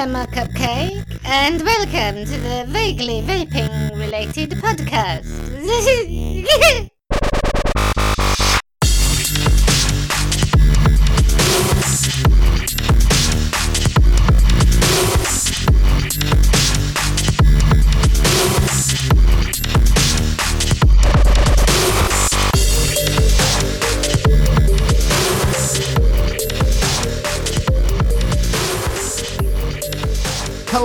Lemma Cupcake, and welcome to the vaguely vaping related podcast.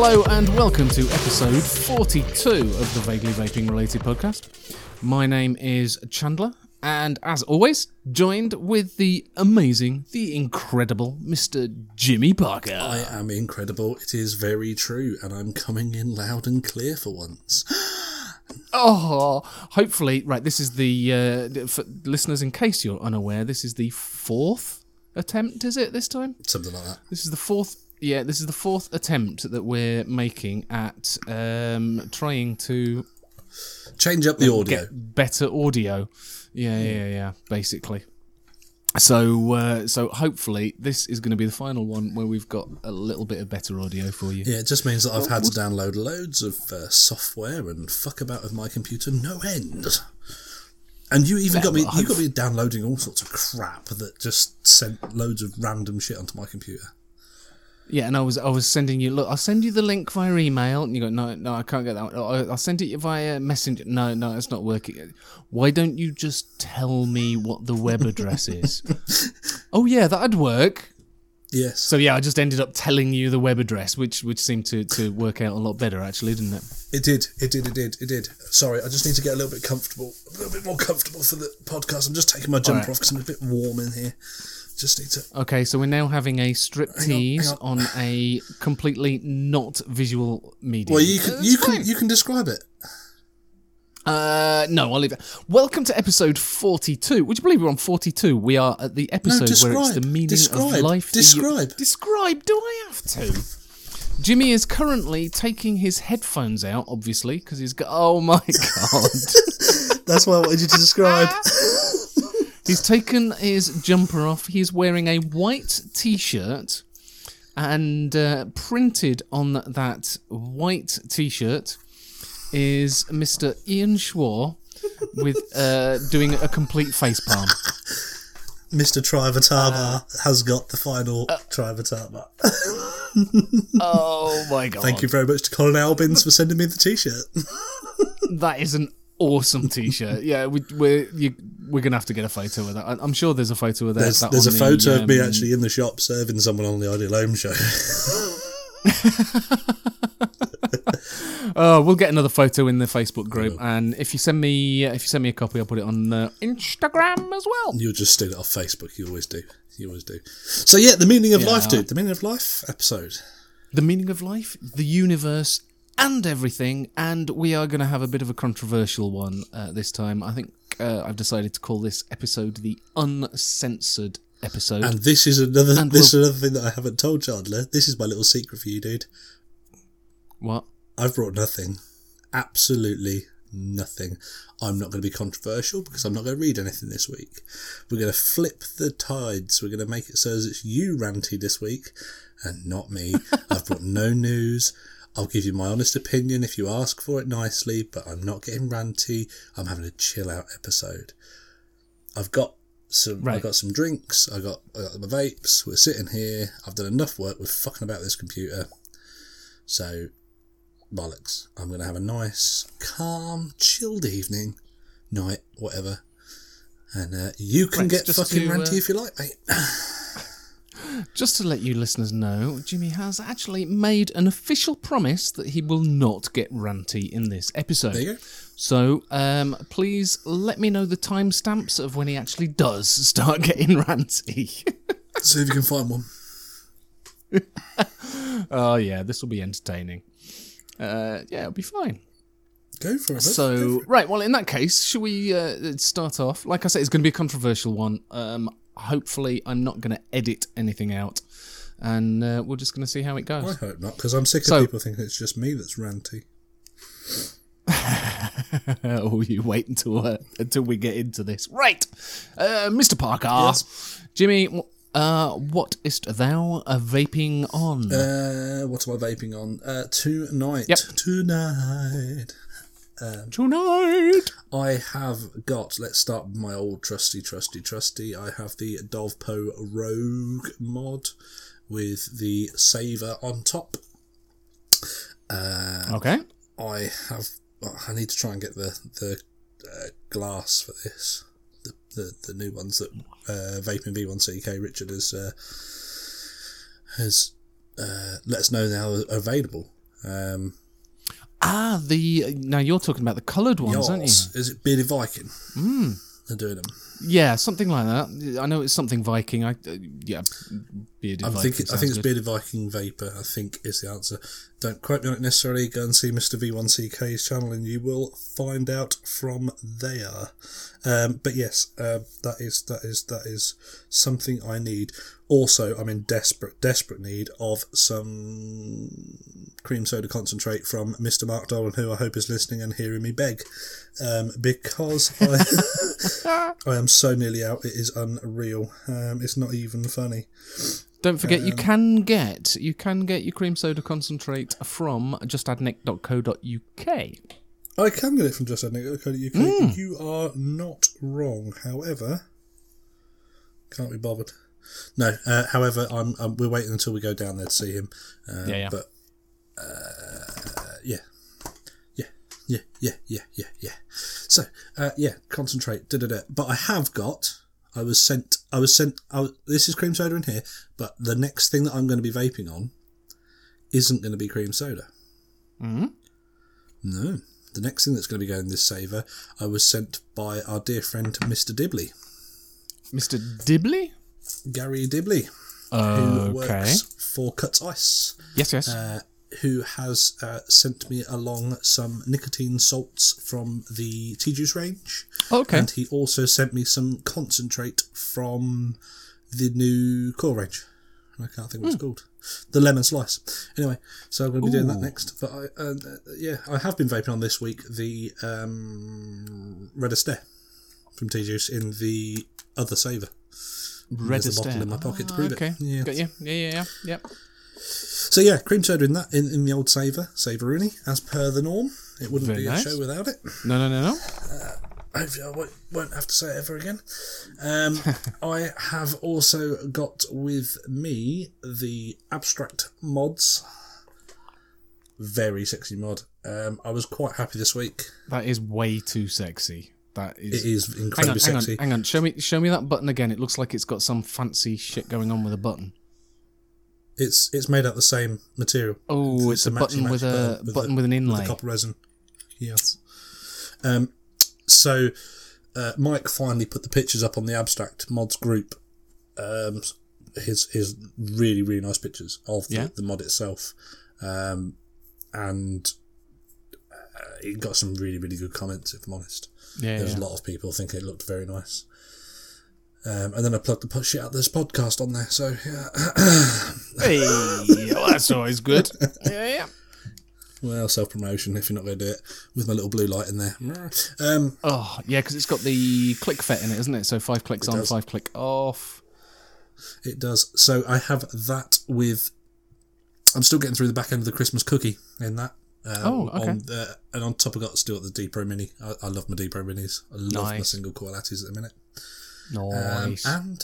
Hello and welcome to episode 42 of the Vaguely Vaping Related podcast. My name is Chandler, and as always, joined with the amazing, the incredible Mr. Jimmy Parker. I am incredible. It is very true, and I'm coming in loud and clear for once. Oh, hopefully, right. This is the uh, for listeners. In case you're unaware, this is the fourth attempt. Is it this time? Something like that. This is the fourth. Yeah, this is the fourth attempt that we're making at um, trying to Change up the audio. get better audio. Yeah, yeah, yeah. Basically. So, uh, so hopefully this is going to be the final one where we've got a little bit of better audio for you. Yeah, it just means that I've had to download loads of uh, software and fuck about with my computer no end. And you even got me. You got me downloading all sorts of crap that just sent loads of random shit onto my computer. Yeah, and I was I was sending you look. I'll send you the link via email, and you go no no I can't get that. One. I'll I'll send it via messenger. No no it's not working. Why don't you just tell me what the web address is? oh yeah, that'd work. Yes. So yeah, I just ended up telling you the web address, which which seemed to, to work out a lot better actually, didn't it? It did. It did. It did. It did. Sorry, I just need to get a little bit comfortable, a little bit more comfortable for the podcast. I'm just taking my jumper Alright. off because I'm a bit warm in here. Just need to. Okay, so we're now having a strip tease hang on a completely not visual medium. Well, you can you can you can describe it. Uh, no, I'll leave it. Welcome to episode forty-two. Would you believe we're on forty-two? We are at the episode where it's the meaning Describe. of life. Describe. describe. Do I have to? Jimmy is currently taking his headphones out, obviously, because he's got. Oh my god! That's what I wanted you to describe. He's taken his jumper off. He's wearing a white t-shirt, and uh, printed on that white t-shirt is Mr. Ian Shaw with uh, doing a complete face palm. Mr. Trivatama Uh, has got the final Trivatama. Oh my god! Thank you very much to Colin Albins for sending me the t-shirt. That is an awesome t-shirt. Yeah, we, we're you, we're gonna have to get a photo of that. I'm sure there's a photo of that. There's, that there's a on photo the, of me um, actually in the shop serving someone on the Ideal Home show. Oh, we'll get another photo in the Facebook group, and if you send me if you send me a copy, I'll put it on uh, Instagram as well. You'll just steal it off Facebook. You always do. You always do. So yeah, the meaning of Yeah. life, dude. The meaning of life episode. The meaning of life, the universe, and everything. And we are going to have a bit of a controversial one uh, this time. I think uh, I've decided to call this episode the uncensored episode. And this is another. And this we'll- is another thing that I haven't told Chandler. This is my little secret for you, dude. what? I've brought nothing. Absolutely nothing. I'm not going to be controversial because I'm not going to read anything this week. We're going to flip the tides. We're going to make it so as it's you ranty this week and not me. I've brought no news. I'll give you my honest opinion if you ask for it nicely, but I'm not getting ranty. I'm having a chill out episode. I've got some. Right. I've got some drinks. I got, I got my vapes. We're sitting here. I've done enough work with fucking about this computer. So bollocks. I'm going to have a nice, calm, chilled evening, night, whatever. And uh, you can Right, get fucking to, ranty uh, if you like, mate. Just to let you listeners know, Jimmy has actually made an official promise that he will not get ranty in this episode. There you go. So, um, please let me know the timestamps of when he actually does start getting ranty. See if you can find one. oh yeah, this will be entertaining. Uh, yeah, it'll be fine. Go for it. So, for it. right, well, in that case, should we uh, start off? Like I said, it's going to be a controversial one. Um, hopefully, I'm not going to edit anything out, and uh, we're just going to see how it goes. I hope not, because I'm sick of So- people thinking it's just me that's ranty. oh, you wait until uh, until we get into this. Right, uh, Mr. Parker, yes. Jimmy. Uh, what is't thou uh, vaping on? Uh, what am I vaping on? Uh, tonight. Yep. Tonight. Tonight. I have got, let's start with my old trusty, trusty, trusty. I have the Dovpo Rogue mod with the saver on top. Okay. I have, well, I need to try and get the, the uh, glass for this. The, the, the new ones that uh, Vaping V1CK Richard has, uh, has uh, let us know now are available. Um, Ah, the now you're talking about the coloured ones, aren't you? Is it Bearded Viking? Mm. They're doing them. Yeah, something like that. I know it's something Viking. I uh, yeah, bearded I Viking. think I think it's good. Bearded Viking Vapor. I think is the answer. Don't quote me on it necessarily. Go and see Mr V1CK's channel, and you will find out from there. Um, but yes, uh, that is that is that is something I need. Also, I'm in desperate desperate need of some cream soda concentrate from Mr. Mark Dolan, who I hope is listening and hearing me beg, um, because I I am so nearly out. It is unreal. Um, it's not even funny. Don't forget, Um, you can get you can get your cream soda concentrate from justadnick.co.uk. I can get it from justadnick.co.uk. Mm. You are not wrong. However, can't be bothered. No. Uh, however, I'm, I'm. We're waiting until we go down there to see him. Uh, Yeah, yeah. But uh, yeah, yeah, yeah, yeah, yeah, yeah, yeah. So uh, yeah, concentrate. Da da da. But I have got. I was sent. I was sent. I was, this is cream soda in here. But the next thing that I'm going to be vaping on isn't going to be cream soda. Mm-hmm. No. The next thing that's going to be going this saver, I was sent by our dear friend Mr. Dibley, Mr. Dibley. Gary Dibley, who Okay. works for Cuts Ice, Yes, yes. uh, who has uh, sent me along some nicotine salts from the T-Juice range. okay. And he also sent me some concentrate from the new core range. I can't think what it's called. The lemon slice. Anyway, so I'm going to be doing that next. But I, uh, yeah, I have been vaping on this week the um, Red Astaire from T-Juice in the other saver. Red There's a bottle in my pocket to Ah, prove okay. it. Yeah. Got you. Yeah, yeah, yeah. Yep. So yeah, cream soda in that in, in the old saver, Saveroony, as per the norm. It wouldn't Very be nice. a show without it. No, no, no, no. Hopefully, I won't, won't have to say it ever again. Um, I have also got with me the abstract mods. Very sexy mod. Um, I was quite happy this week. That is way too sexy. That is. It is Hang on, incredibly hang on, sexy. hang on. Show me, show me that button again. It looks like it's got some fancy shit going on with a button. It's it's made out of the same material. Oh, it's, a, button matchy-match with a button button the- with an with inlay. the copper resin. Yes. Um, so uh, Mike finally put the pictures up on the abstract mods group. Um, his his really really nice pictures of the, Yeah. the mod itself, um, and uh, he got some really really good comments. If I'm honest, yeah, there's yeah. a lot of people thinking it looked very nice. Um, and then I plugged the po- shit out of this podcast on there. So yeah, Hey, well, that's always good. Yeah, yeah. well, self promotion if you're not going to do it with my little blue light in there. Um, Oh, yeah, because it's got the click fet in it, isn't it? So five clicks on, does. five click off. It does. So I have that with. I'm still getting through the back end of the Christmas cookie in that. Um, Oh, okay. On the, and on top, I got still got the D Pro Mini. I, I love my D Pro Minis. I love my single coil Atties at the minute. Um, Nice. and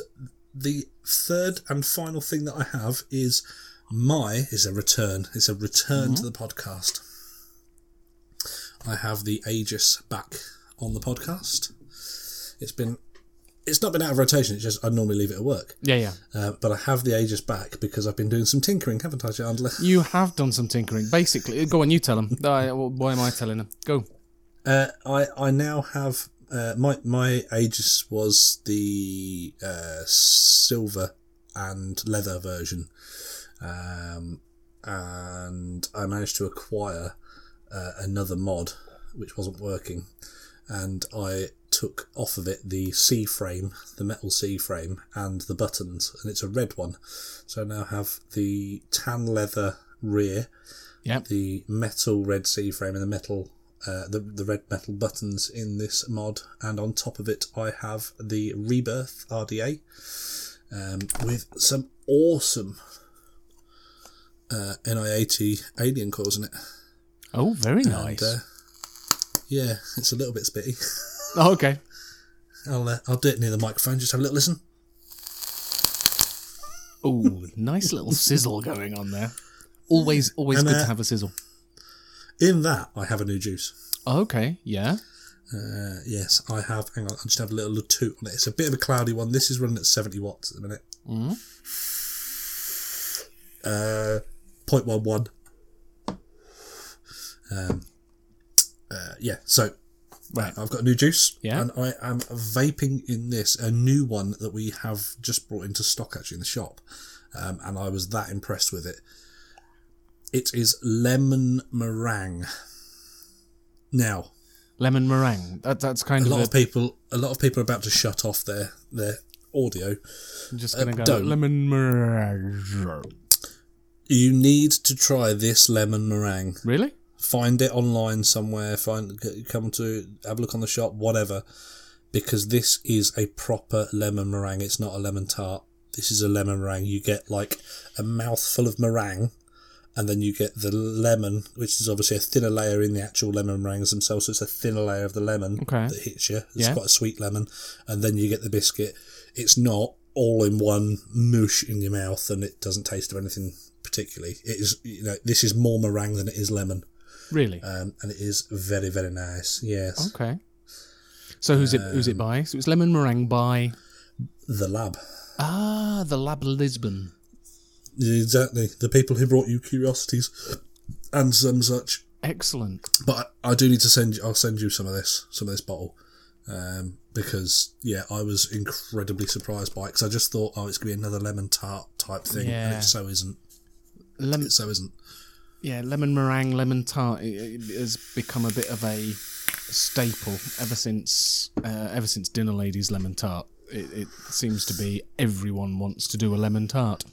the third and final thing that I have is my is a return. It's a return to the podcast. I have the Aegis back on the podcast. It's been. It's not been out of rotation. It's just I normally leave it at work. yeah, yeah. Uh, but I have the Aegis back because I've been doing some tinkering, haven't I, Chandler? You have done some tinkering. Basically, go on, you tell them. why am I telling them? Go. Uh, I I now have uh, my my Aegis was the uh, silver and leather version, um, and I managed to acquire uh, another mod which wasn't working, and I took off of it the C frame, the metal C frame, and the buttons, and it's a red one. So I now have the tan leather rear, Yep. the metal red C frame, and the metal uh, the the red metal buttons in this mod, and on top of it I have the Rebirth RDA, um, with some awesome uh, NI80 alien cores in it. Oh, very nice. And, uh, yeah, it's a little bit spitty. oh, okay. I'll uh, I'll do it near the microphone. Just have a little listen. Oh, nice little sizzle going on there. Always, always And, good uh, to have a sizzle. In that, I have a new juice. Okay, yeah. Uh, yes, I have. Hang on, I'll just have a little toot on it. It's a bit of a cloudy one. This is running at 70 watts at the minute. Mhm. Uh, 0.11. Um, uh, yeah, so Right. I've got a new juice. Yeah. And I am vaping in this, a new one that we have just brought into stock actually in the shop. Um, and I was that impressed with it. It is lemon meringue. Now, Lemon meringue. That, that's kind a of lot a, of people a lot of people are about to shut off their their audio I'm just going to uh, go don't. lemon meringue. you need to try this lemon meringue Really? find it online somewhere find come to have a look on the shop whatever because this is a proper lemon meringue it's not a lemon tart this is a lemon meringue you get like a mouthful of meringue and then you get the lemon which is obviously a thinner layer in the actual lemon meringues themselves so it's a thinner layer of the lemon Okay. that hits you it's Yeah. quite a sweet lemon and then you get the biscuit it's not all in one mush in your mouth and it doesn't taste of anything particularly it is you know this is more meringue than it is lemon Really? um, and it is very very nice. Yes, Okay. So who's it? Who's it by? So it's lemon meringue by the lab. ah the Lab Lisbon. Exactly, the people who brought you curiosities and some such. Excellent. But I, I do need to send you. I'll send you some of this, some of this bottle, um, because yeah, I was incredibly surprised by it because I just thought, oh, it's gonna be another lemon tart type thing, and it so isn't. Lemon. It so isn't. Yeah, lemon meringue, lemon tart it, it has become a bit of a staple ever since uh, ever since Dinner Ladies lemon tart. It, it seems to be everyone wants to do a lemon tart.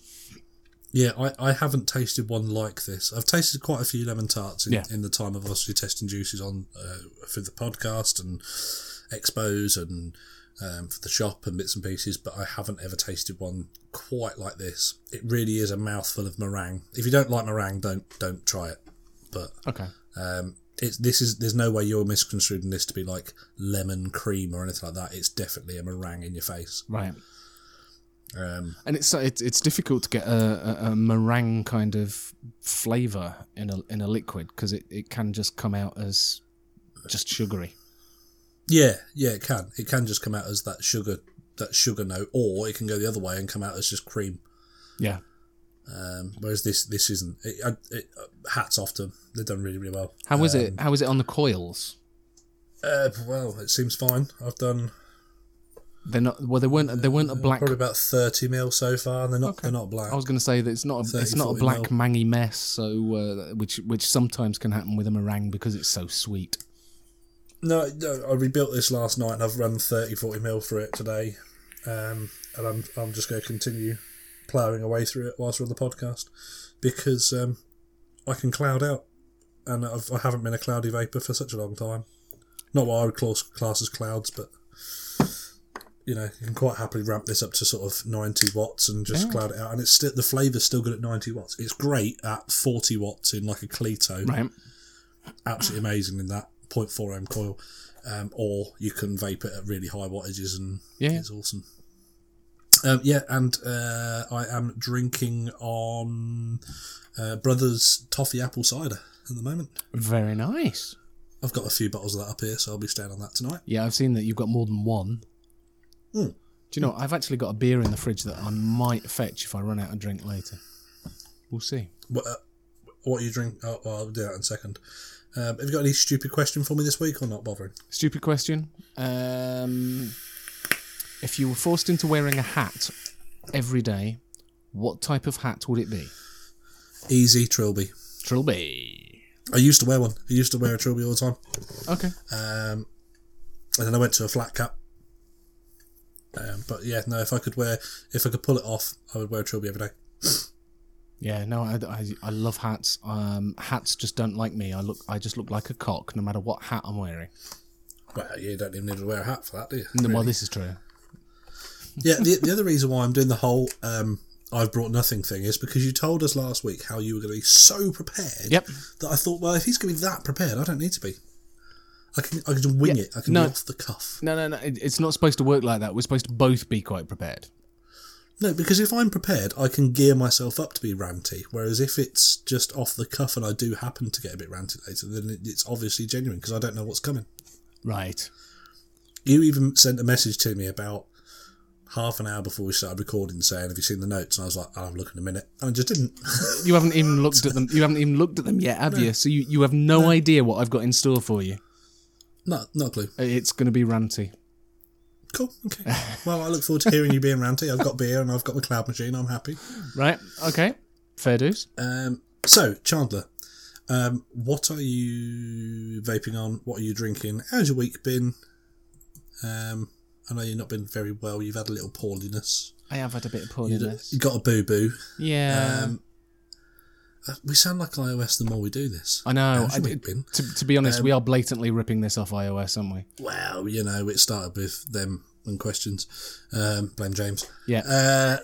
Yeah, I, I haven't tasted one like this. I've tasted quite a few lemon tarts in, Yeah. in the time of obviously testing juices on uh, for the podcast and expos and um, for the shop and bits and pieces, but I haven't ever tasted one quite like this. It really is a mouthful of meringue. If you don't like meringue, don't don't try it. But Okay. um, it's this is there's no way you're misconstruing this to be like lemon cream or anything like that. It's definitely a meringue in your face. Right. Um, And it's it's it's difficult to get a, a, a meringue kind of flavour in a in a liquid because it, it can just come out as just sugary. Yeah, yeah, it can. It can just come out as that sugar, that sugar note, or it can go the other way and come out as just cream. Yeah. Um, whereas this, this isn't. It, I- it, uh, hats off to them. They've done really, really well. How is Um, it? How is it on the coils? Uh, well, it seems fine. I've done They're not. Well, they weren't. They weren't a black. probably about thirty mil so far, and they're not. They're not black. I was going to say that it's not. A, it's not a black mil. mangy mess. So uh, which which sometimes can happen with a meringue because it's so sweet. No, no, I rebuilt this last night, and I've run 30, 40 mil for it today, um, and I'm I'm just going to continue ploughing away through it whilst we're on the podcast because um, I can cloud out, and I've, I haven't been a cloudy vapor for such a long time. Not what I would class, class as clouds, but you know, you can quite happily ramp this up to sort of 90 watts and just Yeah. cloud it out, and it's still the flavour's still good at 90 watts. It's great at 40 watts in like a Cleito Right. absolutely amazing in that 0.4 ohm coil. Um, or you can vape it at really high wattages and Yeah. it's awesome. Um, yeah, and uh, I am drinking on uh, Brothers Toffee Apple Cider at the moment. Very nice. I've got a few bottles of that up here, so I'll be staying on that tonight. Yeah, I've seen that you've got more than one. Hmm. Do you know? I've actually got a beer in the fridge that I might fetch if I run out of drink later. We'll see. What, uh, what are you drink? Oh, well, I'll do that in a second. Um, have you got any stupid question for me this week or not bothering? Stupid question. Um, if you were forced into wearing a hat every day, what type of hat would it be? Easy Trilby. Trilby. I used to wear one. I used to wear a Trilby all the time. Okay. Um, and then I went to a flat cap. Um, but yeah, no. If I could wear, if I could pull it off, I would wear a trilby every day. Yeah, no, I, I, I love hats. Um, hats just don't like me. I look, I just look like a cock no matter what hat I'm wearing. Well, you don't even need to wear a hat for that, do you? Well, Really? this is true. yeah, the, the other reason why I'm doing the whole um, I've brought nothing thing is because you told us last week how you were going to be so prepared Yep. that I thought, well, if he's going to be that prepared, I don't need to be. I can I can just wing Yeah, it. I can no. be off the cuff. No, no, no. it- It's not supposed to work like that. We're supposed to both be quite prepared. No, because if I'm prepared, I can gear myself up to be ranty. Whereas if it's just off the cuff and I do happen to get a bit ranty later, then it, it's obviously genuine because I don't know what's coming. Right. You even sent a message to me about half an hour before we started recording saying, Have you seen the notes? And I was like, oh, I'll have a look in a minute. And I just didn't. You haven't even looked at them. You haven't even looked at them yet, have you? So you, you have no, idea what I've got in store for you. No, not a clue. It's going to be ranty. Cool. Okay. Well, I look forward to hearing you being ranty. I've got beer and I've got my cloud machine. I'm happy. Right. Okay. Fair dues. Um, so, Chandler, um, what are you vaping on? What are you drinking? How's your week been? Um, I know you've not been very well. You've had a little poorliness. I have had a bit of poorliness. You got a boo boo. Yeah. Um, uh, we sound like iOS the more we do this. I know. I your did- been? to, to be honest, we are blatantly ripping this off iOS, aren't we? Well, you know, it started with them and questions. Um, blame James. Yeah. Uh,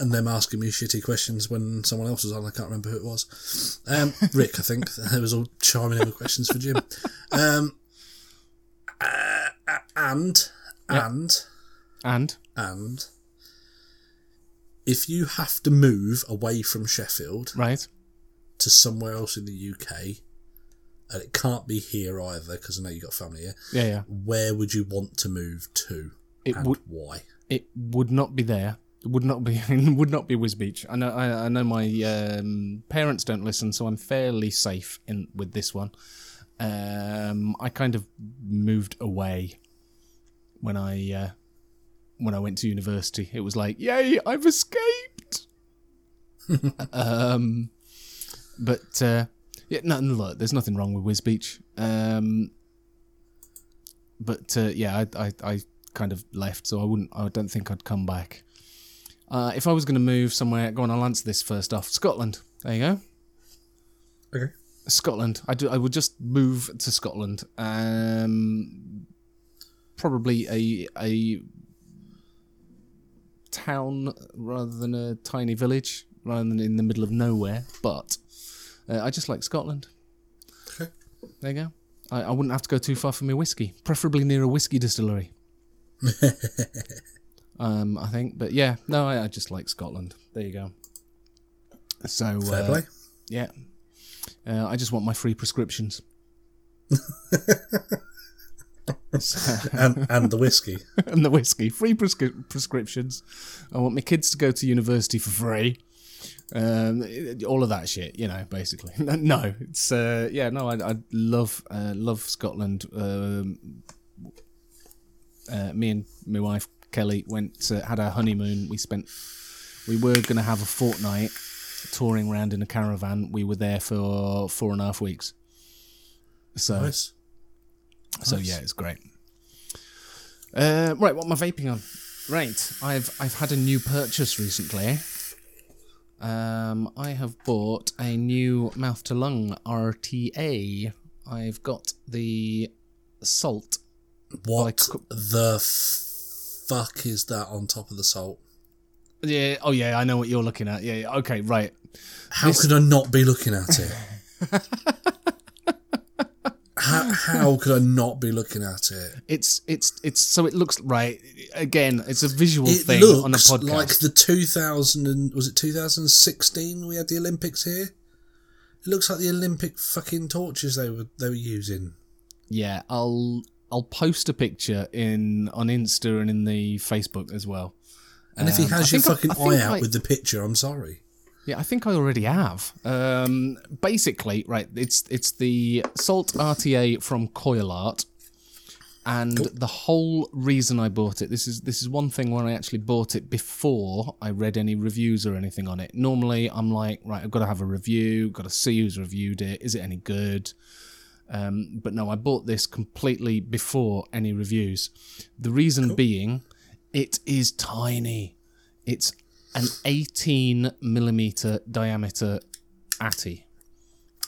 and them asking me shitty questions when someone else was on. I can't remember who it was. Um, Rick, I think. It was all chiming in with questions for Jim. Um, uh, uh, and, and, and and, if you have to move away from Sheffield right. to somewhere else in the UK, and it can't be here either because I know you got family here, Yeah, yeah. where would you want to move to It and would why? it would not be there. It would not be would not be Wisbech. I know I, I know my um, parents don't listen, so I'm fairly safe in with this one. Um, I kind of moved away when I uh, when I went to university. It was like, yay, I've escaped. um, but uh, yeah, no, no, look, there's nothing wrong with Wisbech. Um, but uh, yeah, I, I I kind of left, so I wouldn't. I don't think I'd come back. Uh, if I was going to move somewhere, go on. I'll answer this first off. Scotland. There you go. Okay. Scotland. I do. I would just move to Scotland. Um, probably a a town rather than a tiny village, rather than in the middle of nowhere. But uh, I just like Scotland. Okay. There you go. I, I wouldn't have to go too far for my whiskey, preferably near a whiskey distillery. um, I think, but yeah, no, I, I just like Scotland. There you go. So Fair uh, play. yeah, uh, I just want my free prescriptions. And and the whiskey. and the whiskey, free prescri- prescriptions. I want my kids to go to university for free. Um, all of that shit, you know, basically. No, it's uh, yeah, no, I, I love uh, love Scotland. Um, uh, me and my wife Kelly went uh, had our honeymoon. We spent we were going to have a fortnight touring around in a caravan. We were there for four and a half weeks. So Nice. So Nice. yeah, it's great. Uh, right, what am I vaping on? Right, I've I've had a new purchase recently. Um, I have bought a new mouth to lung RTA. I've got the salt. What the f- fuck is that on top of the salt? Yeah. Oh yeah, I know what you're looking at. Yeah. yeah, Okay. Right. How could I not be looking at it? how, how could I not be looking at it? It's it's it's so it looks right. Again, it's a visual It thing on a podcast. like the 2000 and was it 2016 we had the Olympics here. It looks like the Olympic fucking torches they were they were using. Yeah, I'll I'll post a picture in on Insta and in the Facebook as well. And if he Um, I has your think I- fucking I eye out I- with the picture, I'm sorry. Yeah, I think I already have. Um, basically, right, it's it's the Salt RTA from Coil Art, and the whole reason I bought it. This is this is one thing where I actually bought it before I read any reviews or anything on it. Normally, I'm like, right, I've got to have a review, got to see who's reviewed it. Is it any good? Um, but no, I bought this completely before any reviews. The reason being, it is tiny. It's an 18 millimeter diameter Atty.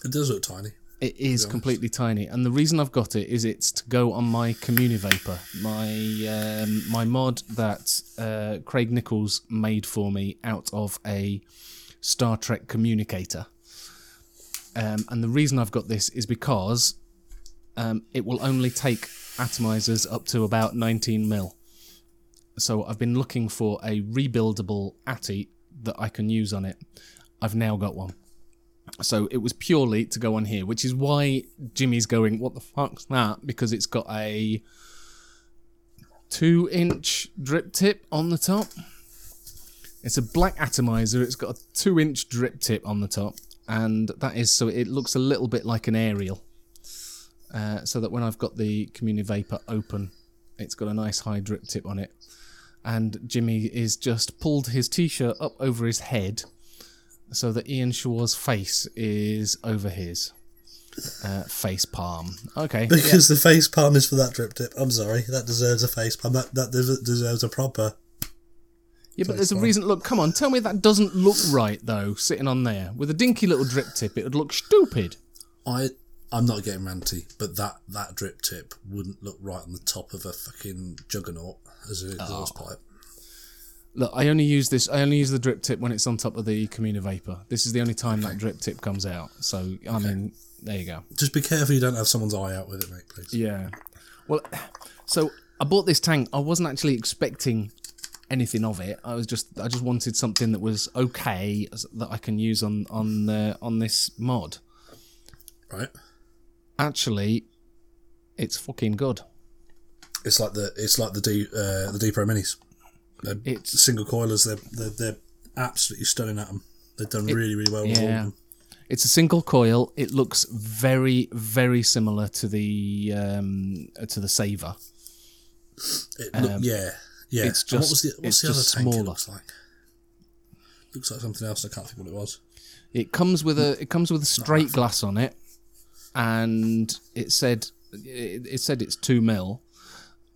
It does look tiny. It is completely tiny, and the reason I've got it is it's to go on my Communivapor, my um, my mod that uh, Craig Nichols made for me out of a Star Trek communicator. Um, and the reason I've got this is because um, it will only take atomizers up to about 19 mil. So I've been looking for a rebuildable atty that I can use on it. I've now got one. So it was purely to go on here, which is why Jimmy's going, what the fuck's that? Because it's got a two inch drip tip on the top. It's a black atomizer, it's got a two inch drip tip on the top, and that is so it looks a little bit like an aerial. Uh, so that when I've got the Communivapor open, it's got a nice high drip tip on it. And Jimmy is just pulled his t shirt up over his head so that Ian Shaw's face is over his uh, face palm. Okay. Because the face palm is for that drip tip. I'm sorry, that deserves a face palm. That that deserves a proper. Yeah, but there's a reason. Look, come on, tell me that doesn't look right though. Sitting on there with a dinky little drip tip, it would look stupid. I I'm not getting ranty, but that that drip tip wouldn't look right on the top of a fucking juggernaut as an exhaust pipe. Look, I only use this. I only use the drip tip when it's on top of the Communivapor. This is the only time that drip tip comes out. So I mean, there you go. Just be careful you don't have someone's eye out with it, mate. Please. Yeah. Well, so I bought this tank. I wasn't actually expecting anything of it. I was just I just wanted something that was okay that I can use on on uh, on this mod. Right. Actually, it's fucking good. It's like the it's like the D uh, the D Pro Minis. They're It's single coilers. They're, they're they're absolutely stunning at them. They've done really really well with yeah. them. It's a single coil. It looks very, very similar to the um, to the Saver. It look, yeah, yeah. Um, it's And what was the, what's the other just tank? It looks like looks like something else. I can't think what it was. It comes with a it comes with a straight glass on it, and it said it, it said it's two mil,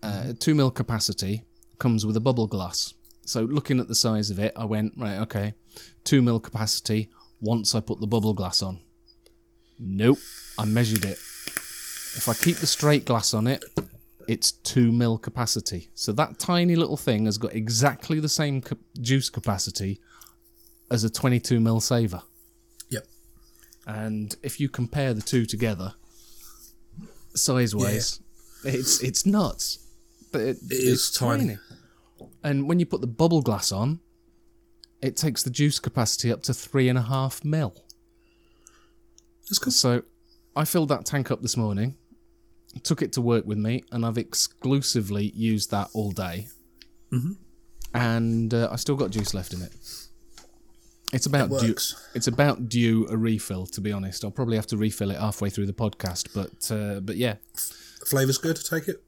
uh, two mil capacity. Comes with a bubble glass. So looking at the size of it, I went right. Okay, two mil capacity. Once I put the bubble glass on, nope. I measured it. If I keep the straight glass on it, it's two mil capacity. So that tiny little thing has got exactly the same juice capacity as a 22 mil saver. Yep. And if you compare the two together, size wise, it's it's nuts. But it, It is it's tiny. And when you put the bubble glass on, it takes the juice capacity up to three and a half mil. That's cool. So I filled that tank up this morning, took it to work with me, and I've exclusively used that all day. Mm-hmm. And uh, I still got juice left in it. It's about It due. It's about due a refill. To be honest, I'll probably have to refill it halfway through the podcast. But uh, but yeah, Flavor's good. Take it.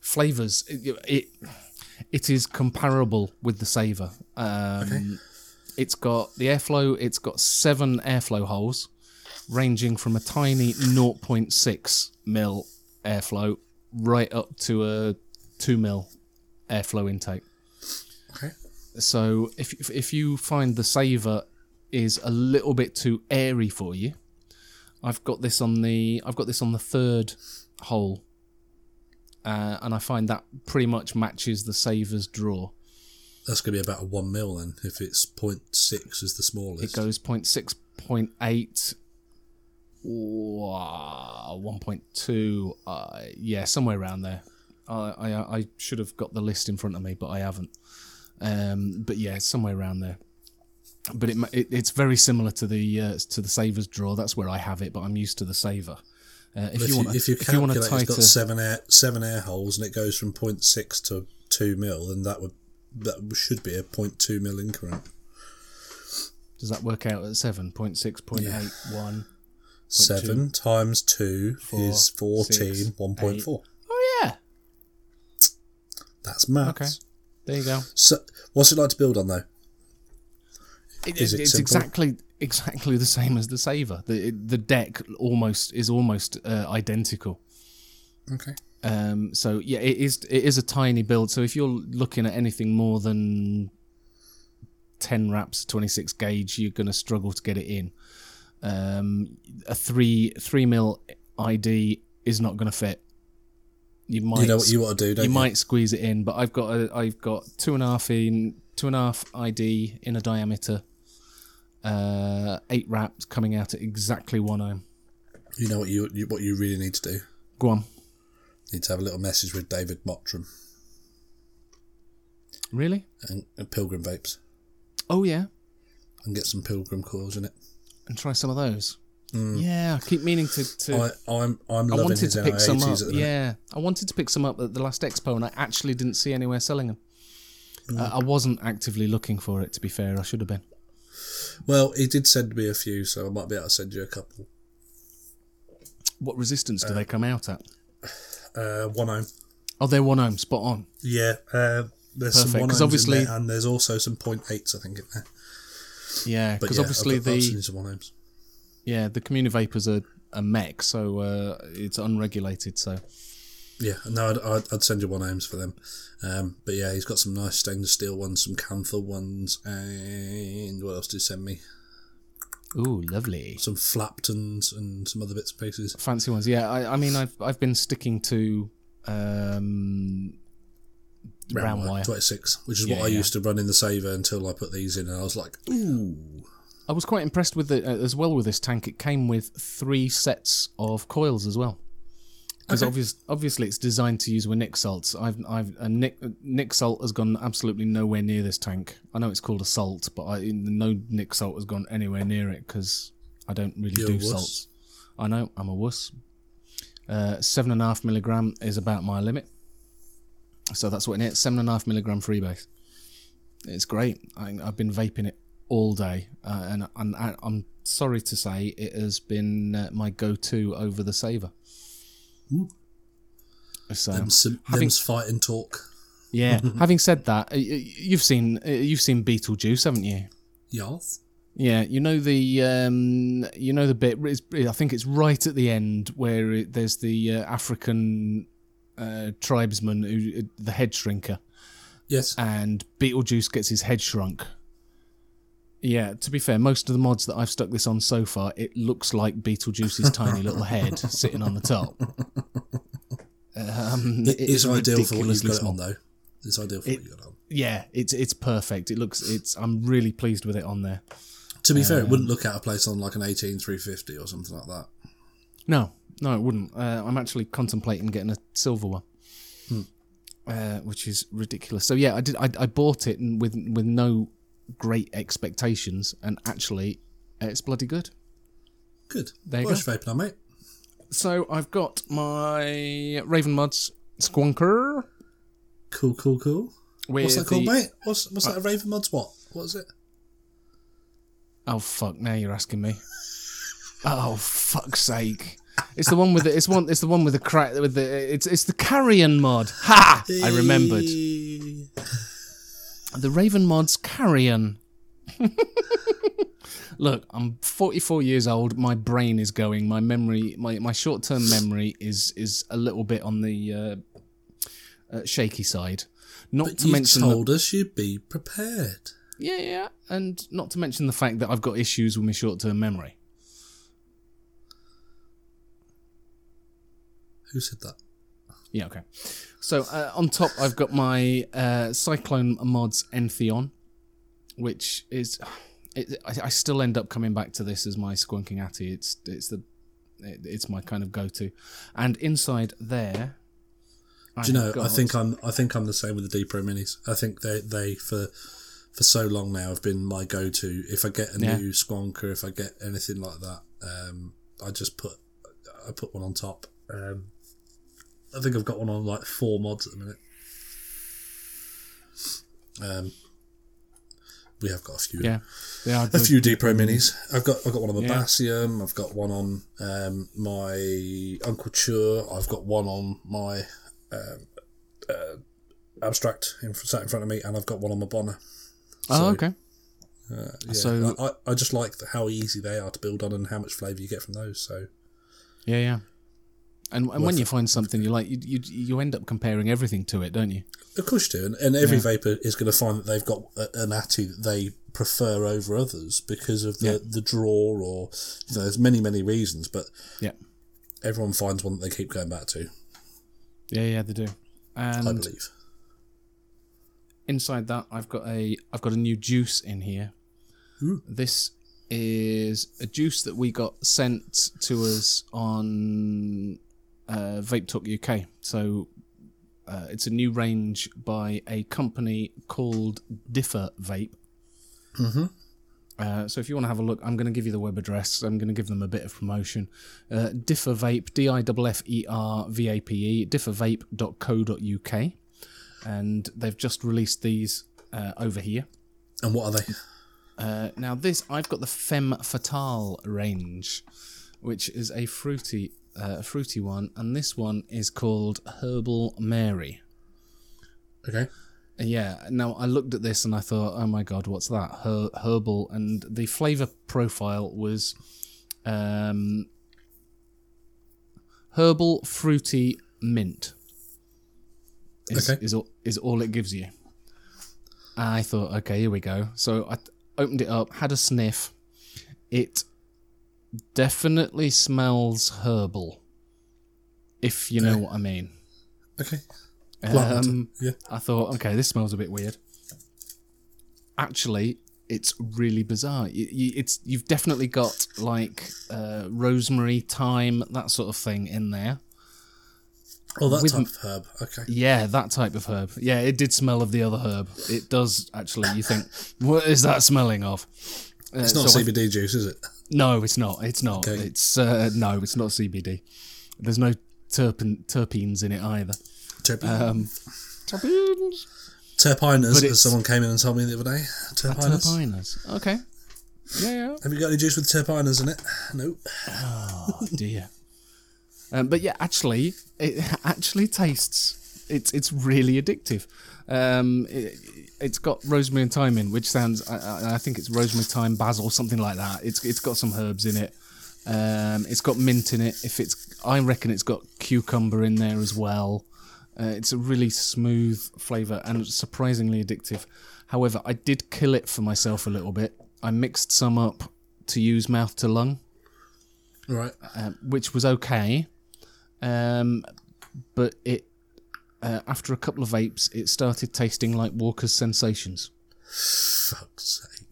Flavors. It, it it is comparable with the Saver. Um, It's got the airflow. It's got seven airflow holes, ranging from a tiny 0.6 mil airflow right up to a two mil airflow intake. Okay. So if if- if you find the Saver is a little bit too airy for you, I've got this on the I've got this on the third hole, uh, and I find that pretty much matches the Saver's draw. That's going to be about a one mil then. If it's 0.6 is the smallest. It goes 0.6, 0.8, wow, 1.2, uh, yeah, somewhere around there. I, I I should have got the list in front of me, but I haven't. Um, but yeah, somewhere around there. But it, it it's very similar to the uh, to the Savers draw. That's where I have it, but I'm used to the Saver. Uh, if, you you, want, if you if you want to it's got seven air seven air holes and it goes from 0.6 to two mil, then that would that should be a 0.2 mil increment. does that work out at seven point six point eight one? Seven times two is four, 14, six, 1.4. Oh yeah, That's maths. Okay. there you go. So, what's it like to build on though? It, Is it it's simple? exactly exactly the same as the saver. The the deck almost is almost uh, identical. Okay. Um, so yeah, it is it is a tiny build. So if you're looking at anything more than ten wraps, twenty six gauge, you're going to struggle to get it in. um, a three three mil ID is not going to fit. You might You know what you want to do, you you? might squeeze it in, but I've got a, I've got two and a half in two and a half ID in a diameter, uh, eight wraps coming out at exactly one ohm. You know what you, you what you really need to do. Go on. You need to have a little message with David Mottram Really? and, and Pilgrim Vapes Oh yeah, and get some Pilgrim cores in it. and try some of those. Yeah, I keep meaning to. to Mm. I, I'm I'm I wanted to pick some up. At the. Yeah, I wanted to pick some up at the last expo, and I actually didn't see anywhere selling them. Mm. Uh, I wasn't actively looking for it. To be fair, I should have been. Well, he did send me a few, so I might be able to send you a couple. What resistance do they come out at? Uh, one ohm. Oh, they're one ohm, spot on. Yeah, uh, there's some Perfect, one 'cause ohms obviously- in there, and there's also some point eights, I think, in there. Yeah, because yeah, obviously the some one ohms. yeah the Communivapors are a mech, so uh, it's unregulated. So Yeah, no, I'd, I'd, I'd send you one ohms for them. Um, but yeah, he's got some nice stainless steel ones, some camphor ones, and what else did he send me? ooh, lovely, Some Flaptons and some other bits and pieces. fancy ones. Yeah, I, I mean, I've I've been sticking to um, round wire. 26, which is Yeah, what I yeah. used to run in the saver until I put these in, and I was like, ooh. I was quite impressed with it uh, as well with this tank. It came with three sets of coils as well. Because Okay. obvious, obviously it's designed to use with nic salts. I've, I've, a Nick, nic salt has gone absolutely nowhere near this tank. I know it's called a salt, but I, no nic salt has gone anywhere near it because I don't really You're do salts. I know I'm a wuss. Uh, seven and a half milligram is about my limit, so that's what it is. Seven and a half milligram freebase. It's great. I, I've been vaping it all day, uh, and, and I, I'm sorry to say it has been uh, my go-to over the saver. So, Them, having- them's fighting talk. yeah. having said that, you've seen you've seen Beetlejuice, haven't you? Yes. Yeah, you know the um, you know the bit. I think it's right at the end where it, there's the uh, African uh, tribesman, who, uh, the head shrinker, Yes. and Beetlejuice gets his head shrunk. Yeah, to be fair, most of the mods that I've stuck this on so far, it looks like Beetlejuice's tiny little head sitting on the top. Um, It it's is ideal for what you've got it on, though. It's ideal for It- what you've got on. Yeah, it's it's perfect. It looks it's. I'm really pleased with it on there. To be fair, it Um, wouldn't look out of place on like an 18350 or something like that. No, no, it wouldn't. Uh, I'm actually contemplating getting a silver one, uh, which is ridiculous. So yeah, I did. I, I bought it and with with no great expectations, and actually, uh, it's bloody good. Good. There you on, mate? So I've got my Raven Mods Squonker. Cool, cool, cool. What's that called, mate? What's what's that? A Raven Mods? What? What is it? Oh fuck! Now you're asking me. Oh fuck's sake! It's the one with the it's one it's the one with the crack with the it's it's the carrion mod. Ha! I remembered. The Raven Mods Carrion. Look, I'm 44 years old. My brain is going. My memory, my, my short term memory is is a little bit on the uh, uh, shaky side. Not But to mention, the, told us you'd be prepared. yeah, yeah, and not to mention the fact that I've got issues with my short term memory. Who said that? Yeah, okay. So uh, on top, I've got my uh, Cyclone Mods Entheon, which is it, I, I still end up coming back to this as my squonking atty. It's it's the it, it's my kind of go to, and inside there. I Do you know? I think I'm. I think I'm the same with the D Pro Minis. I think they they for for so long now have been my go to. If I get a Yeah. new Squonker, if I get anything like that, um, I just put I put one on top. Um, I think I've got one on like four mods at the minute. Um, we have got a few. yeah, they are a few D Pro minis. I've got I've got one on the Yeah. Basium. I've got one on um, my Uncle Chur. I've got one on my um, uh, Abstract in, sat in front of me, and I've got one on my Bonner. Oh, So, okay. Uh, yeah, So- I, I, I just like the, how easy they are to build on and how much flavour you get from those. So Yeah, yeah. And, and when you find something you like, you, you you end up comparing everything to it, don't you? of course you do, and, and every Yeah. vapor is going to find that they've got a, an atty that they prefer over others because of the, Yeah. the draw or you know there's many many reasons but Yeah. everyone finds one that they keep going back to Yeah, yeah, they do. I believe inside that, I've got a I've got a new juice in here. This is a juice that we got sent to us on uh, Vape Talk UK. So uh, it's a new range by a company called Differ Vape. Mm-hmm. Uh, so if you want to have a look, I'm going to give you the web address. I'm going to give them a bit of promotion. Uh, Differ Vape, D I F F E R V A P E, differvape.co.uk. And they've just released these uh, over here. and what are they Uh, now this, I've got the Femme Fatale range, which is a fruity, uh, fruity one, and this one is called Herbal Mary. okay Yeah. Now I looked at this and I thought, oh my god, what's that? Her- herbal, and the flavor profile was um, herbal, fruity, mint. Is, Okay. is all is all it gives you. I thought, okay, here we go. So I opened it up, had a sniff. It definitely smells herbal, if you know what I mean. okay Um, yeah I thought, okay, this smells a bit weird. Actually, it's really bizarre. You, you, it's you've definitely got like uh, rosemary, thyme, that sort of thing in there. oh that with- type of herb okay Yeah, that type of herb. Yeah, it did smell of the other herb. It does actually. You think, what is that smelling of? Uh, it's not so I- CBD juice is it no, it's not. It's not. Okay. It's uh, no, it's not CBD. There's no terpen, terpenes in it either. Terpenes. Um, terpenes. terpiners but as someone came in and told me the other day terpiners Terpiners. Okay. Yeah, yeah. have you got any juice with terpiners in it no Oh dear. Um, but yeah, actually, it actually tastes. It's it's really addictive. Um, it, it's got rosemary and thyme in, which sounds. I, I- think it's rosemary, thyme, basil, something like that. It's it's got some herbs in it. Um, it's got mint in it. If it's, I reckon it's got cucumber in there as well. Uh, it's a really smooth flavour and surprisingly addictive. However, I did kill it for myself a little bit. I mixed some up to use mouth to lung right um, which was okay. Um, but it uh, after a couple of vapes, it started tasting like Walker's Sensations. fuck's sake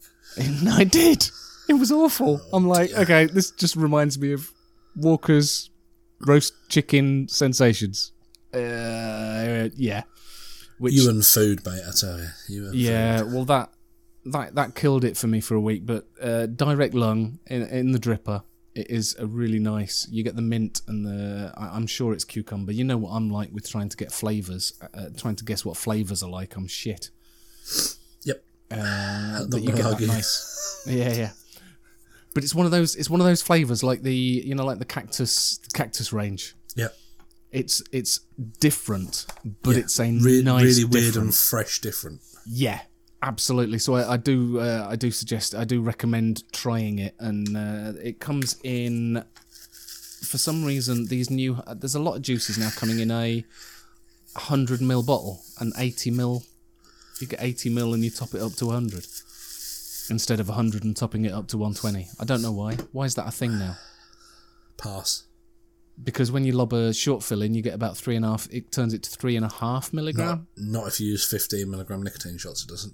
And I did. It was awful. I'm like, okay, this just reminds me of Walker's roast chicken sensations. Uh, yeah. Which you and food mate I tell you you and yeah, well that that that killed it for me for a week. But uh, direct lung in in the dripper, it is a really nice. You get the mint and the. I, I'm sure it's cucumber. You know what I'm like with trying to get flavors, uh, trying to guess what flavors are like. I'm shit. yep Uh, but you get that nice. Yeah, yeah. But it's one of those. It's one of those flavors like the you know like the cactus cactus range. yep It's it's different, but Yeah. it's a Re- nice really weird different. and fresh different Yeah, absolutely. So I, I do, uh, I do suggest, I do recommend trying it, and uh, it comes in. For some reason, these new uh, there's a lot of juices now coming in a hundred ml bottle, an eighty ml. You get eighty ml and you top it up to hundred instead of hundred and topping it up to one twenty. I don't know why. Why is that a thing now? pass Because when you lob a short fill in, you get about three and a half. It turns it to three and a half milligram. not if you use 15 milligram nicotine shots it doesn't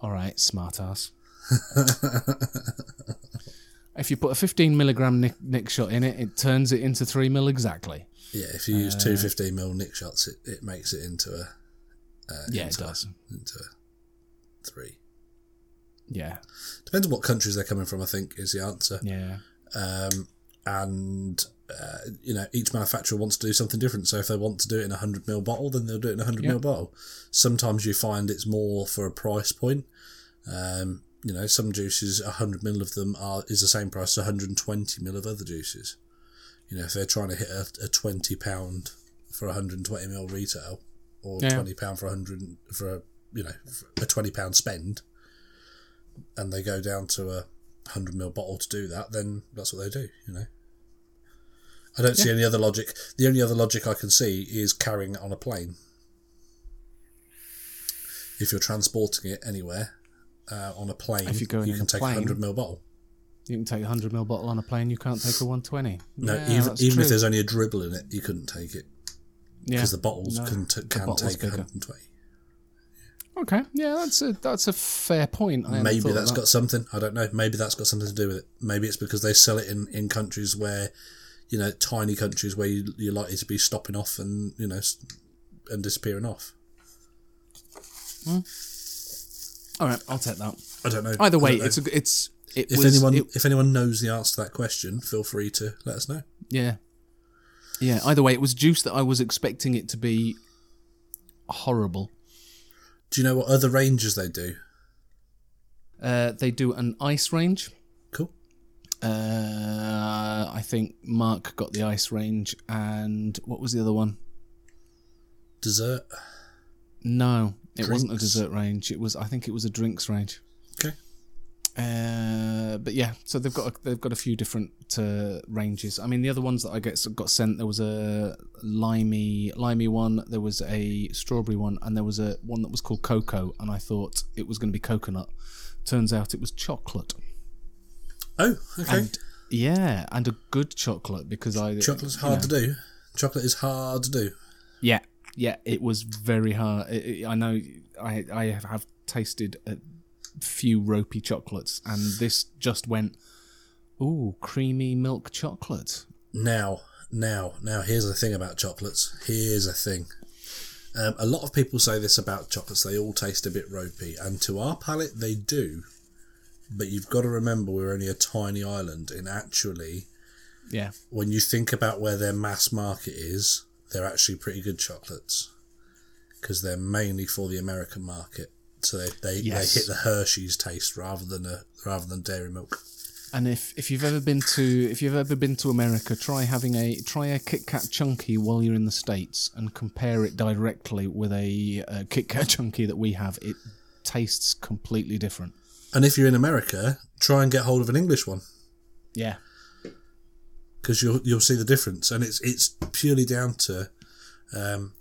All right, smart ass. if you put a 15 milligram nick, nick shot in it, it turns it into 3 mil exactly. yeah if you use two 15 mil nick shots it, it makes it into a yeah, it does. into a three Yeah, depends on what countries they're coming from i think is the answer yeah, um, and uh, you know each manufacturer wants to do something different. So if they want to do it in a hundred ml bottle, then they'll do it in a hundred Yeah. ml bottle. Sometimes you find it's more for a price point. Um, you know, some juices, a hundred ml of them are is the same price as 120 ml of other juices. You know, if they're trying to hit a, a twenty pound for 120 ml retail, or Yeah. twenty pound for 100 for a you know a twenty pound spend, and they go down to a hundred ml bottle to do that, then that's what they do. You know. I don't see any other logic. The only other logic I can see is carrying it on a plane. If you're transporting it anywhere, uh, on a plane, If you're going you can take a hundred mil bottle. You can take a hundred ml bottle on a plane. You can't take a one twenty. No, yeah, even even true. if there's only a dribble in it, you couldn't take it yeah. because the bottles No, can t- the can bottle's take bigger. 120. Okay, yeah, that's a that's a fair point. I Maybe that's that. got something. I don't know. Maybe that's got something to do with it. Maybe it's because they sell it in, in countries where, you know, tiny countries where you, you're likely to be stopping off and you know and disappearing off. All right, I'll take that. I don't know. Either way, know. it's a, it's it if was anyone it- if anyone knows the answer to that question, feel free to let us know. yeah yeah. Either way, it was juice that I was expecting it to be horrible. Do you know what other ranges they do? Uh, they do an ice range. Uh, I think Mark got the ice range, and what was the other one? Dessert. No, it wasn't a dessert range. It was I think it was a drinks range. Okay. Uh, but yeah, so they've got a, they've got a few different uh, ranges. I mean, the other ones that I get got sent there was a limey limey one, there was a strawberry one, and there was a one that was called cocoa, and I thought it was going to be coconut. Turns out it was chocolate. Oh, okay. And yeah, and a good chocolate because I Chocolate's you hard know. to do. Chocolate is hard to do. Yeah, yeah, it was very hard. It, it- I know I I have, have tasted a few ropey chocolates, and this just went, ooh, creamy milk chocolate. Now, now, now, here's the thing about chocolates. Here's a thing. Um, a lot of people say this about chocolates. They all taste a bit ropey, and to our palate, they do. But you've got to remember, we're only a tiny island, and actually, Yeah, when you think about where their mass market is, they're actually pretty good chocolates because they're mainly for the American market. So they, they, Yes. they hit the Hershey's taste rather than a rather than dairy milk. and if if you've ever been to if you've ever been to America, try having a try a Kit Kat chunky while you're in the states, and compare it directly with a, uh Kit Kat chunky that we have. It tastes completely different. And if you're in America, try and get hold of an English one. Yeah, because you'll you'll see the difference, and it's it's purely down to um,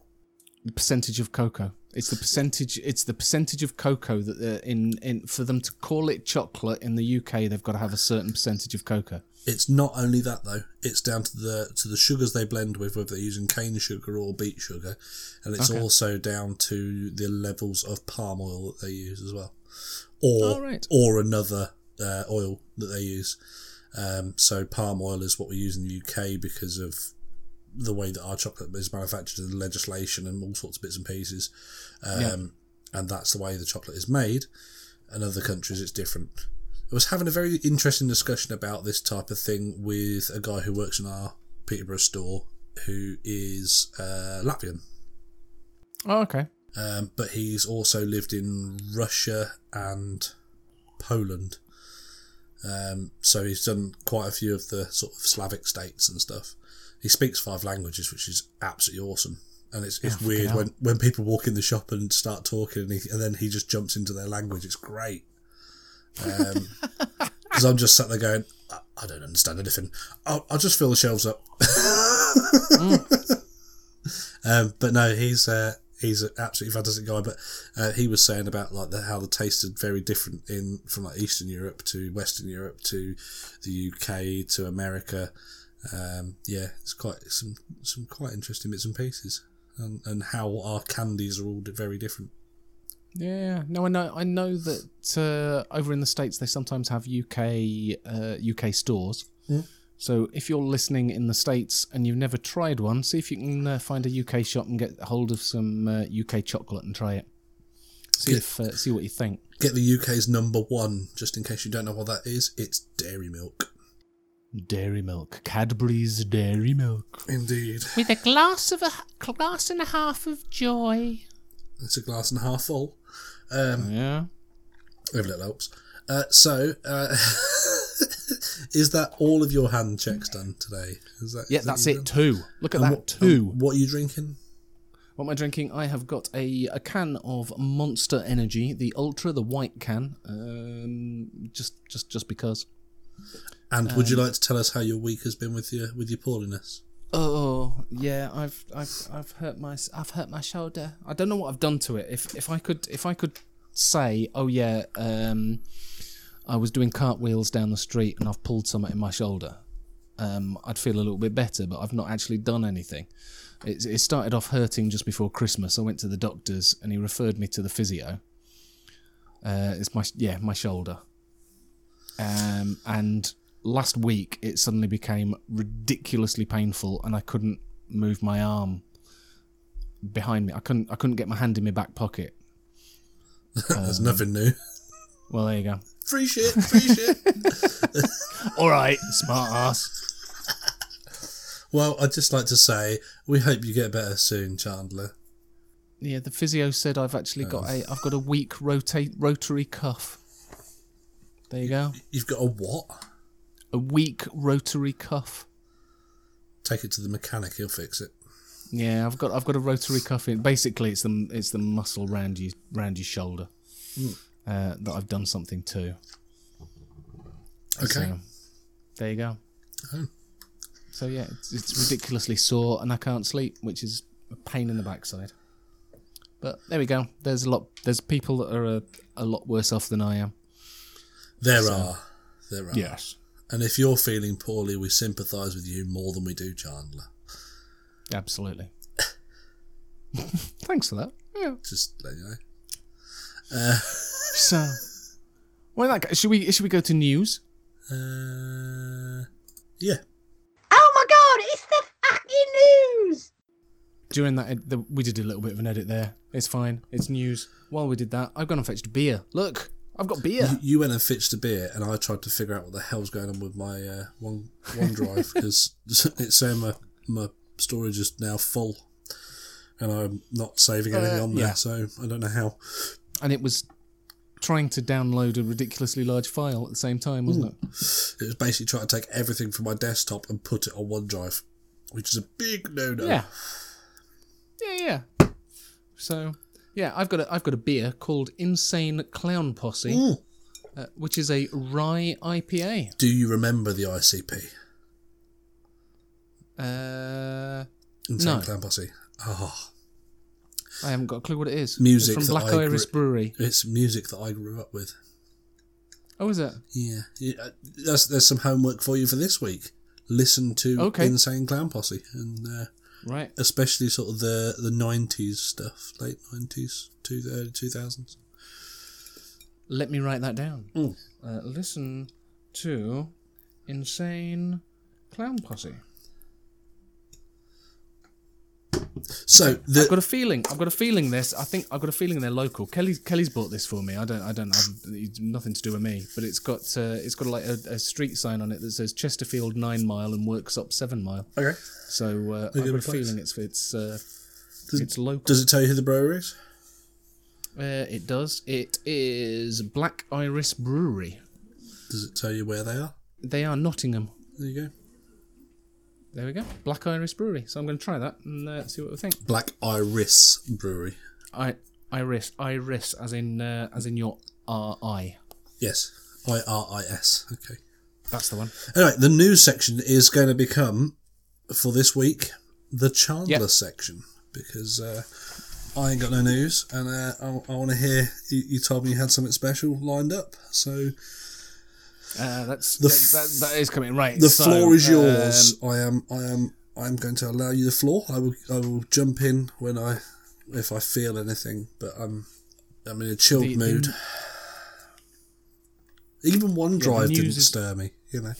the percentage of cocoa. It's the percentage. It's the percentage of cocoa that they're in in for them to call it chocolate in the UK. They've got to have a certain percentage of cocoa. it's not only that though; it's down to the to the sugars they blend with, whether they're using cane sugar or beet sugar, and it's Okay. also down to the levels of palm oil that they use as well, or Oh, right. or another uh, oil that they use. Um, so palm oil is what we use in the UK because of the way that our chocolate is manufactured and legislation and all sorts of bits and pieces. Um, Yeah. And that's the way the chocolate is made. In other countries, it's different. I was having a very interesting discussion about this type of thing with a guy who works in our Peterborough store who is uh, Latvian. Oh, okay. Um, but he's also lived in Russia and Poland. Um, so he's done quite a few of the sort of Slavic states and stuff. He speaks five languages, which is absolutely awesome. And it's, it's Oh, weird hell. when, when people walk in the shop and start talking, and, he, and then he just jumps into their language. It's great. Because I'm just sat there going, I, I don't understand anything. I'll, I'll just fill the shelves up. Um, but no, he's uh, he's an absolutely fantastic guy. But uh, he was saying about like the, how the taste is very different in from like Eastern Europe to Western Europe to the UK to America. Um, yeah, it's quite some some quite interesting bits and pieces, and, and how our candies are all very different. Yeah. No, I know. I know that uh, over in the states they sometimes have UK uh, UK stores. So if you're listening in the states and you've never tried one, see if you can uh, find a UK shop and get hold of some uh, UK chocolate and try it. See Yeah. if uh, see what you think. Get the UK's number one, just in case you don't know what that is. It's dairy milk. Dairy milk, Cadbury's dairy milk. Indeed, With a glass of a glass and a half of joy. it's a glass and a half full. Um, Yeah. Every little helps. Uh, so, uh, is that all of your hand checks done today? Is that, Yeah, is that's you it. done? Two. Look at And that. what- Two. what are you drinking? What am I drinking? I have got a, a can of Monster Energy, the Ultra, the white can. Um, just just just because. And would Um, you like to tell us how your week has been with your with your poorliness? Oh yeah, I've I've I've hurt my I've hurt my shoulder. I don't know what I've done to it. If if I could if I could say, "Oh yeah, um, I was doing cartwheels down the street and I've pulled something in my shoulder," um, I'd feel a little bit better. But I've not actually done anything. It, it started off hurting just before Christmas. I went to the doctor's and he referred me to the physio. Uh, it's my yeah my shoulder, um, and last week it suddenly became ridiculously painful and I couldn't move my arm behind me. I couldn't I couldn't get my hand in my back pocket. There's nothing new. Well, there you go. Free shit, free shit. All right, smart ass. Well, I'd just like to say we hope you get better soon, Chandler. Yeah, the physio said I've actually got a I've got a weak rotate rotary cuff. There you go. You've got a what? A weak rotary cuff. Take it to the mechanic, he'll fix it. Yeah, I've got I've got a rotary cuff in. Basically, it's the it's the muscle round you round your shoulder hmm. Uh, that I've done something to. Okay. So, there you go. Oh. So yeah, it's, it's ridiculously sore, and I can't sleep, which is a pain in the backside. But there we go. There's a lot. There's people that are a, a lot worse off than I am. There are. There are. Yes, And if you're feeling poorly, we sympathise with you more than we do Chandler. absolutely. Thanks for that. Yeah. Just let you know. So, well, that, should we should we go to news? Uh, yeah. Oh my god, it's the fucking news! During that, ed- the, we did a little bit of an edit there. It's fine. It's news. While we did that, I've gone and fetched a beer. Look, I've got beer. You, you went and fetched a beer, and I tried to figure out what the hell's going on with my uh, one OneDrive because it's saying my my storage is now full, and I'm not saving anything Uh, on there. yeah. So I don't know how. and it was trying to download a ridiculously large file at the same time, wasn't it? It was basically trying to take everything from my desktop and put it on OneDrive, which is a big no-no. Yeah. Yeah, yeah. So, yeah, I've got a, I've got a beer called Insane Clown Posse, Mm. uh, which is a rye IPA. Do you remember the ICP? Uh, Insane No. Clown Posse. Oh, I haven't got a clue what it is. Music it's from Black Iris gr- Brewery. it's music that I grew up with. Oh, is it? Yeah, yeah uh, that's, there's some homework for you for this week. Listen to Okay. Insane Clown Posse, and uh, Right. especially sort of the the nineties stuff, late nineties to the early two thousands. Let me write that down. Mm. Uh, listen to Insane Clown Posse. So I've got a feeling. I've got a feeling. This. I think I've got a feeling they're local. Kelly's Kelly's bought this for me. I don't. I don't. have nothing to do with me. But it's got. Uh, it's got like a, a street sign on it that says Chesterfield nine mile and Worksop seven mile. okay, So uh, I've got a place. feeling it's it's uh, Does- it's local. does it tell you who the brewery is? Uh, it does. It is Black Iris Brewery. Does it tell you where they are? They are Nottingham. There you go. There we go. Black Iris Brewery. So I'm going to try that and uh, see what we think. Black Iris Brewery. I Iris Iris as in uh, as in your R I. Yes, I R I S. Okay. That's the one. Anyway, the news section is going to become for this week the Chandler Yep. section because uh, I ain't got no news, and uh, I, I want to hear. You, you told me you had something special lined up, so Uh, that's The that, that, that is coming right. the so, floor is um, yours. I am. I am. I am going to allow you the floor. I will. I will jump in when I, if I feel anything. But I'm. I'm in a chilled The- the- mood. Even OneDrive news didn't is- stir me. You know.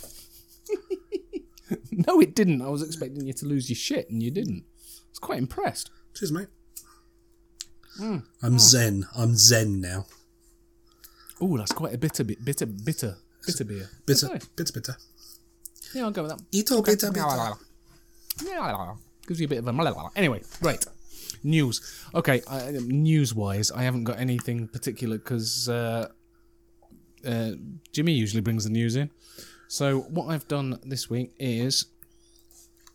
no, it didn't. I was expecting you to lose your shit, and you didn't. I was quite impressed. Cheers, mate. Hmm. I'm zen. I'm zen now. Oh, that's quite a bitter, bit bitter, bitter, bitter beer. Bitter, That's bitter, bitter. Yeah, I'll go with that. Ito bitter, bitter. Gives you a bit of a malala. anyway. Right, news. Okay, uh, news-wise, I haven't got anything particular because uh, uh, Jimmy usually brings the news in. So what I've done this week is,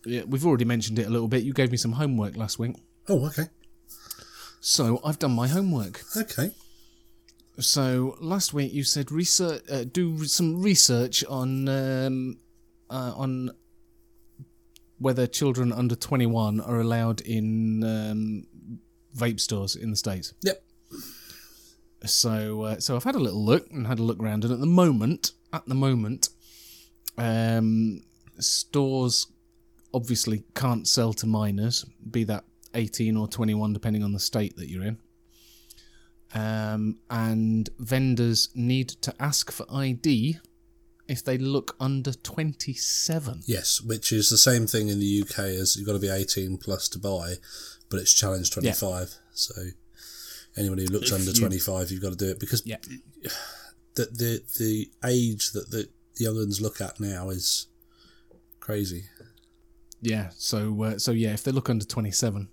yeah, we've already mentioned it a little bit. You gave me some homework last week, Oh, okay. so I've done my homework. Okay. So last week you said research, uh, do some research on um, uh, on whether children under twenty one are allowed in um, vape stores in the states. Yep. So, uh, so I've had a little look and had a look around, and at the moment, at the moment, um, stores obviously can't sell to minors, be that 18 or 21, depending on the state that you're in. Um, and vendors need to ask for ID if they look under 27. Yes, which is the same thing in the UK as you've got to be 18 plus to buy, but it's challenge 25. So anyone who looks under you- 25, you've got to do it because Yeah. the the the age that the young uns look at now is crazy. Yeah. So, uh, so yeah, if they look under 27,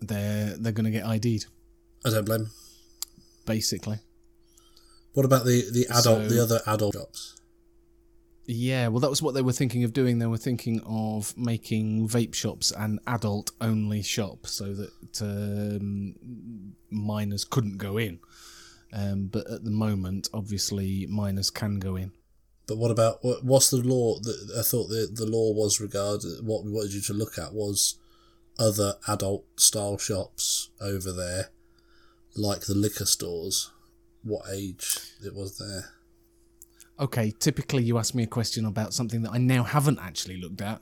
they're they're going to get ID'd, I don't blame. basically. What about the the adult So- the other adult shops? Yeah, well, that was what they were thinking of doing. They were thinking of making vape shops an adult only shop so that um, minors couldn't go in. Um, but at the moment, obviously, minors can go in. But what about what's the law? That I thought the the law was regarded. What we wanted you to look at was other adult style shops over there, like the liquor stores. What age it was there? Okay, typically you ask me a question about something that I now haven't actually looked at.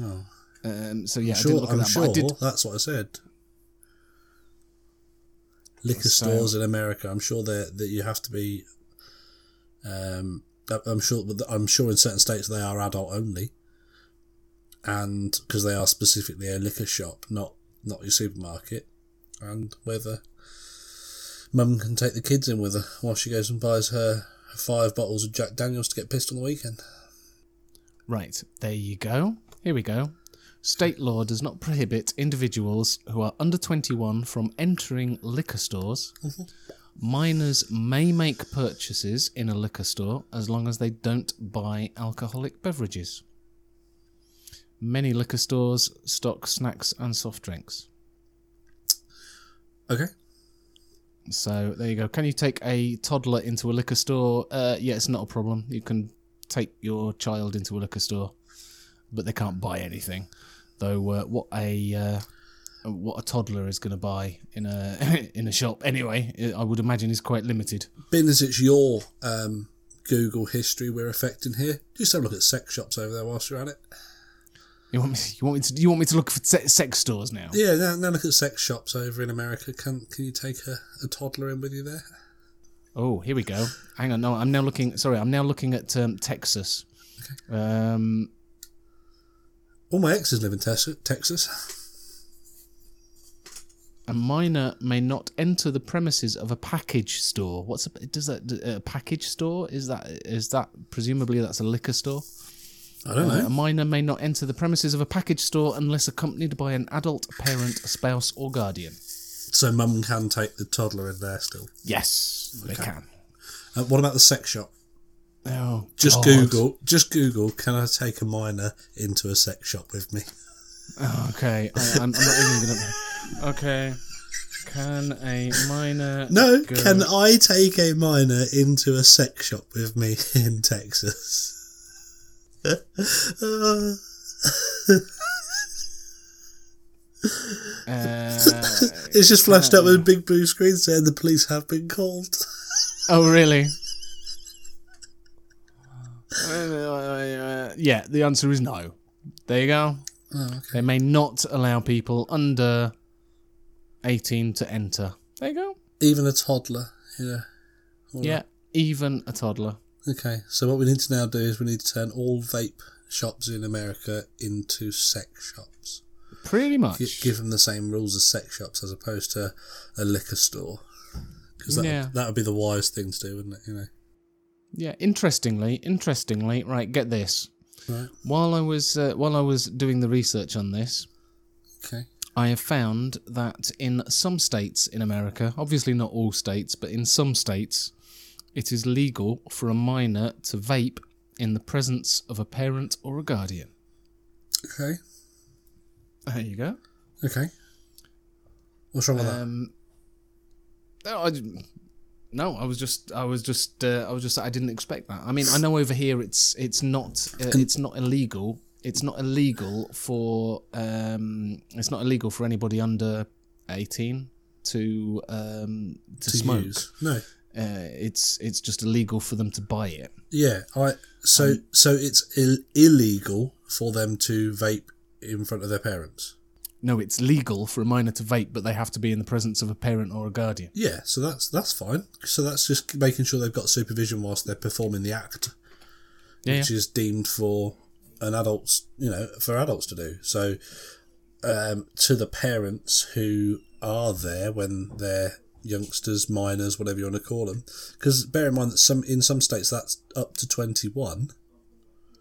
Oh, Um, so yeah, I sure. didn't look at I'm that, sure I did. that's what I said. Liquor So- stores in America. I'm sure that that you have to be. Um, I'm sure. I'm sure in certain states they are adult only. And because they are specifically a liquor shop, not not your supermarket, and whether mum can take the kids in with her while she goes and buys her five bottles of Jack Daniels to get pissed on the weekend. Right, there you go. Here we go. State law does not prohibit individuals who are under 21 from entering liquor stores. Mm-hmm. Minors may make purchases in a liquor store as long as they don't buy alcoholic beverages. Many liquor stores stock snacks and soft drinks. Okay. So there you go. Can you take a toddler into a liquor store? Uh, yeah, it's not a problem. You can take your child into a liquor store, but they can't buy anything. Though uh, what a uh, what a toddler is going to buy in a in a shop anyway, I would imagine is quite limited. Being as it's your um, Google history we're affecting here, just have a look at sex shops over there whilst you're at it. You want me? You want me to? You want me to look for se- sex stores now? Yeah, now, now look at sex shops over in America. Can can you take a, a toddler in with you there? Oh, here we go. Hang on. No, I'm now looking. Sorry, I'm now looking at um, Texas. Um, All my exes live in Tes- Texas. A minor may not enter the premises of a package store. What's a, does that a package store? Is that is that presumably that's a liquor store? I don't Uh, a know. minor may not enter the premises of a package store unless accompanied by an adult parent, spouse, or guardian. So mum can take the toddler in there still. Yes, they can. Uh, what about the sex shop? Oh, Just God. Google. Just Google. Can I take a minor into a sex shop with me? Okay, I, I'm, I'm not even gonna. Okay, can a minor? No. go- Can I take a minor into a sex shop with me in Texas? Uh, it's just flashed up with a big blue screen saying the police have been called. Oh, really? Uh, yeah, the answer is no. There you go. Oh, okay. They may not allow people under 18 to enter. There you go. Even a toddler. Yeah. All Yeah, even a toddler. Okay, so what we need to now do is we need to turn all vape shops in America into sex shops. Pretty much. Gi- Give them the same rules as sex shops as opposed to a liquor store. Because that, Yeah. would, that would be the wise thing to do, wouldn't it? You know. Yeah, interestingly, interestingly, right, get this. Right. While I was uh, while I was doing the research on this, Okay. I have found that in some states in America, obviously not all states, but in some states, it is legal for a minor to vape in the presence of a parent or a guardian. Okay. There you go. Okay. What's wrong with that? Um, no, I, no, I was just, I was just, uh, I was just, I didn't expect that. I mean, I know over here it's, it's not, uh, it's not illegal. It's not illegal for, um, it's not illegal for anybody under eighteen to um, to, to smoke. use. No. Uh, it's it's just illegal for them to buy it. Yeah, I so Um, so it's Ill- illegal for them to vape in front of their parents. No, it's legal for a minor to vape, but they have to be in the presence of a parent or a guardian. Yeah, so that's that's fine. So that's just making sure they've got supervision whilst they're performing the act, Yeah, which is deemed for an adult's, you know, for adults to do. So um, to the parents who are there when they're youngsters, minors, whatever you want to call them, because bear in mind that some in some states that's up to twenty one.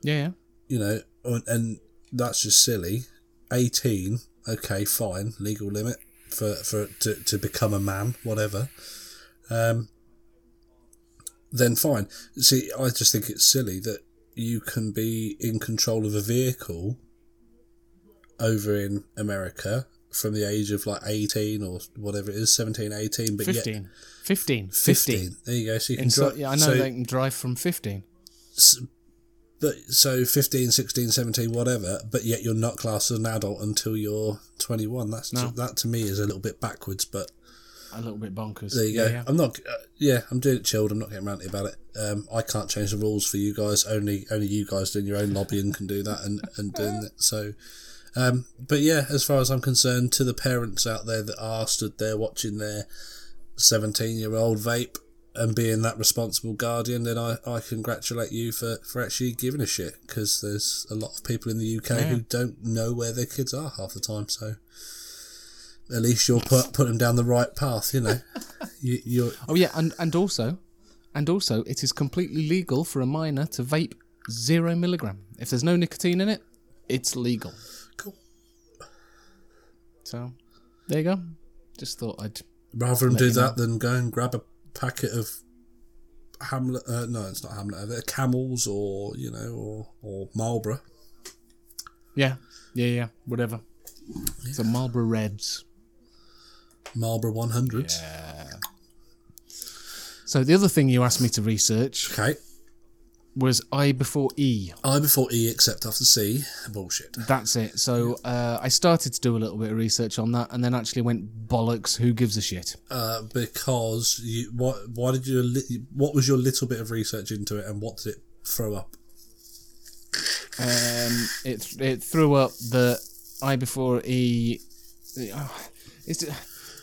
yeah, you know, and- and that's just silly. 18, okay, fine, legal limit for, for to, to become a man, whatever. Um, then fine. See, I just think it's silly that you can be in control of a vehicle over in America from the age of like 18 or whatever it is, 17, 18, but yet 15. 15. 15. 15. There you go. So you can so, drive. yeah, I know so- they can drive from 15. But so 15, 16, 17, whatever, but yet you're not classed as an adult until you're 21. That's No. that to me is a little bit backwards, but A little bit bonkers. there you yeah, go. Yeah. I'm not uh, yeah, I'm doing it chilled. I'm not getting ranty about it. Um, I can't change the rules for you guys. Only only you guys doing your own lobbying can do that and and doing it. So um, but yeah, as far as I'm concerned, to the parents out there that are stood there watching their 17 year old vape and being that responsible guardian, then I, I congratulate you for, for actually giving a shit because there's a lot of people in the UK Yeah. who don't know where their kids are half the time. So at least you'll put put them down the right path, you know. you, you're Oh yeah, and and also, and also, it is completely legal for a minor to vape zero milligram. If there's no nicotine in it, it's legal. So, there you go. Just thought I'd. Rather than Let do you know. that than go and grab a packet of Hamlet. Uh, no, it's not Hamlet. They're Camels or you know or or Marlboro. Yeah, yeah, yeah. Whatever. So Marlboro Reds. Marlboro 100s. So the other thing you asked me to research Okay. Was I before E. I before E except after C. Bullshit. That's it. So uh, I started to do a little bit of research on that, and then actually went bollocks. Who gives a shit? Uh, because you what? Why did you? li- What was your little bit of research into it, and what did it throw up? Um, it it threw up the I before E. oh, it's,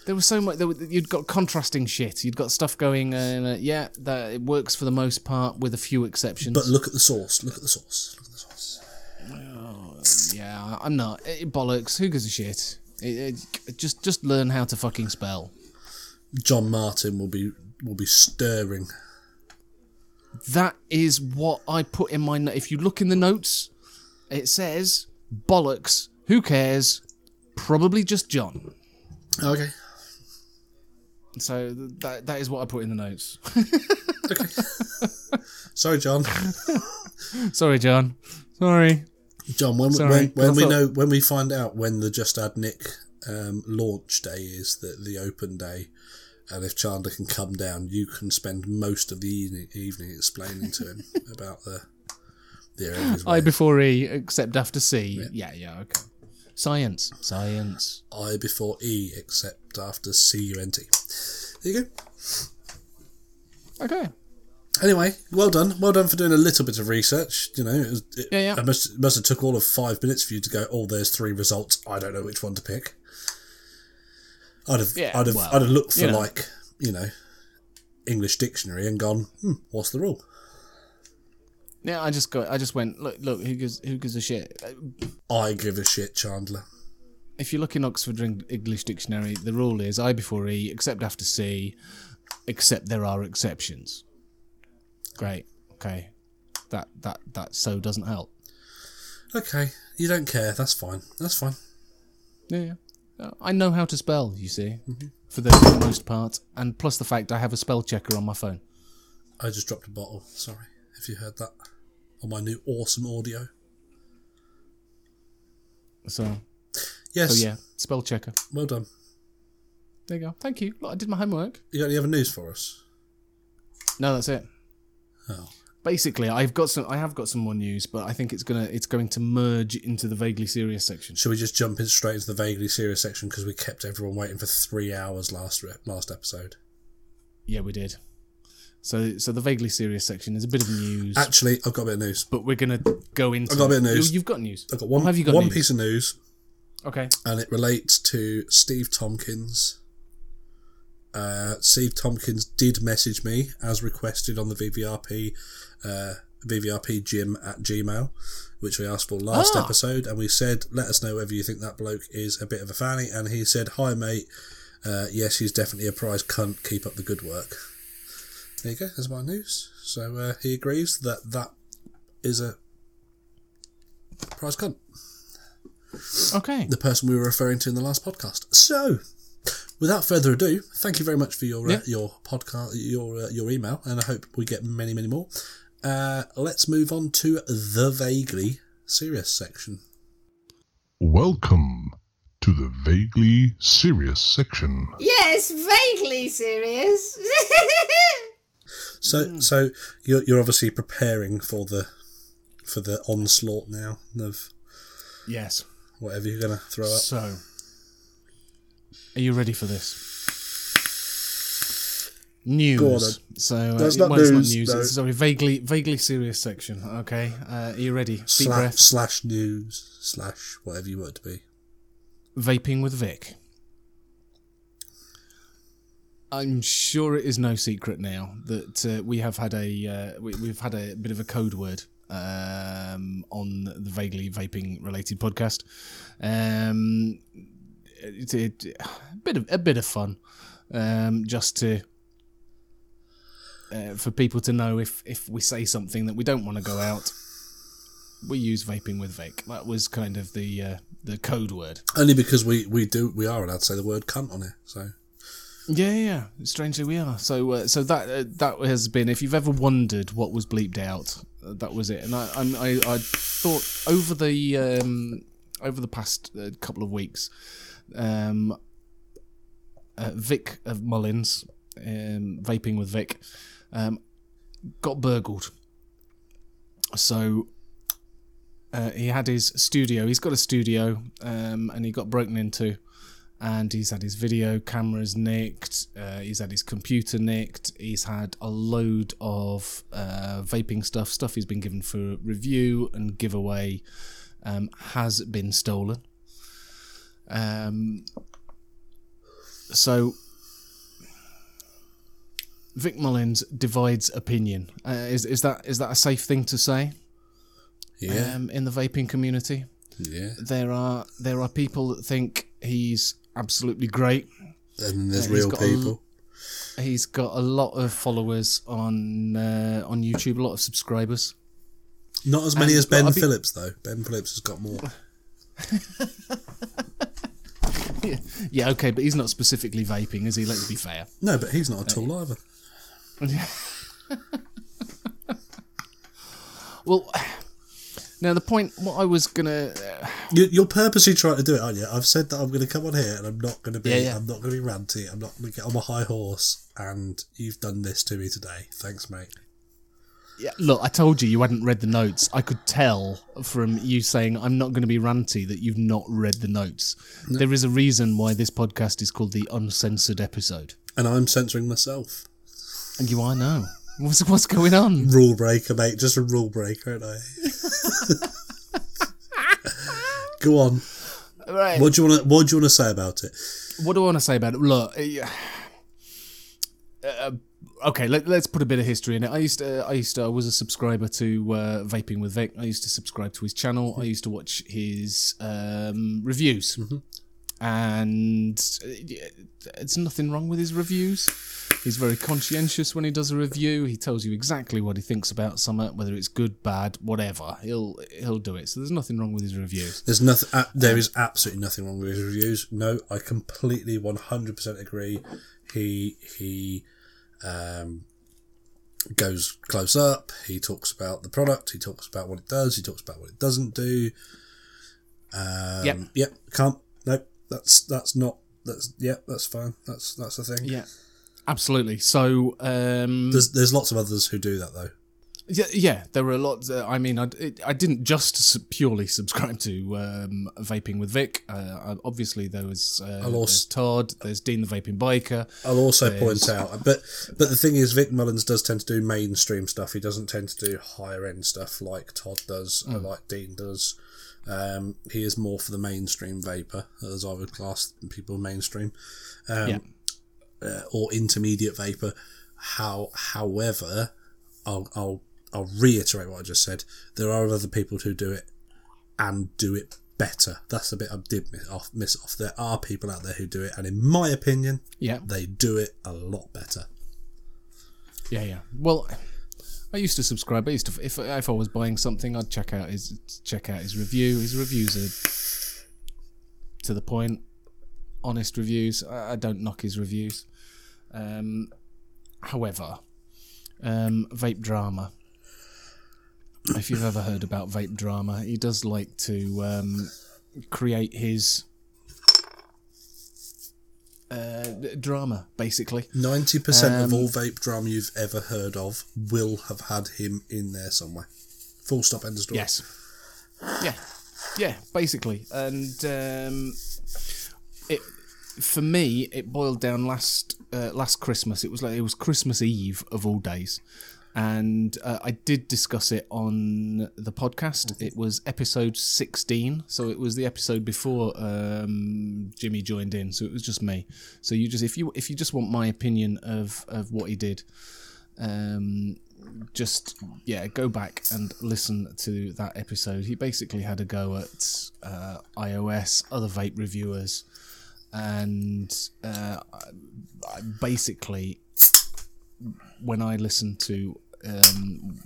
there was so much. There, were- you'd got contrasting shit. You'd got stuff going. Uh, yeah, that it works for the most part, with a few exceptions. But look at the source. Look at the source. Look at the source. yeah, I'm not eh, bollocks. Who gives a shit? It, it, just just learn how to fucking spell. John Martin will be will be stirring. That is what I put in my. If you look in the notes, it says bollocks. Who cares? Probably just John. Okay. So th- that that is what I put in the notes. Sorry, John. Sorry, John. Sorry. John, when Sorry, when, when we thought- know when we find out when the Just Add Nick um, launch day is, the the open day, and if Chandler can come down, you can spend most of the evening, evening explaining to him about the the area of his I before E, except after C. Yeah, yeah, okay. Science, science. I before E, except after C U N T. There you go. Okay. Anyway, well done, well done for doing a little bit of research. You know, it, was, it, Yeah, yeah. It must it must have took all of five minutes for you to go. Oh, there's three results. I don't know which one to pick. I'd have, Yeah, I'd have, well, I'd have looked for you know. like, you know, English dictionary and gone. Hmm, what's the rule? Yeah, I just got. I just went. Look, look. Who gives? Who gives a shit? I give a shit, Chandler. If you look in Oxford English Dictionary, the rule is I before E, except after C, except there are exceptions. Great. Okay. That that that so doesn't help. Okay, you don't care. That's fine. That's fine. Yeah, yeah. Uh, I know how to spell. You see, the, for the most part, and plus the fact I have a spell checker on my phone. I just dropped a bottle. Sorry if you heard that on my new awesome audio. So, Yes. so yeah, spell checker. Well done. There you go. Thank you. Look, I did my homework. You got any other news for us? No, that's it. Oh. basically, I've got some. I have got some more news, but I think it's gonna it's going to merge into the vaguely serious section. Should we just jump in straight into the vaguely serious section because we kept everyone waiting for three hours last re- last episode? Yeah, we did. So, so the vaguely serious section is a bit of news, Actually, I've got a bit of news. but we're gonna go into. I've got a bit of news. You, you've got news. I've got one, Have you got one news? piece of news, Okay. and it relates to Steve Tompkins. Uh, Steve Tompkins did message me as requested on the VVRP uh, VVRP gym at Gmail, which we asked for last Ah. episode, and we said, let us know whether you think that bloke is a bit of a fanny, and he said, hi mate, uh, yes, he's definitely a prize cunt. Keep up the good work. There you go. There's my news. So uh, he agrees that that is a prize cunt Okay. the person we were referring to in the last podcast. So, without further ado, thank you very much for your uh, your podcast, your uh, your email, and I hope we get many, many more. Uh, let's move on to the vaguely serious section. Welcome to the vaguely serious section. Yes, vaguely serious. So, so you're you're obviously preparing for the for the onslaught now of Yes. whatever you're going to throw up. So, are you ready for this? News. So uh, That's not well, it's news, not news. no. It's sorry, vaguely, vaguely serious section. Okay. Uh, are you ready? Deep Slash, breath. slash news slash whatever you want it to be. Vaping with Vic. I'm sure it is no secret now that uh, we have had a uh, we, we've had a bit of a code word um, on the vaguely vaping related podcast. Um, it, a bit of a bit of fun, um, just to uh, for people to know if if we say something that we don't want to go out, we use vaping with Vic. That was kind of the uh, the code word. Only because we, we do we are allowed to say the word cunt on it. So Yeah, yeah. Strangely, we are. So, uh, so that uh, that has been. If you've ever wondered what was bleeped out, uh, that was it. And I, I, I thought over the um, over the past uh, couple of weeks, um, uh, Vic of Mullins, um, vaping with Vic, um, got burgled. So. Uh, he had his studio. He's got a studio, um, and he got broken into and he's had his video cameras nicked. Uh, he's had his computer nicked. He's had a load of uh, vaping stuff. Stuff he's been given for review and giveaway um, has been stolen. Um, so Vic Mullins divides opinion. Uh, is is that is that a safe thing to say yeah, um, in the vaping community? yeah. there are there are people that think he's absolutely great. And there's Uh, real got a people. He's got a lot of followers on uh, on YouTube, a lot of subscribers. Not as many and- as Ben be- Phillips though. Ben Phillips has got more. Yeah, okay, but he's not specifically vaping, is he? Let's be fair. No, but he's not a tool either. Well, now the point, what I was gonna, uh, You, you're purposely trying to do it, aren't you? I've said that I'm going to come on here and I'm not going to be. Yeah, yeah. I'm not going to be ranty. I'm not going to get on my high horse. And you've done this to me today. Thanks, mate. yeah, look, I told you you hadn't read the notes. I could tell from you saying I'm not going to be ranty that you've not read the notes. There is a reason why this podcast is called the uncensored episode, And I'm censoring myself. and you are now. What's what's going on? Rule breaker, mate. Just a rule breaker, aren't I? Go on. Right. What do you want to? What do you want to say about it? what do I want to say about it? Look, uh, uh, okay, let, us put a bit of history in it. I used to, I used to, I was a subscriber to uh, Vaping with Vic. I used to subscribe to his channel. I used to watch his um, reviews, and uh, it's nothing wrong with his reviews. He's very conscientious when he does a review. He tells you exactly what he thinks about something, whether it's good, bad, whatever. He'll he'll do it. So there's nothing wrong with his reviews. There's nothing. Uh, there is absolutely nothing wrong with his reviews. No, I completely 100% agree. He he um, goes close up. He talks about the product. He talks about what it does. He talks about what it doesn't do. Um, Yep. Yep. Can't. Nope. That's that's not. That's yep. That's fine. That's that's the thing. Yeah, absolutely. So um, There's there's lots of others who do that though. Yeah, yeah, there were a lot. Uh, I mean, I, it, I didn't just purely subscribe to um, vaping with Vic. Uh, obviously, there was uh, I'll there's Todd, there's Dean the vaping biker. I'll also point out, but but the thing is, Vic Mullins does tend to do mainstream stuff. He doesn't tend to do higher end stuff like Todd does, or like Dean does. Um, he is more for the mainstream vapor, as I would class people mainstream, um, Yeah. Uh, or intermediate vapor. How, however, I'll I'll I'll reiterate what I just said. There are other people who do it and do it better. That's the bit I did miss off. Miss off. There are people out there who do it, and in my opinion, Yeah, they do it a lot better. yeah, yeah. Well, I used to subscribe. I used to, if if I was buying something, I'd check out his check out his review. His reviews are to the point, honest reviews. I, don't knock his reviews. Um, however, um, vape drama. If you've ever heard about vape drama, he does like to um, create his uh, drama, basically. Ninety percent of Um, all vape drama you've ever heard of will have had him in there somewhere. Full stop. End of story. Yes. Yeah. Yeah, basically. And um, it for me, it boiled down last uh, last Christmas. It was like it was Christmas Eve of all days, and uh, I did discuss it on the podcast. It was episode sixteen, so it was the episode before um, Jimmy joined in. So it was just me. So you just if you if you just want my opinion of of what he did, um, just yeah, go back and listen to that episode. He basically had a go at uh, iOS, other vape reviewers, and uh, basically when I listened to um,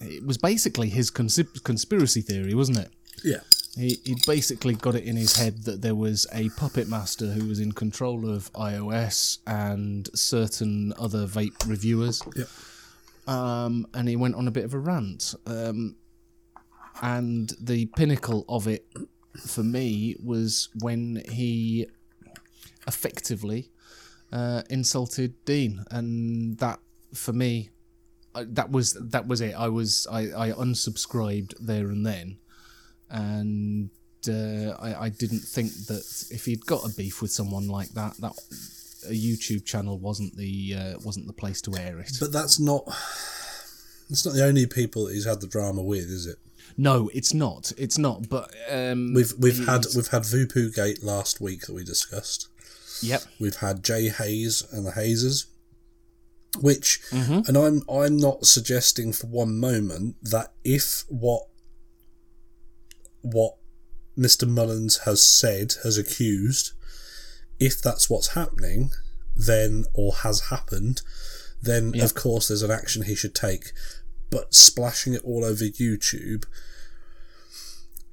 it was basically his conspiracy theory, wasn't it? Yeah. He, he basically got it in his head that there was a puppet master who was in control of iOS and certain other vape reviewers. Yep. Um, and he went on a bit of a rant. Um, and the pinnacle of it for me was when he effectively uh, insulted Dean, and that for me, I- that was that was it. I was I, I unsubscribed there and then, and uh, I I didn't think that if he'd got a beef with someone like that, that a YouTube channel wasn't the uh, wasn't the place to air it. But that's not. It's not the only people that he's had the drama with, is it? no, it's not. It's not. But um, We've we've had we've had VooPoo Gate last week that we discussed. Yep. We've had Jai Haze and the Hazers, which, Mm-hmm. and I'm I'm not suggesting for one moment that if what what Mr. Mullins has said has accused, if that's what's happening, then or has happened, then Yeah. of course there's an action he should take. But splashing it all over YouTube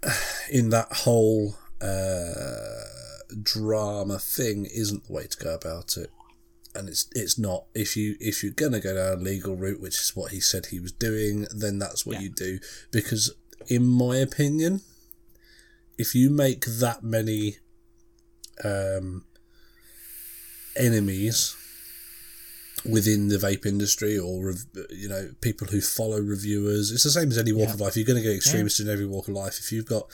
in that whole uh, drama thing isn't the way to go about it. And it's it's not. If you if you're gonna go down a legal route, which is what he said he was doing, then that's what Yeah. you do. Because in my opinion, if you make that many um, enemies within the vape industry or you know people who follow reviewers it's the same as any walk Yeah. of life you're going to get extremists in every walk of life if you've got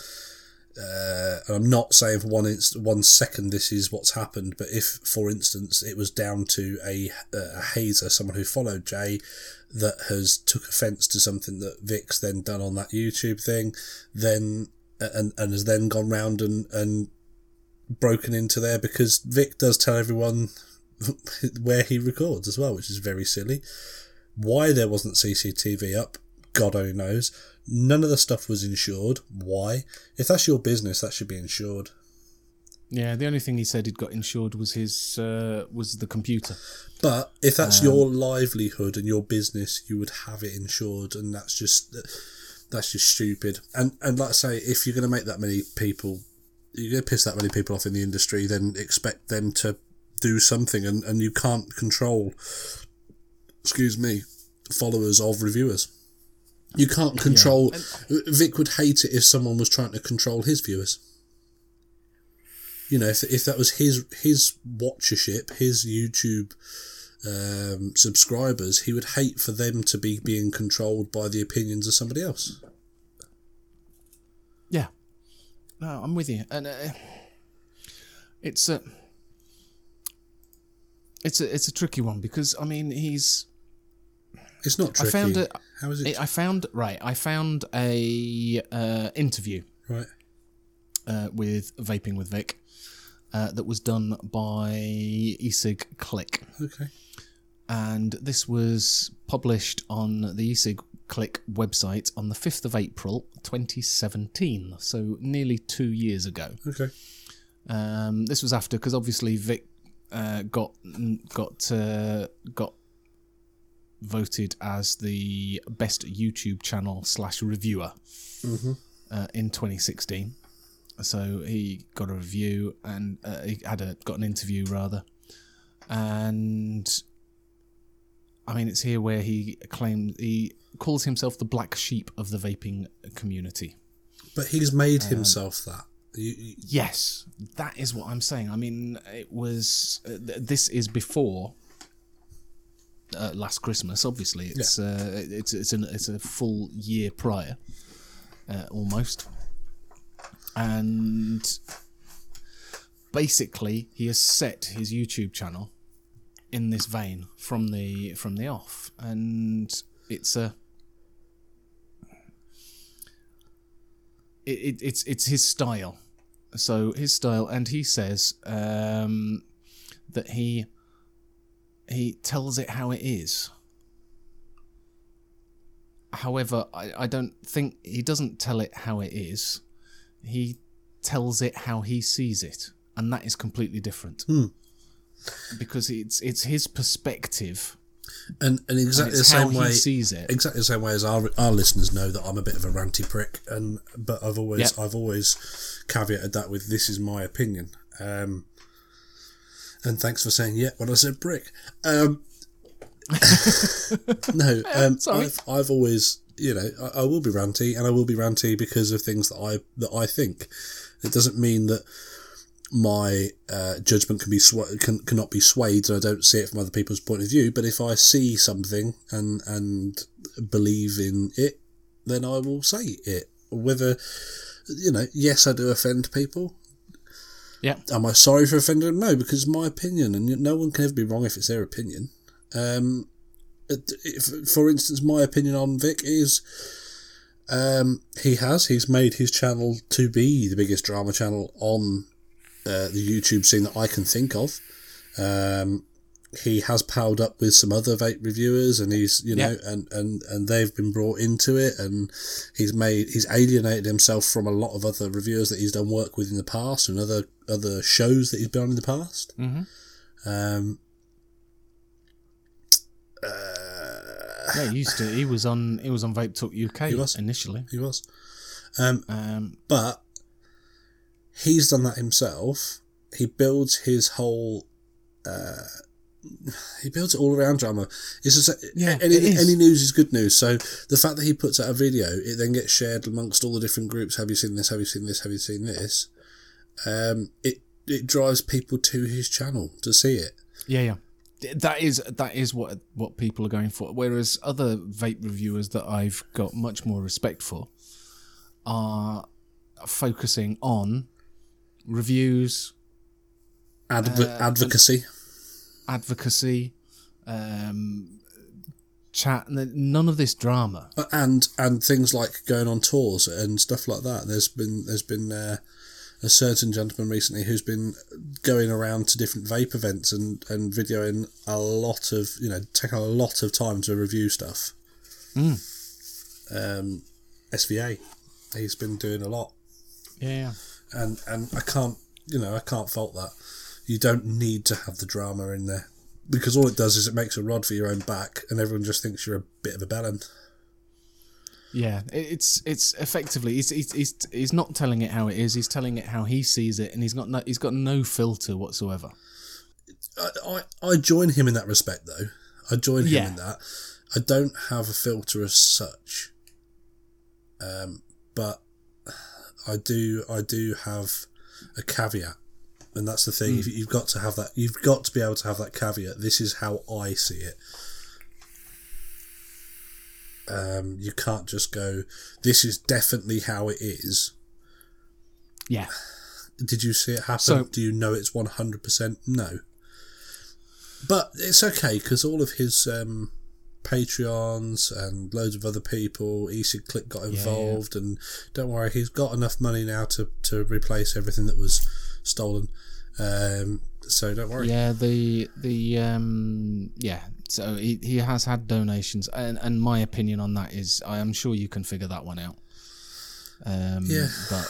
uh, and I'm not saying for one inst- one second this is what's happened, but if, for instance, it was down to a, a hazer, someone who followed Jai, that has took offence to something that Vic's then done on that YouTube thing, then and and has then gone round and and broken into there because Vic does tell everyone where he records as well, which is very silly. Why there wasn't CCTV up, God only knows. None of the stuff was insured. Why? If that's your business, that should be insured. Yeah, the only thing he said he'd got insured was his uh, was the computer. But if that's your livelihood and your business, you would have it insured, and that's just that's just stupid. And and like I say, if you're going to make that many people, you're going to piss that many people off in the industry, then expect them to do something, and and you can't control. Excuse me, followers of reviewers. You can't control. Vic would hate it if someone was trying to control his viewers. You know, if, if that was his his watchership, his YouTube um, subscribers, he would hate for them to be being controlled by the opinions of somebody else. Yeah. No, I'm with you, and uh, it's a it's a it's a tricky one because I mean he's It's not I tricky. found it. How is it? I found right. I found a uh, interview right. uh, with vaping with Vic uh, that was done by eSig Click, Okay. and this was published on the eSig Click website on the fifth of April, 2017. So nearly two years ago. Okay. Um, this was after because obviously Vic uh, got got uh, got voted as the best YouTube channel slash reviewer uh, in 2016. So he got a review and uh, he had a got an interview rather, and I mean it's here where he claims he calls himself the black sheep of the vaping community. But he's made Um, himself that. You, you, Yes, that is what I'm saying. I mean, it was. Uh, th- this is before uh, last Christmas. Obviously, it's uh, it's it's an, it's a full year prior, uh, almost, and basically he has set his YouTube channel in this vein from the from the off, and it's a. It, it, it's it's his style, so his style, and he says um, that he he tells it how it is. However, I, I don't think he doesn't tell it how it is. He tells it how he sees it, and that is completely different. Because it's it's his perspective, and and and exactly the it's how same he way. sees it. Exactly the same way as our our listeners know that I'm a bit of a ranty prick, and but I've always Yep. I've always caveated that with this is my opinion. Um, and thanks for saying yeah when I said brick. Um, no, um, sorry. I've, I've always you know I, I will be ranty, and I will be ranty because of things that I that I think. It doesn't mean that my uh, judgment can be sw- can cannot be swayed, and I don't see it from other people's point of view. But if I see something and and believe in it, then I will say it. Whether you know, yes, I do offend people. Yeah, Am I sorry for offending them? No, because it's my opinion, and no one can ever be wrong if it's their opinion. Um, if, for instance, my opinion on Vic is. Um, he has. He's made his channel to be the biggest drama channel on uh, the YouTube scene that I can think of. Um, he has palled up with some other vape reviewers, and he's you know, and, and and they've been brought into it, and he's made he's alienated himself from a lot of other reviewers that he's done work with in the past, and other other shows that he's been on in the past. Mm-hmm. Um, yeah. He used to. He was on. He was on Vape Talk UK He was. initially. he was, um, Um, but he's done that himself. He builds his whole. Uh, he builds it all around drama. It's just Yeah, any, any news is good news. So the fact that he puts out a video, it then gets shared amongst all the different groups. Have you seen this? Have you seen this? Have you seen this? Um, it it drives people to his channel to see it. Yeah, yeah. That is that is what what people are going for. Whereas other vape reviewers that I've got much more respect for are focusing on reviews, Adv- Uh, advocacy. Advocacy, um, chat, and none of this drama. Uh, and and things like going on tours and stuff like that. There's been there's been uh, a certain gentleman recently who's been going around to different vape events and and videoing a lot of you know taking a lot of time to review stuff. Um, SVA, he's been doing a lot, Yeah, yeah. and and I can't you know I can't fault that. You don't need to have the drama in there. Because all it does is it makes a rod for your own back, and everyone just thinks you're a bit of a bellend. Yeah, it's it's effectively he's, he's he's not telling it how it is. He's telling it how he sees it, and he's got no he's got no filter whatsoever. I, I, I join him in that respect, though. I join him Yeah. in that. I don't have a filter as such, um, but I do. I do have a caveat and that's the thing. If You've got to have that. You've got to be able to have that caveat. This is how I see it. Um, you can't just go. This is definitely how it is. Yeah. Did you see it happen? So- Do you know it's one hundred percent? No. But it's okay because all of his um, Patreons and loads of other people, ECigClick got involved, and don't worry, he's got enough money now to, to replace everything that was stolen. Um, so don't worry. Yeah, the the um yeah. So he, he has had donations, and and my opinion on that is, I am sure you can figure that one out. Um, Yeah. but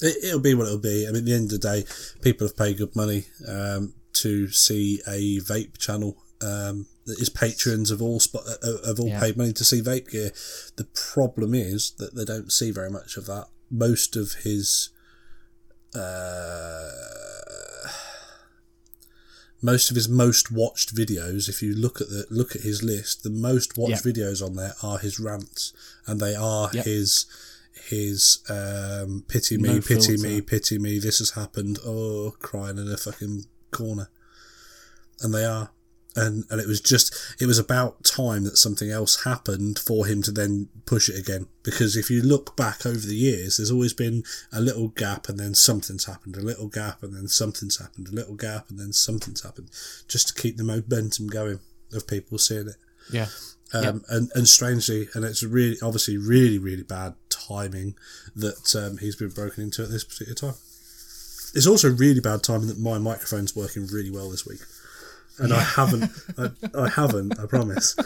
It, it'll be what it'll be. I mean, at the end of the day, people have paid good money um, to see a vape channel. Um, that his patrons have all spot, uh, have all Yeah. paid money to see vape gear. The problem is that they don't see very much of that. Most of his uh, most of his most watched videos, if you look at the look at his list, the most watched Yeah. videos on there are his rants, and they are Yep. his his um, pity me, No pity filter. me, pity me. This has happened. Oh, crying in a fucking corner, and they are. And, and it was just it was about time that something else happened for him to then push it again. Because if you look back over the years there's always been a little gap and then something's happened a little gap and then something's happened a little gap and then something's happened just to keep the momentum going of people seeing it. Yeah, um, and and strangely, and it's really obviously really really bad timing that um, he's been broken into at this particular time. It's also really bad timing that my microphone's working really well this week, and I haven't, I, I haven't, I promise.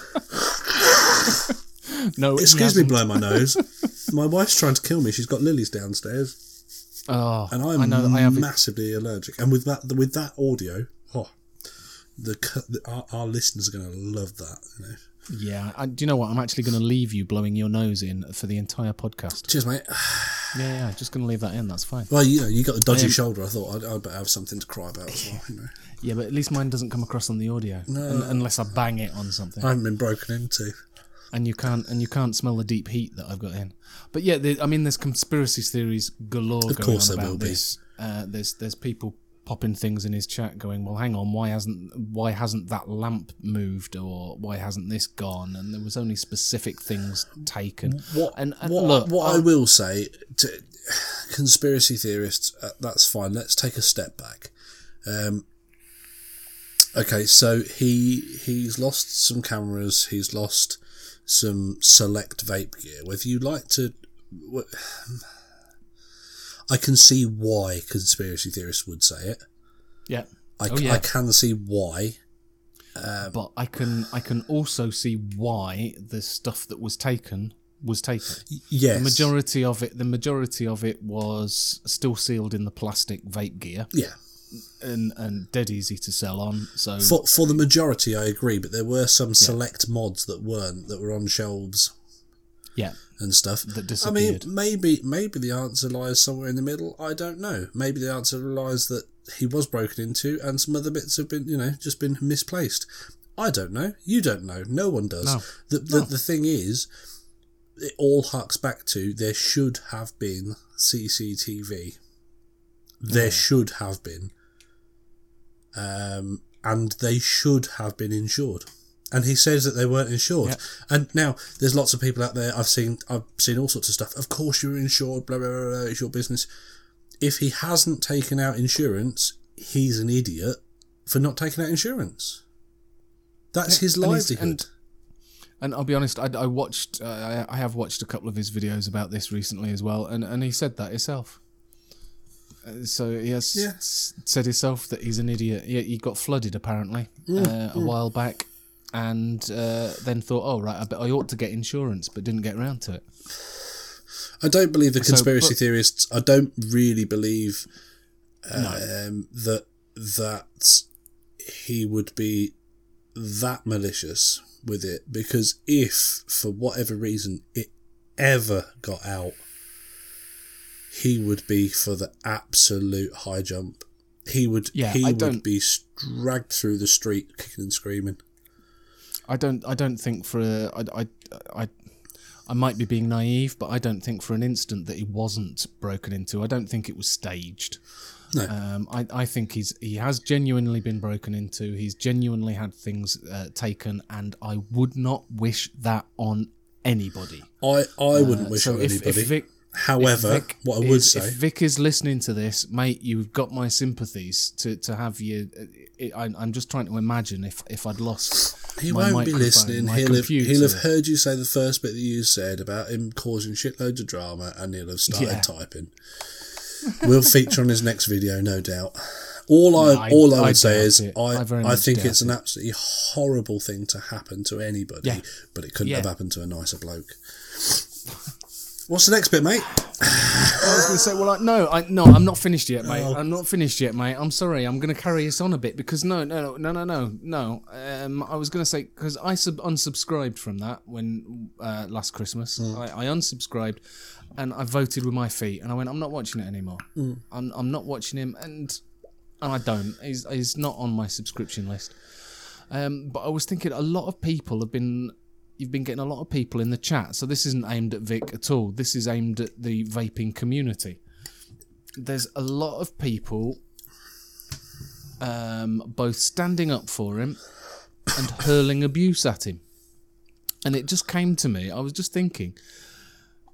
no, Excuse me, blow my nose. My wife's trying to kill me. She's got lilies downstairs, Oh, and I'm I know that I have. massively allergic. And with that, with that audio, oh, the, the our, our listeners are going to love that. You know. Yeah, I, do you know what? I'm actually going to leave you blowing your nose in for the entire podcast. Cheers, mate. Yeah, yeah, just going to leave that in. That's fine. Well, you know, you got the dodgy Um, shoulder. I thought I'd, I'd better have something to cry about as well. You know. Yeah, but at least mine doesn't come across on the audio, un- unless I bang it on something. I haven't been broken into. and you can't and you can't smell the deep heat that I've got in. But yeah, I mean, there's conspiracy theories galore Of going course on there about will be. this. Uh, there's there's people popping things in his chat, going, "Well, hang on, why hasn't why hasn't that lamp moved, or why hasn't this gone?" And there was only specific things taken. What and, and what, look, what I I'll- will say to conspiracy theorists, uh, that's fine. Let's take a step back. Um, okay, so he he's lost some cameras. He's lost some select vape gear. Whether you like to, I can see why conspiracy theorists would say it. yeah. I, Oh, yeah. I can see why. Um, but I can I can also see why the stuff that was taken was taken. Yes, The majority of it, the majority of it was still sealed in the plastic vape gear Yeah. And, and dead easy to sell on. So For for the majority, I agree, but there were some select mods that weren't that were on shelves yeah, and stuff. That disappeared. I mean, maybe maybe the answer lies somewhere in the middle. I don't know. Maybe the answer lies that he was broken into, and some other bits have been, you know, just been misplaced. I don't know. You don't know. No one does. No. The the, the thing is, it all harks back to there should have been CCTV. There should have been. Um, and they should have been insured. And he says that they weren't insured. And now there's lots of people out there. I've seen I've seen all sorts of stuff. Of course you're insured. Blah blah blah. blah it's your business. If he hasn't taken out insurance, he's an idiot for not taking out insurance. That's his and livelihood. and- And I'll be honest, I, I watched, uh, I I have watched a couple of his videos about this recently as well, and, and he said that himself. Uh, So he has Yeah. s- said himself that he's an idiot. He, he got flooded apparently Mm, uh, a while back, and uh, then thought, oh right, I bet I ought to get insurance, but didn't get around to it. I don't believe the So, conspiracy but- theorists. I don't really believe um, that that he would be that malicious with it because if for whatever reason it ever got out, he would be for the absolute high jump. He would. Yeah, he I would be dragged through the street kicking and screaming. I don't, I don't think for a, I, I, I, I might be being naive, but I don't think for an instant that he wasn't broken into. I don't think it was staged. No. Um, I, I think he's he has genuinely been broken into. He's genuinely had things uh, taken, and I would not wish that on anybody. I I wouldn't Uh, wish so on if- anybody. if Vic- However, If Vic what I would is- say, if Vic is listening to this, mate, you've got my sympathies to, to have you. Uh, it, I, I'm just trying to imagine if, if I'd lost. he won't be listening. He'll have, he'll have heard you say the first bit that you said about him causing shitloads of drama, and he'll have started Yeah. typing. we'll feature on his next video, no doubt. All I, I- all I I would say is it. I, I I think it's an absolutely horrible thing to happen to anybody, Yeah. but it couldn't Yeah. have happened to a nicer bloke. What's the next bit, mate? I was going to say, well, I, no, I, no, I'm not finished yet, mate. Oh. I'm not finished yet, mate. I'm sorry. I'm going to carry this on a bit because no, no, no, no, no, no. Um, I was going to say because I sub- unsubscribed from that when uh, last Christmas. I, I unsubscribed and I voted with my feet, and I went, I'm not watching it anymore. I'm, I'm not watching him, and and I don't. He's he's not on my subscription list. Um, but I was thinking a lot of people have been. You've been getting a lot of people in the chat, so this isn't aimed at Vic at all. This is aimed at the vaping community. There's a lot of people, um, both standing up for him and hurling abuse at him. And it just came to me. I was just thinking,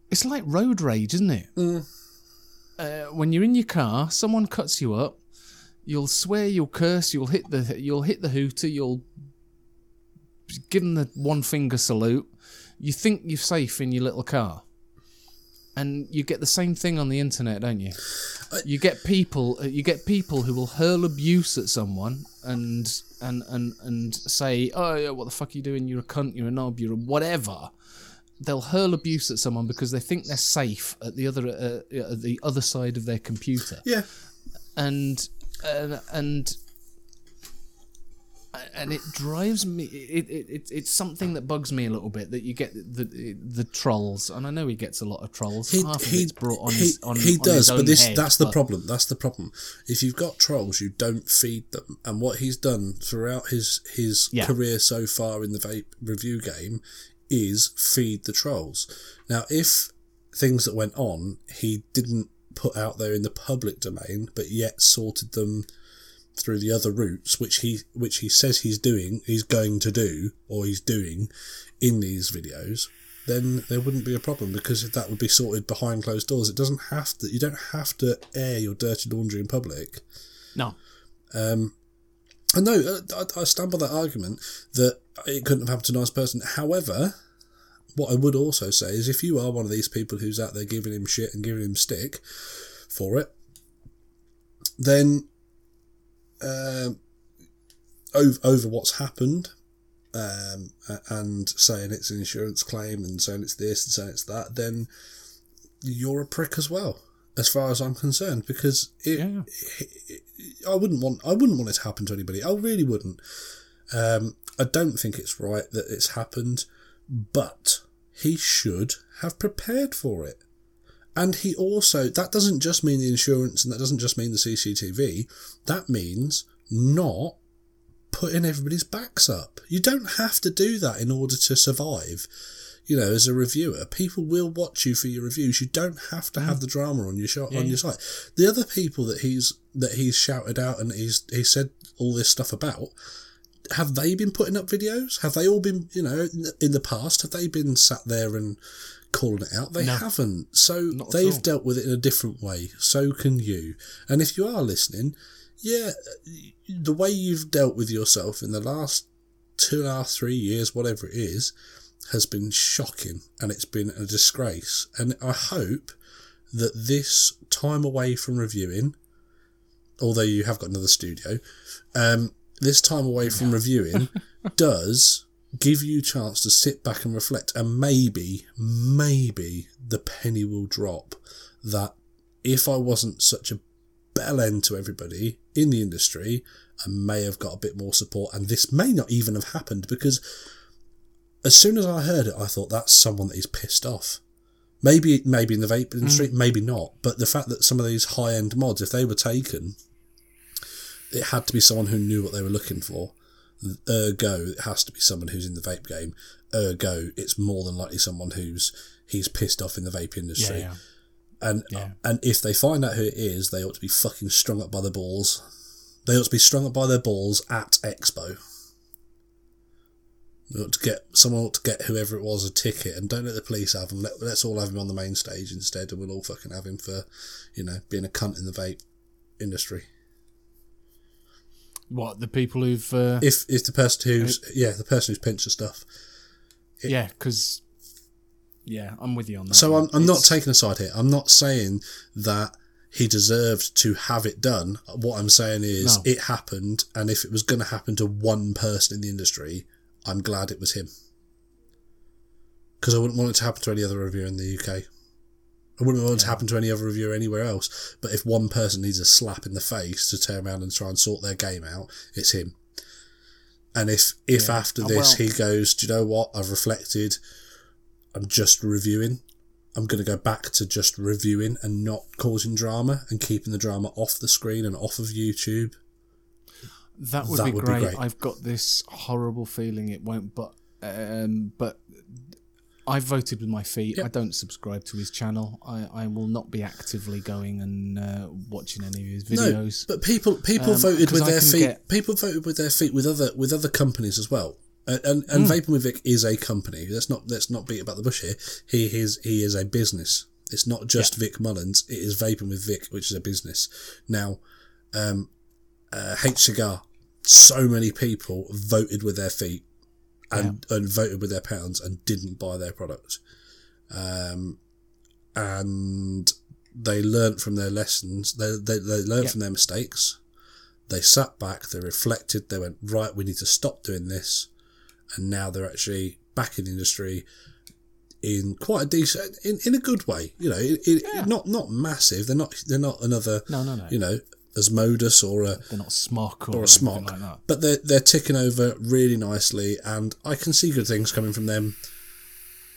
it's like road rage, isn't it? Uh, when you're in your car, someone cuts you up, you'll swear, you'll curse, you'll hit the you'll hit the hooter, you'll give them the one finger salute. You think you're safe in your little car, and you get the same thing on the internet, don't you? You get people, uh, you get people who will hurl abuse at someone and and and and say, "Oh, yeah, what the fuck are you doing? You're a cunt. You're a knob. You're a whatever." They'll hurl abuse at someone because they think they're safe at the other uh, at the other side of their computer Yeah, and and and and it drives me it, it, it it's something that bugs me a little bit that you get the the, the trolls and I know he gets a lot of trolls he half of it's brought on he, his on, he on does, his but this head, that's the problem. That's the problem. If you've got trolls, you don't feed them, and what he's done throughout his his Yeah. career so far in the vape review game is feed the trolls. Now, if things that went on he didn't put out there in the public domain, but yet sorted them through the other routes, which he which he says he's doing, he's going to do, or he's doing in these videos, then there wouldn't be a problem because that would be sorted behind closed doors. It doesn't have to. You don't have to air your dirty laundry in public. no And no, uh, I, I stand by that argument that it couldn't have happened to a nice person. However, what I would also say is if you are one of these people who's out there giving him shit and giving him stick for it, then um, over, over what's happened um, and saying it's an insurance claim and saying it's this and saying it's that, then you're a prick as well, as far as I'm concerned, because it, Yeah. I wouldn't want I wouldn't want it to happen to anybody. I really wouldn't. Um, I don't think it's right that it's happened, but he should have prepared for it. And he also that doesn't just mean the insurance and that doesn't just mean the CCTV. That means not putting everybody's backs up. You don't have to do that in order to survive. You know, as a reviewer, people will watch you for your reviews. You don't have to have mm. the drama on your show, on your site. The other people that he's that he's shouted out and he's he said all this stuff about, have they been putting up videos? Have they all been, you know, in the past? Have they been sat there and calling it out? They No. haven't. So they've dealt with it in a different way. So can you. And if you are listening, yeah, the way you've dealt with yourself in the last two and a half, three years, whatever it is, has been shocking and it's been a disgrace. And I hope that this time away from reviewing, although you have got another studio, um, this time away from reviewing does give you a chance to sit back and reflect and maybe, maybe the penny will drop that if I wasn't such a bell end to everybody in the industry, I may have got a bit more support and this may not even have happened because as soon as I heard it, I thought that's someone that is pissed off. Maybe, maybe in the vape hmm. industry, maybe not. But the fact that some of these high end mods, if they were taken, it had to be someone who knew what they were looking for. Ergo, it has to be someone who's in the vape game. Ergo, it's more than likely someone who's he's pissed off in the vape industry. yeah, And Yeah. and if they find out who it is, they ought to be fucking strung up by the balls. They ought to be strung up by their balls at Expo. we ought to get someone ought to get whoever it was a ticket, and don't let the police have him. Let, let's all have him on the main stage instead, and we'll all fucking have him for, you know, being a cunt in the vape industry. What the people who've uh, If if the person who's yeah the person who's pinched the stuff. yeah, because yeah, I'm with you on that. So one. I'm, I'm not taking a side here. I'm not saying that he deserved to have it done. What I'm saying is No. it happened, and if it was going to happen to one person in the industry, I'm glad it was him. Because I wouldn't want it to happen to any other reviewer in the UK. I wouldn't want it to happen to any other reviewer anywhere else. But if one person needs a slap in the face to turn around and try and sort their game out, it's him. And if if Yeah. after Oh, this well- he goes, do you know what? I've reflected. I'm just reviewing. I'm going to go back to just reviewing and not causing drama and keeping the drama off the screen and off of YouTube. That would, That be, would be great. great. I've got this horrible feeling it won't, but um, but I voted with my feet. Yep. I don't subscribe to his channel. I, I will not be actively going and uh, watching any of his videos. No, but people people Um, voted with I their feet. get- People voted with their feet with other with other companies as well. And and, and Hmm. Vaping with Vic is a company. Let's not let's not beat about the bush here. He is he is a business. It's not just Vic Mullins. It is Vaping with Vic, which is a business. Now, um, uh, HCigar. So many people voted with their feet and, and voted with their pounds and didn't buy their product. Um, and they learnt from their lessons. They they, they learned Yeah. from their mistakes. They sat back. They reflected. They went right. We need to stop doing this. And now they're actually back in the industry in quite a decent, in, in a good way. You know, it, it, Yeah. not not massive. They're not they're not another. No, no, no. You know, Asmodus or a They're not SMOK or, or a SMOK, like that. but they're they're ticking over really nicely, and I can see good things coming from them.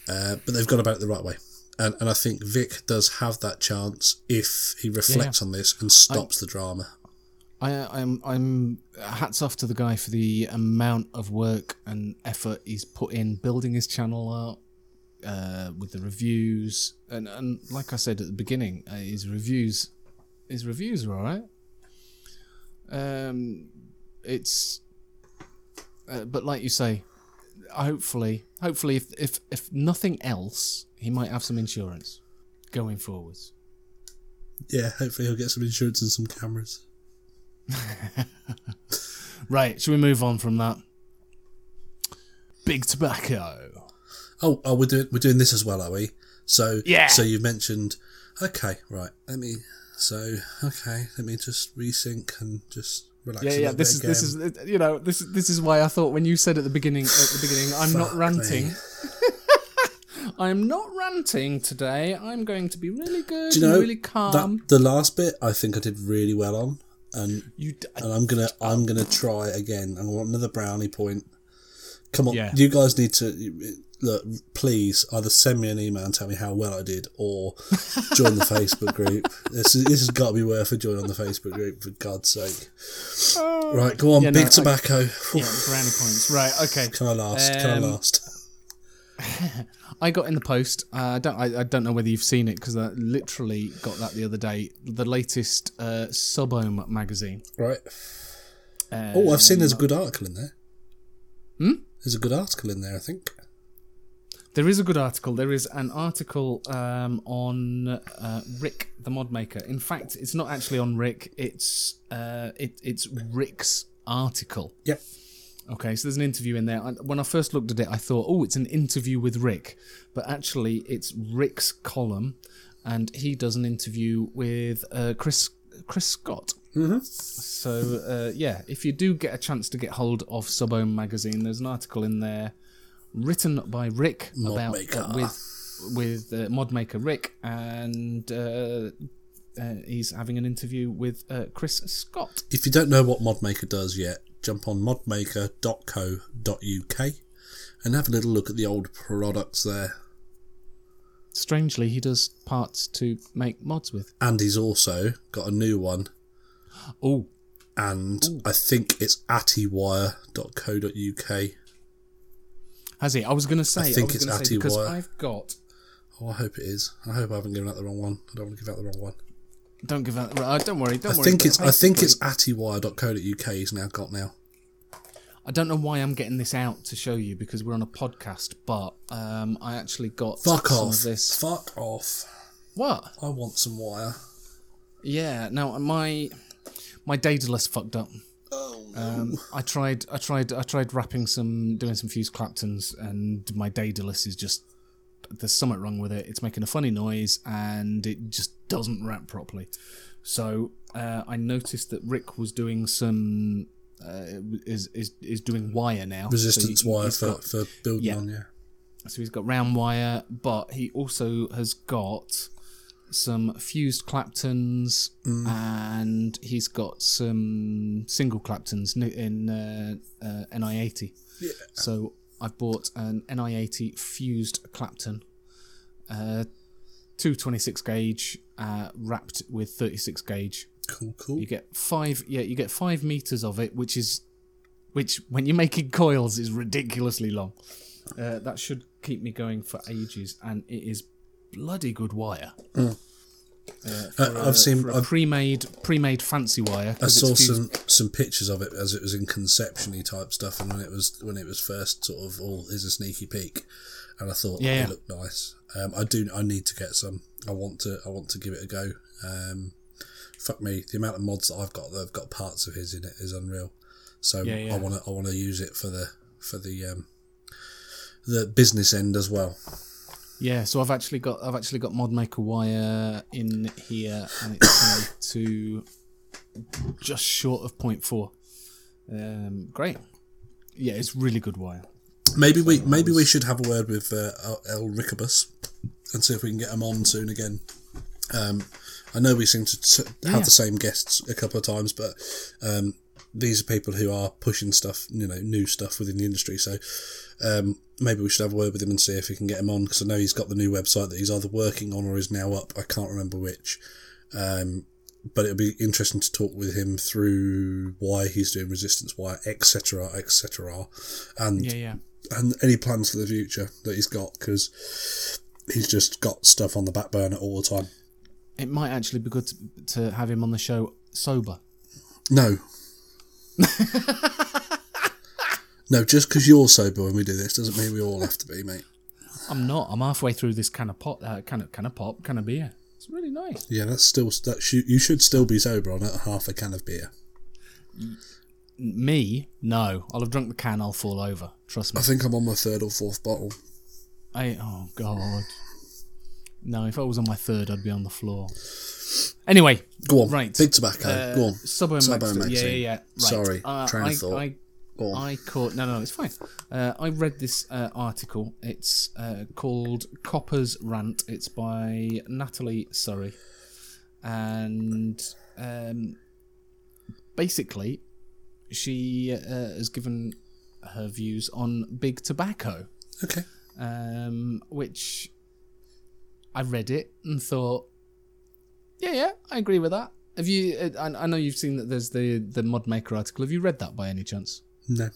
Uh, but they've got about it the right way, and and I think Vic does have that chance if he reflects on this and stops the drama. I, I'm, I'm. Hats off to the guy for the amount of work and effort he's put in building his channel out, uh, with the reviews, and, and like I said at the beginning, uh, his reviews, his reviews are alright. Um, it's, uh, but like you say, hopefully, hopefully, if if if nothing else, he might have some insurance going forwards. Yeah, hopefully he'll get some insurance and some cameras. Right, shall we move on from that? Big tobacco. Oh, oh, we're doing we're doing this as well, are we? So Yeah. So you've mentioned. Okay, right. Let me. So okay, let me just resync and just relax. Yeah, yeah. This is this is you know this is this is why I thought when you said at the beginning at the beginning I'm not ranting. I'm not ranting today. I'm going to be really good, Do you know really calm. that the last bit? I think I did really well on, and you d- and I'm gonna I'm gonna try again. I want another brownie point. Come on, Yeah. you guys need to look. Please, either send me an email and tell me how well I did, or join the Facebook group. This is, this has got to be worth a join on the Facebook group for God's sake. Right, go on, Yeah, no, big I- tobacco. yeah, brownie points. Right, okay. Can I last? Can I Um, last? I got in the post. Uh, I don't. I, I don't know whether you've seen it because I literally got that the other day. The latest uh, Subome magazine. Right. Uh, Oh, I've seen there's a good article in there. Hmm? There's a good article in there, I think. There is a good article. There is an article um, on uh, Rick, the mod maker. In fact, it's not actually on Rick. It's uh, it, it's Rick's article. Yep. Okay, so there's an interview in there. When I first looked at it, I thought, oh, it's an interview with Rick, but actually, it's Rick's column, and he does an interview with uh, Chris Chris Scott. Mm-hmm. So uh, yeah, if you do get a chance to get hold of Subome magazine, there's an article in there written by Rick Mod about uh, with with uh, mod maker Rick, and uh, uh, he's having an interview with uh, Chris Scott. If you don't know what ModMaker does yet, jump on modmaker.co.uk and have a little look at the old products there. Strangely, he does parts to make mods with. And he's also got a new one, Oh, and I think it's attywire.co.uk. has he? I was going to say. I think was it's Atty because Wire. I've got Oh, I hope it is. I hope I haven't given out the wrong one. I don't want to give out the wrong one. Don't give out. Uh, don't worry. Don't I worry. think it's I think it's attywire.co.uk he's now got now. I don't know why I'm getting this out to show you because we're on a podcast, but um, I actually got Fuck some off. of this. Fuck off. What? I want some wire. Yeah. Now my my Daedalus fucked up. Um, I tried, I tried, I tried wrapping some, doing some fused Claptons, and my Daedalus is just there's something wrong with it. It's making a funny noise, and it just doesn't wrap properly. So uh, I noticed that Rick was doing some uh, is is is doing wire now. Resistance So he- wire for, got- for building yeah. on, yeah. so he's got round wire, but he also has got some fused Claptons and he's got some single Claptons in uh, uh, NI80. Yeah. So I've bought an NI80 fused Clapton, uh, 226 gauge, uh, wrapped with 36 gauge. Cool, cool. You get five, yeah, you get five meters of it, which is, which when you're making coils is ridiculously long. Uh, that should keep me going for ages, and it is bloody good wire. For Uh, I've a- seen- for a I've- pre-made pre-made fancy wire. I saw fused- some some pictures of it as it was in conception-y type stuff, and when it was when it was first sort of, oh, here's a sneaky peek, and I thought, Yeah, oh, it looked nice. Um, I do, I need to get some. I want to, I want to give it a go. Um, fuck me, the amount of mods that I've got that have got parts of his in it is unreal. So Yeah, yeah. I want to, I want to use it for the for the um, the business end as well. Yeah, so I've actually got I've actually got ModMaker wire in here, and it's to just short of 0.4. Um, great. Yeah, it's really good wire. Maybe we maybe we should have a word with uh, El Rickabus and see if we can get him on soon again. Um, I know we seem to t- have Yeah. the same guests a couple of times, but um, these are people who are pushing stuff, you know, new stuff within the industry. So um, maybe we should have a word with him and see if we can get him on because I know he's got the new website that he's either working on or is now up. I can't remember which. Um, but it'll be interesting to talk with him through why he's doing resistance, why etc. etc. And Yeah, yeah. and any plans for the future that he's got because he's just got stuff on the back burner all the time. It might actually be good to, to have him on the show sober. No. no, just because you're sober when we do this doesn't mean we all have to be, mate. I'm not. I'm halfway through this can of pot, uh, can of can of pop, can of beer. It's really nice. Yeah, that's still that sh- you should still be sober on a half a can of beer. Me, no. I'll have drunk the can. I'll fall over. Trust me. I think I'm on my third or fourth bottle. I oh god. No, if I was on my third, I'd be on the floor. Anyway, Go on, Right. Big tobacco. uh, Go on. Suburban Suburban Magazine. Yeah, yeah, yeah. Right. Sorry, uh, train of I, thought. I, Go on. I caught no, no, it's fine. Uh, I read this uh, article. It's uh, called "Copper's Rant." It's by Natalie Surrey, and um, basically, she uh, has given her views on big tobacco Okay. um, which I read it and thought, yeah, yeah, I agree with that. Have you? uh, I, I know you've seen that there's the the mod maker article. Have you read that by any chance? No.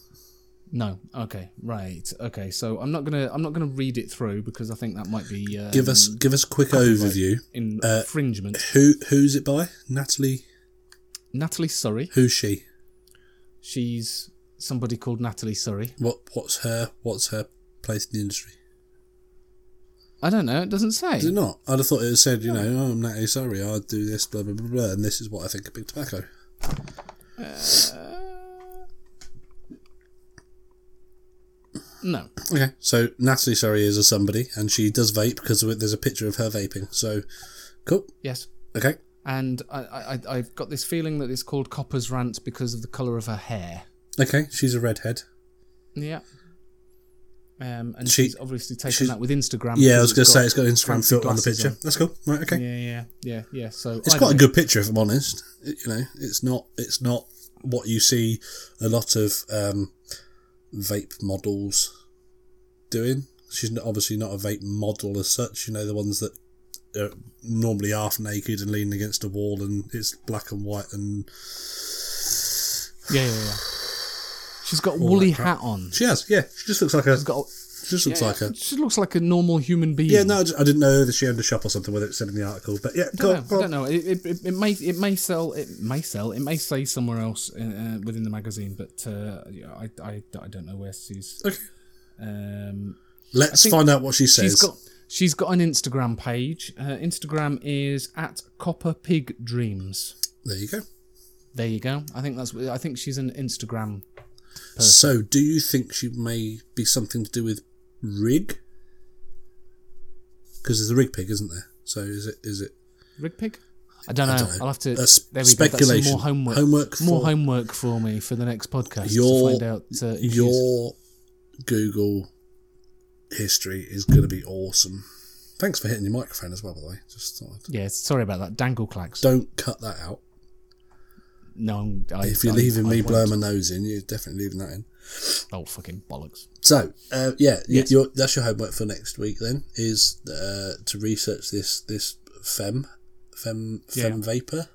No. Okay. Right. Okay. So I'm not gonna I'm not gonna read it through because I think that might be um, Give us give us a quick overview. infringement. Who who's it by? Natalie. Natalie Surrey. Who's she? She's somebody called Natalie Surrey. What what's her what's her place in the industry? I don't know. It doesn't say. Is it not? I'd have thought it said, you know, oh, I'm Natalie Surrey, I do this, blah, blah, blah, blah, and this is what I think of big tobacco. Uh, no. Okay, so Natalie Surrey is a somebody, and she does vape because there's a picture of her vaping. So, cool. Yes. Okay. And I, I, I've got this feeling that it's called Copper's Rant because of the colour of her hair. Okay, she's a redhead. Yeah. Um, and She- she's obviously taken she's- that with Instagram. Yeah, I was going to say it's got Instagram filter on the picture. That's cool. Right, okay. Yeah, yeah, yeah, yeah. So It's I quite a good picture, if I'm honest. It- you know, it's not it's not what you see a lot of um, vape models doing. She's obviously not a vape model as such. You know, the ones that are normally half naked and leaning against a wall, and it's black and white and. Yeah, yeah, yeah. She's got a woolly hat on. she has. Yeah, she just looks like a She's got. A, Just looks Yeah, like a. She looks like a normal human being. Yeah, no, I just- I didn't know that she owned a shop or something. Whether it said in the article, but yeah, I go, don't go know. I don't know. It, it, it, it may it may sell it may sell it may say somewhere else uh, uh, within the magazine, but uh, yeah, I, I, I don't know where she's. Okay, Um, let's find out what she says. she's got she's got an Instagram page. Her Instagram is at Copper Pig Dreams. there you go. There you go. I think that's. I think she's an Instagram. So, do you think she may be something to do with rig? Because there's a rig pig, isn't there? So is it? Is it? Rig pig? I don't know. don't know. I'll have to. Sp- there we go. That's more homework. Homework more for- homework for me for the next podcast Your- to find out. Uh, Your Google history is going to be awesome. Thanks for hitting your microphone as well, by the way. Just thought I'd- yeah. Sorry about that. Dangle clacks. don't cut that out. No, I'm- If you're I- leaving I me blowing my nose in, you're definitely leaving that in. Oh fucking bollocks! So, uh, yeah, Yes. your, that's your homework for next week. Then is uh, to research this this fem fem fem Yeah. vapor.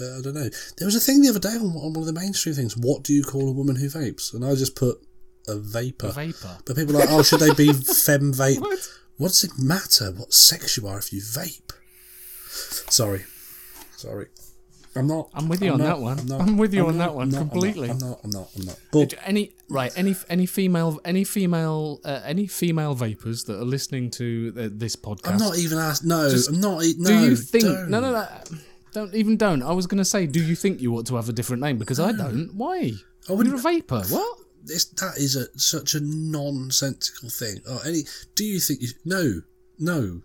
I don't know. There was a thing the other day on, on one of the mainstream things. What do you call a woman who vapes? And I just put a vapor. Vapor. But people are like, oh, should they be fem vape? What? What does it matter what sex you are if you vape? Sorry, sorry. I'm not. I'm with you on not- that one. not- I'm with you on not- that one completely. I'm not. I'm not. I'm not. But Any right? Any any female any female uh, any female vapors that are listening to uh, this podcast? I'm not even asked. No, Just- I'm not. No, do you think? don't. No, no, no. Don't even don't. I was going to say, do you think you ought to have a different name? Because I don't. Why? I wouldn't- You're a vapor. What? This, that is a such a nonsensical thing. Oh, any? Do you think you? No, no,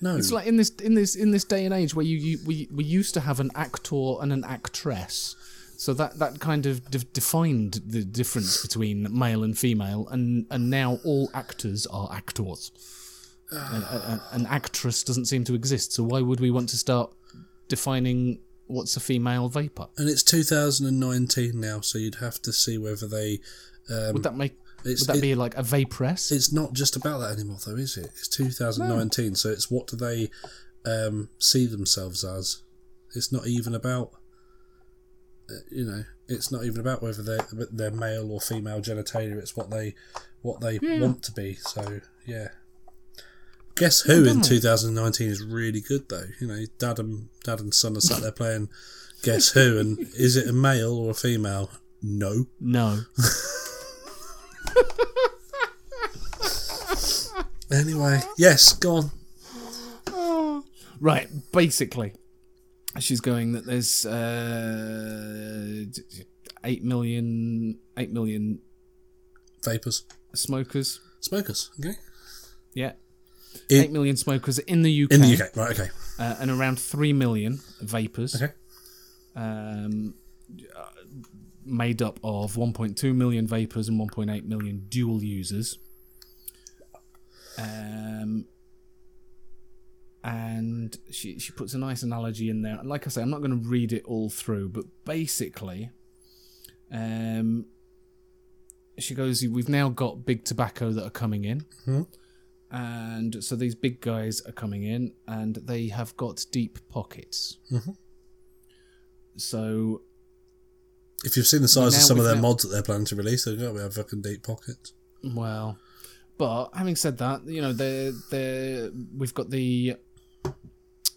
no. It's like in this in this in this day and age where you, you we we used to have an actor and an actress, so that that kind of de- defined the difference between male and female, and and now all actors are actors. An, a- a- an actress doesn't seem to exist, so why would we want to start defining what's a female vapor? and it's 2019 now, so you'd have to see whether they. Um, Would that make it's, would that it- be like a vaporess? It's not just about that anymore, though, is it? It's 2019, so it's what do they um, see themselves as? It's not even about, uh, you know, it's not even about whether they're they're male or female genitalia. It's what they what they want to be. So yeah. Guess who in 2019 is really good though? You know, dad and dad and son are sat there playing Guess Who, and is it a male or a female? No. no. Anyway, yes, go on. Right, basically, she's going that there's uh, eight million, eight million Vapors, smokers. smokers. Okay. Yeah, In- eight million smokers in the UK, In the UK, right? Okay. uh, and around three million vapors. Okay. Um, made up of 1.2 million vapors and 1.8 million dual users. Um, and she she puts a nice analogy in there. Like I say, I'm not going to read it all through, but basically, um, she goes, "We've now got big tobacco that are coming in." And so these big guys are coming in, and they have got deep pockets. So If you've seen the size now of some of their mods that they're planning to release, they're going to have fucking deep pockets. Well, but having said that, you know, they they we've got the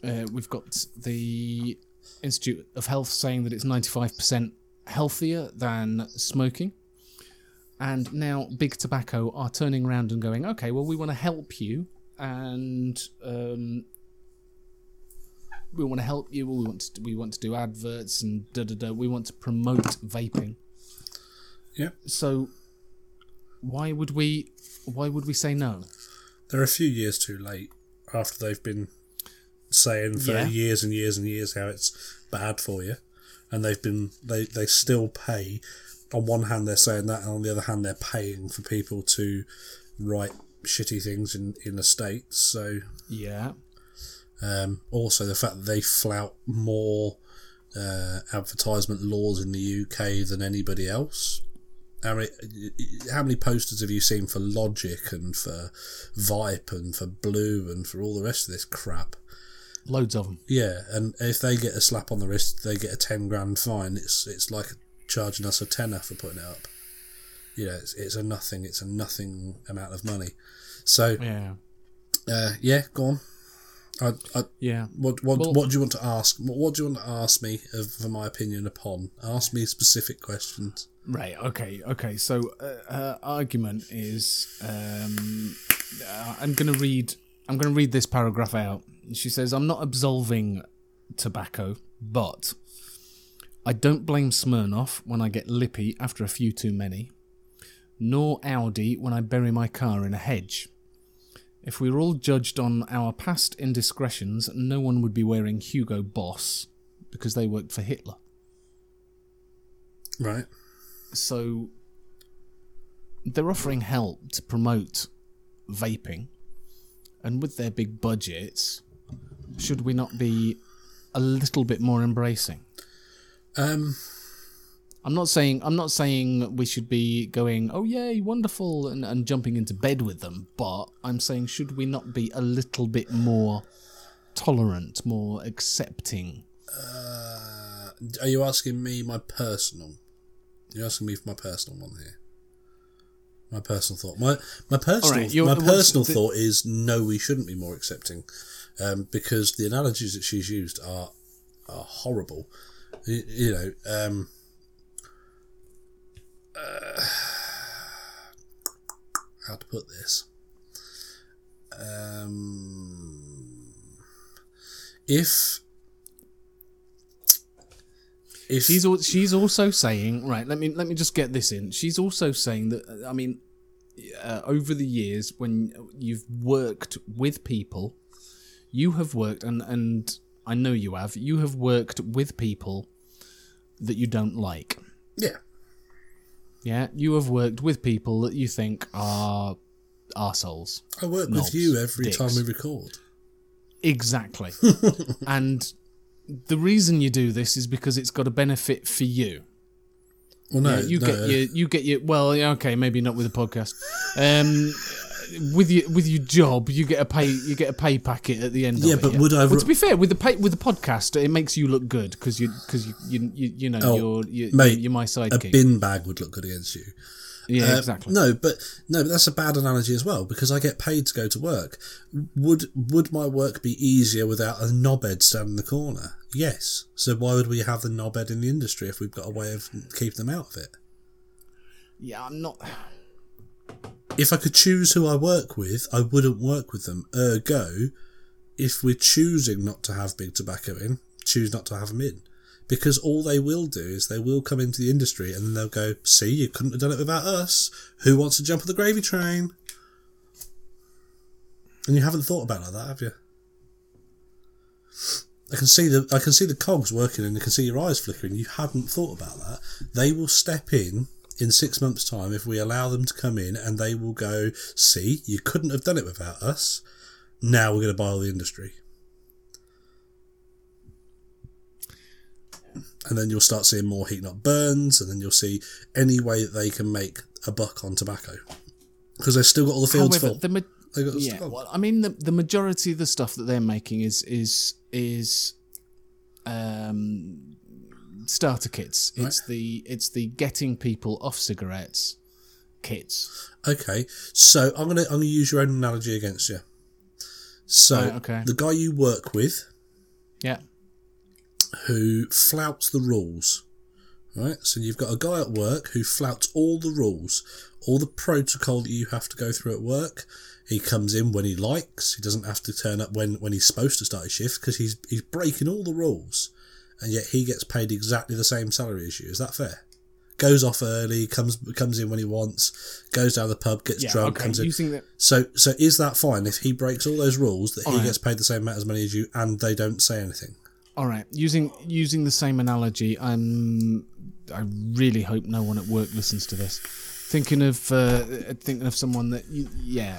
uh, we've got the Institute of Health saying that it's ninety five percent healthier than smoking, and now big tobacco are turning around and going, okay, well, we want to help you, and um, we want to help you. We want to we want to do adverts and da da da. We want to promote vaping. Yeah. So why would we why would we say no? They're a few years too late after they've been saying for Yeah. years and years and years how it's bad for you, and they've been they they still pay. On one hand, they're saying that, and on the other hand, they're paying for people to write shitty things in in the states. So Yeah. Um, also, the fact that they flout more uh, advertisement laws in the UK than anybody else. How many, how many posters have you seen for Logic and for Vype and for blu and for all the rest of this crap? Loads of them. Yeah, and if they get a slap on the wrist, they get a ten grand fine. It's it's like charging us a tenner for putting it up. you know, it's, it's a nothing. It's a nothing amount of money. So Yeah. uh, yeah, go on. I, I, Yeah. what what Well- what do you want to ask? What, what do you want to ask me of, for my opinion upon? Ask me specific questions. Right. Okay. Okay. So uh, her argument is, um, uh, I'm going to read. I'm going to read this paragraph out. She says, "I'm not absolving tobacco, but I don't blame Smirnoff when I get lippy after a few too many, nor Audi when I bury my car in a hedge." If we were all judged on our past indiscretions, no one would be wearing Hugo Boss because they worked for Hitler. Right. so they're offering help to promote vaping and with their big budgets should we not be a little bit more embracing Um. I'm not saying i'm not saying we should be going oh yay wonderful and, and jumping into bed with them but i'm saying should we not be a little bit more tolerant more accepting Uh, are you asking me my personal? You're asking me for my personal one here. My personal thought. My my personal you're- my personal the- thought is no, we shouldn't be more accepting, um, because the analogies that she's used are are horrible. You, you know, um, uh, how to put this? Um, if if She's al- she's also saying right. Let me let me just get this in. She's also saying that I mean, uh, over the years when you've worked with people, you have worked and and I know you have. You have worked with people that you don't like. yeah, Yeah, you have worked with people that you think are arseholes. I work Knobs, with you every dicks. time we record. Exactly. and the reason you do this is because it's got a benefit for you. Well, no, Yeah, you no, get your you get your well, yeah, okay, maybe not with a podcast. Um, with your with your job, you get a pay you get a pay packet at the end. Yeah, it, but would I Well, to be fair, with the pay, with the podcast, it makes you look good because you because you, you you you know Oh, you're you're, mate, you're my sidekick. a bin bag would look good against you. yeah, Uh, exactly. No, but no, but that's a bad analogy as well because I get paid to go to work. Would would my work be easier without a knobhead standing in the corner? Yes. So why would we have the knobhead in the industry if we've got a way of keeping them out of it? Yeah, I'm not. If I could choose who I work with, I wouldn't work with them. Ergo, if we're choosing not to have big tobacco in, choose not to have them in. Because all they will do is they will come into the industry and then they'll go, see, you couldn't have done it without us. Who wants to jump on the gravy train? And you haven't thought about like that, have you? I can see the I can see the cogs working and I can see your eyes flickering. You hadn't thought about that. They will step in in six months' time if we allow them to come in and they will go, see, you couldn't have done it without us. Now we're going to buy all the industry. And then you'll start seeing more heat not burns, and then you'll see any way that they can make a buck on tobacco. Because they've still got all the fields However, full. the ma- They've got yeah, still- well, I mean, the the majority of the stuff that they're making is is is um starter kits. It's the it's the getting people off cigarettes kits. Okay, so I'm gonna I'm gonna use your own analogy against you. So Right, okay. the guy you work with Yeah. who flouts the rules, right? So you've got a guy at work who flouts all the rules, all the protocol that you have to go through at work. He comes in when he likes. He doesn't have to turn up when, when he's supposed to start his shift because he's he's breaking all the rules, and yet he gets paid exactly the same salary as you. Is that fair? Goes off early, comes comes in when he wants, goes down the pub, gets Yeah. drunk, okay. comes in. The So, so is that fine if he breaks all those rules that he Alright. gets paid the same amount as money as you, and they don't say anything? all right. Using using the same analogy. I'm. I really hope no one at work listens to this. Thinking of uh, thinking of someone that yeah,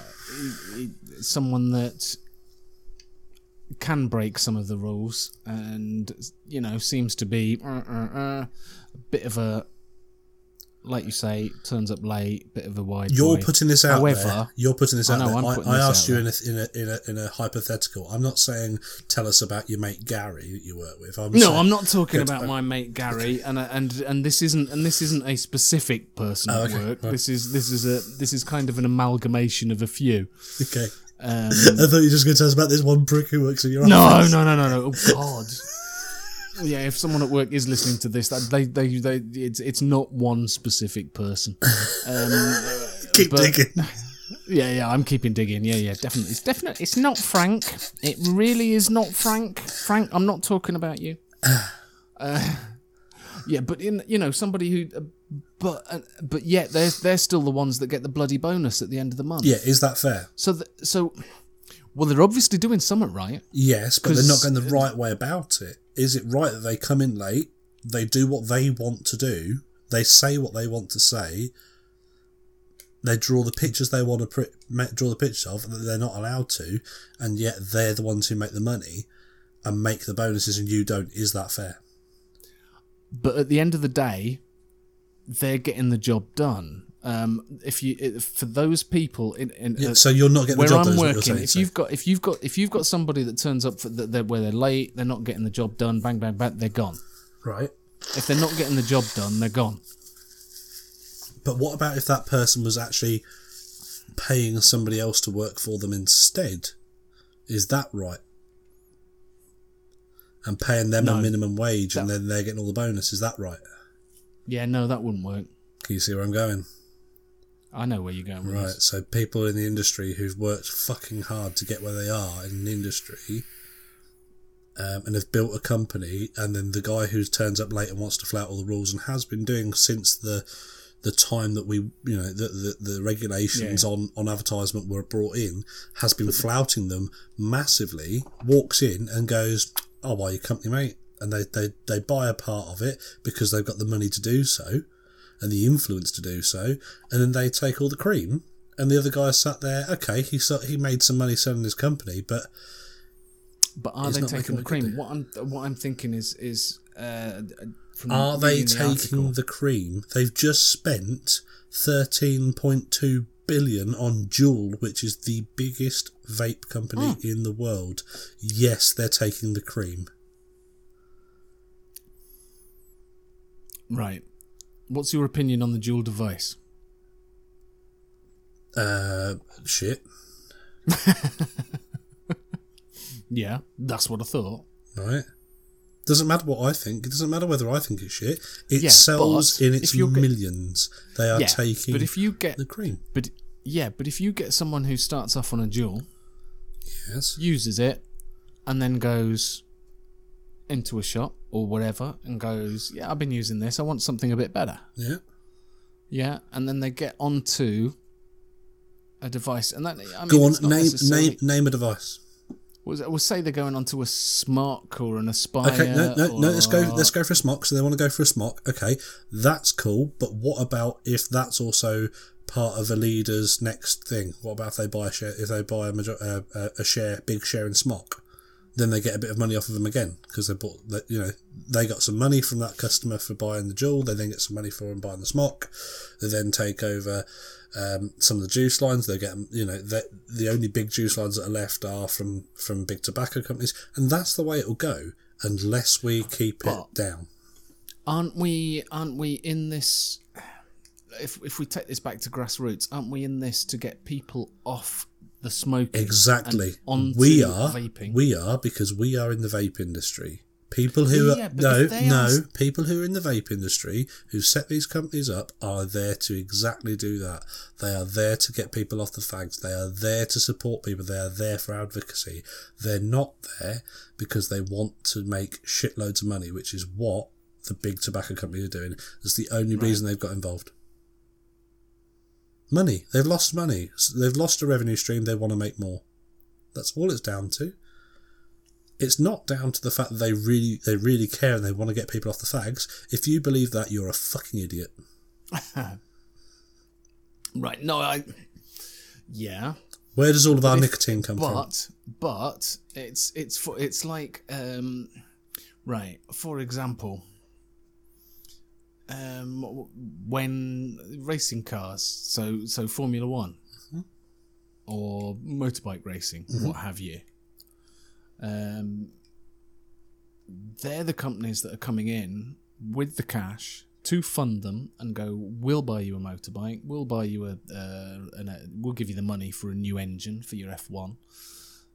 someone that can break some of the rules and you know seems to be uh, uh, uh, a bit of a like you say, turns up late, bit of a wide. You're putting this out However, there. You're putting this I out know, there. I'm putting I this asked out you in a, in a in a in a hypothetical. I'm not saying tell us about your mate Gary that you work with. I'm No, saying, I'm not talking about my mate Gary, and and and this isn't and this isn't a specific person Oh, at work. right. This is this is a this is kind of an amalgamation of a few. Okay. Um, I thought you were just going to tell us about this one prick who works in your no, office. no, no, no, no. No. Oh God. Yeah, if someone at work is listening to this, that they, they, they, it's, it's not one specific person. Um, Keep but- digging. Yeah, yeah, I'm keeping digging. Yeah, yeah, definitely. It's definitely. It's not Frank. It really is not Frank. Frank, I'm not talking about you. Uh, yeah, but in you know somebody who, uh, but uh, but yet they're they're still the ones that get the bloody bonus at the end of the month. Yeah, is that fair? So th- so, well, they're obviously doing something right. Yes, but they're not going the right way about it. Is it right that they come in late, they do what they want to do, they say what they want to say, they draw the pictures they want to pr- draw the pictures of that they're not allowed to, and yet they're the ones who make the money and make the bonuses, and you don't? Is that fair? But at the end of the day, they're getting the job done. Um, if you if, for those people in, in Yeah, uh, so you're not getting where the job I'm done. is what you're working, saying, if so- you've got if you've got if you've got somebody that turns up for the, they're, where they're late, they're not getting the job done. Bang bang bang, they're gone. right. If they're not getting the job done, they're gone. But what about if that person was actually paying somebody else to work for them instead? Is that right? And paying them No. a minimum wage and then they're getting all the bonus. Is that right? Yeah, no, that wouldn't work. Can you see where I'm going? I know where you're going with Right. this. So people in the industry who've worked fucking hard to get where they are in the industry um, and have built a company, and then the guy who turns up late and wants to flout all the rules and has been doing since the the time that we, you know, the the, the regulations Yeah. on on advertisement were brought in, has been flouting them massively. Walks in and goes, "I'll buy your company, mate," and they they they buy a part of it because they've got the money to do so and the influence to do so, and then they take all the cream. And the other guy sat there. Okay, he he made some money selling his company, but But are they taking the cream? What I'm what I'm thinking is is uh, from are they the taking article- the cream? They've just spent thirteen point two billion on Juul, which is the biggest vape company Hmm. in the world. Yes, they're taking the cream. right? What's your opinion on the Juul device? Uh, shit. Yeah, that's what I thought. Right. Doesn't matter what I think. It doesn't matter whether I think it's shit. It Yeah, sells in its you're get- millions. They are yeah, taking but if you get the cream. But yeah, but if you get someone who starts off on a Juul, Yes. uses it, and then goes into a shop or whatever, and goes, "Yeah, I've been using this. I want something a bit better." Yeah. Yeah, and then they get onto a device, and that I mean, Go on. Name necessarily- name name a device. Was we'll say they're going onto a SMOK or an Aspire. Okay, no, no, no. Let's go. Let's go for a SMOK. So they want to go for a SMOK. Okay, that's cool. But what about if that's also part of a leader's next thing? What about if they buy a share? If they buy a, major, uh, a, a share, big share in SMOK, then they get a bit of money off of them again because they bought. that You know, they got some money from that customer for buying the Juul. They then get some money for them buying the SMOK. They then take over. Um, some of the juice lines they get, you know, the the only big juice lines that are left are from from big tobacco companies, and that's the way it'll go unless we keep But- it down. aren't we? Aren't we in this? If if we take this back to grassroots, aren't we in this to get people off the smoking? Exactly. On we are. vaping. We are because we are in the vape industry. People who Yeah, are no, no, are- people who are in the vape industry who set these companies up are there to exactly do that. They are there to get people off the fags. They are there to support people. They are there for advocacy. They're not there because they want to make shitloads of money, which is what the big tobacco companies are doing. It's the only reason they've got involved. Money. They've lost money. They've lost a revenue stream. They want to make more. That's all it's down to. It's not down to the fact that they really they really care and they want to get people off the fags. If you believe that, you're a fucking idiot. Right. No, I. Yeah, Where does all of our if- nicotine come from? but but it's it's for it's like um, right. For example, um, when racing cars, so so Formula One or motorbike racing, what have you. Um, they're the companies that are coming in with the cash to fund them and go, we'll buy you a motorbike, we'll buy you a, uh, an, a we'll give you the money for a new engine for your F1.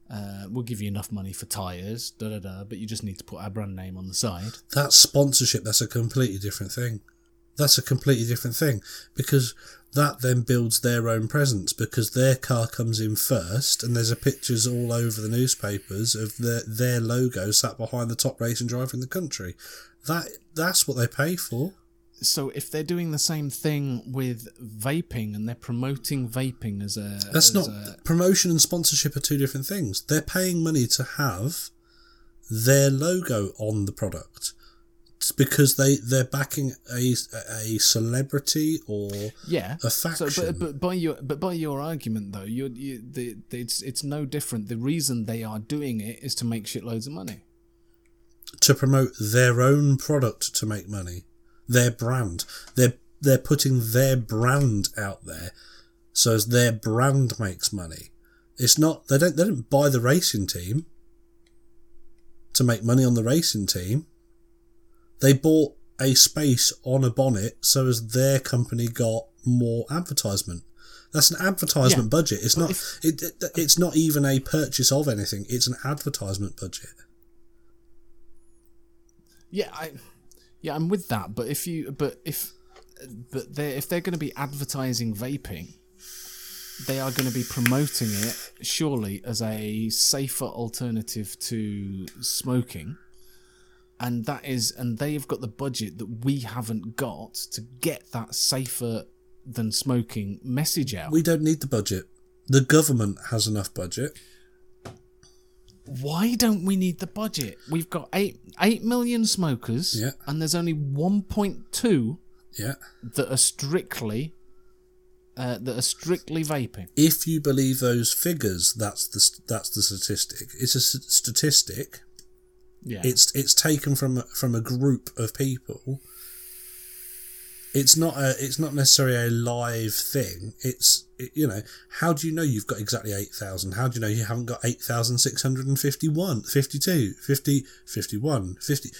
Uh, we'll give you enough money for tyres, da da da, but you just need to put our brand name on the side. That's sponsorship. That's a completely different thing. That's a completely different thing because that then builds their own presence because their car comes in first and there's a pictures all over the newspapers of their their logo sat behind the top racing driver in the country. That that's what they pay for. So if they're doing the same thing with vaping and they're promoting vaping as a That's as not a- promotion and sponsorship are two different things. They're paying money to have their logo on the product. It's because they they're backing a a celebrity or yeah a So, faction. but, but by your but by your argument though, you're, you the, the it's it's no different. The reason they are doing it is to make shitloads of money. to promote their own product to make money, their brand. They're they're putting their brand out there, so as their brand makes money. It's not they don't they don't buy the racing team to make money on the racing team. They bought a space on a bonnet so as their company got more advertisement. That's an advertisement Yeah, budget. It's not. if- it, it, it's not even a purchase of anything. It's an advertisement budget. Yeah, I yeah I'm with that. But if you but if but they if they're going to be advertising vaping, they are going to be promoting it surely as a safer alternative to smoking. And that is, and they've got the budget that we haven't got to get that safer than smoking message out. We don't need the budget. The government has enough budget. Why don't we need the budget? We've got eight eight million smokers, Yeah. and there's only one point two Yeah. that are strictly uh, that are strictly vaping. If you believe those figures, that's the that's the statistic. It's a statistic. Yeah, It's it's taken from a- from a group of people. It's not a it's not necessarily a live thing. It's it, you know how do you know you've got exactly eight thousand? How do you know you haven't got eight thousand six hundred and fifty one, fifty two, fifty, fifty one, fifty?